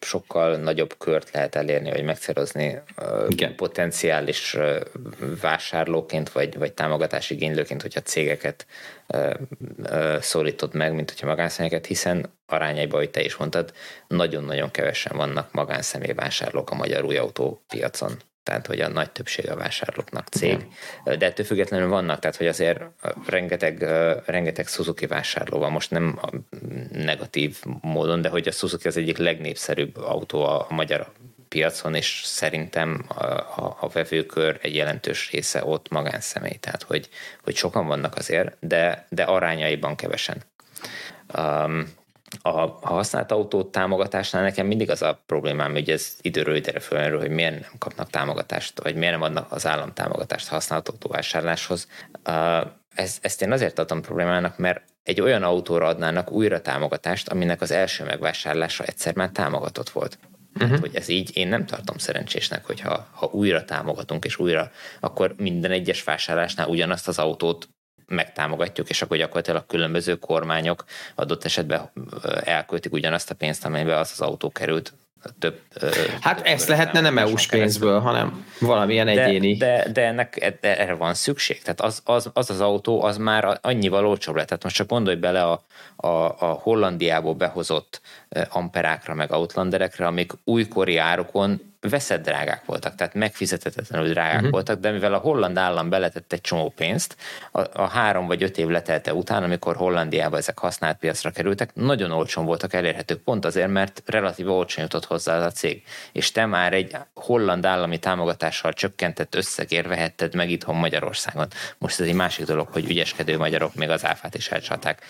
S2: sokkal nagyobb kört lehet elérni, vagy megszerezni Igen. potenciális vásárlóként, vagy, vagy támogatási igénylőként, hogyha cégeket szólítod meg, mint hogyha magánszemélyeket, hiszen arányaiban, hogy te is mondtad, nagyon-nagyon kevesen vannak magánszemély vásárlók a magyar új autópiacon tehát hogy a nagy többség a vásárlóknak cég, de ettől függetlenül vannak, tehát hogy azért rengeteg, rengeteg Suzuki vásárló van, most nem negatív módon, de hogy a Suzuki az egyik legnépszerűbb autó a, a magyar piacon, és szerintem a, a, a vevőkör egy jelentős része ott magánszemély, tehát hogy, hogy sokan vannak azért, de, de arányaiban kevesen. Um, a, a használt autó támogatásnál nekem mindig az a problémám, hogy ez időről időre fölmerül, hogy miért nem kapnak támogatást, vagy miért nem adnak az állam támogatást használt autóvásárláshoz. Ez, ezt én azért adtam problémának, mert egy olyan autóra adnának újra támogatást, aminek az első megvásárlása egyszer már támogatott volt. Uh-huh. Hát, hogy ez így én nem tartom szerencsésnek, hogyha ha újra támogatunk, és újra, akkor minden egyes vásárlásnál ugyanazt az autót megtámogatjuk, és akkor gyakorlatilag a különböző kormányok adott esetben elköltik ugyanazt a pénzt, amelybe az az autó került több...
S3: Hát több ezt lehetne nem EU-s pénzből, hanem valamilyen
S2: de,
S3: egyéni.
S2: De, de ennek de erre van szükség. Tehát az az, az az autó, az már annyival olcsóbb lett. Tehát most csak gondolj bele a, a, a Hollandiából behozott amperákra, meg outlanderekre, amik újkori árukon veszett drágák voltak, tehát megfizethetetlenül drágák uh-huh. voltak, de mivel a holland állam beletett egy csomó pénzt, a, a három vagy öt év letelte után, amikor Hollandiába ezek használt piacra kerültek, nagyon olcsón voltak elérhetők, pont azért, mert relatív olcsón jutott hozzá az a cég. És te már egy holland állami támogatással csökkentett összegért vehetted meg itthon Magyarországon. Most ez egy másik dolog, hogy ügyeskedő magyarok még az áfát is elcsaták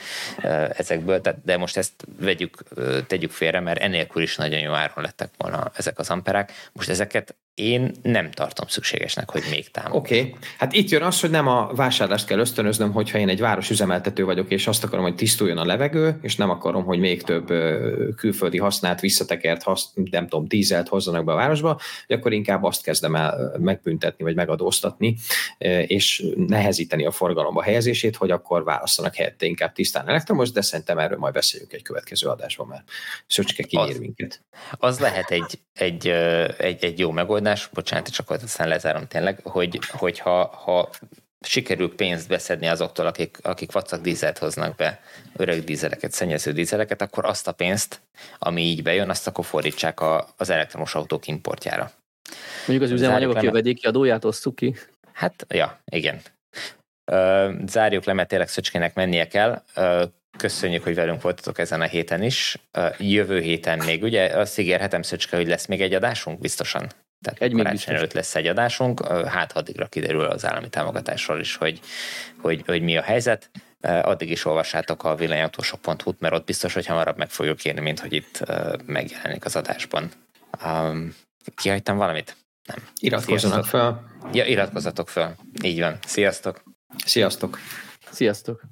S2: ezekből, de most ezt vegyük, tegyük félre, mert enélkül is nagyon jó áron lettek volna ezek az amperák. Most ezeket én nem tartom szükségesnek, hogy még támogatom.
S3: Oké, okay. hát itt jön az, hogy nem a vásárlást kell ösztönöznöm, hogyha én egy város üzemeltető vagyok, és azt akarom, hogy tisztuljon a levegő, és nem akarom, hogy még több külföldi használt, visszatekert, hasz, nem tudom, dízelt hozzanak be a városba, hogy akkor inkább azt kezdem el megbüntetni, vagy megadóztatni, és nehezíteni a forgalomba helyezését, hogy akkor választanak helyette inkább tisztán elektromos, de szerintem erről majd beszéljünk egy következő adásban, mert Szöcske kinyír minket.
S2: Az lehet egy, egy, egy, egy jó megoldás, megoldás, bocsánat, csak aztán lezárom tényleg, hogy, hogyha ha sikerül pénzt beszedni azoktól, akik, akik vacak dízelt hoznak be, öreg dízeleket, szennyező dízeleket, akkor azt a pénzt, ami így bejön, azt akkor fordítsák a, az elektromos autók importjára.
S4: Mondjuk az üzemanyagok jövedéki adóját osszuk ki?
S2: Hát, ja, igen. Zárjuk le, mert tényleg Szöcskének mennie kell. Köszönjük, hogy velünk voltatok ezen a héten is. Jövő héten még, ugye azt ígérhetem Szöcske, hogy lesz még egy adásunk, biztosan? Tehát egy karácsony előtt lesz egy adásunk, hát addigra kiderül az állami támogatásról is, hogy, hogy, hogy mi a helyzet. Addig is olvassátok a villanyautósok.hu-t, mert ott biztos, hogy hamarabb meg fogjuk írni, mint hogy itt megjelenik az adásban. Um, kihagytam valamit?
S3: Nem. Iratkozzanak fel.
S2: Ja, iratkozzatok fel. Így van. Sziasztok!
S3: Sziasztok!
S4: Sziasztok!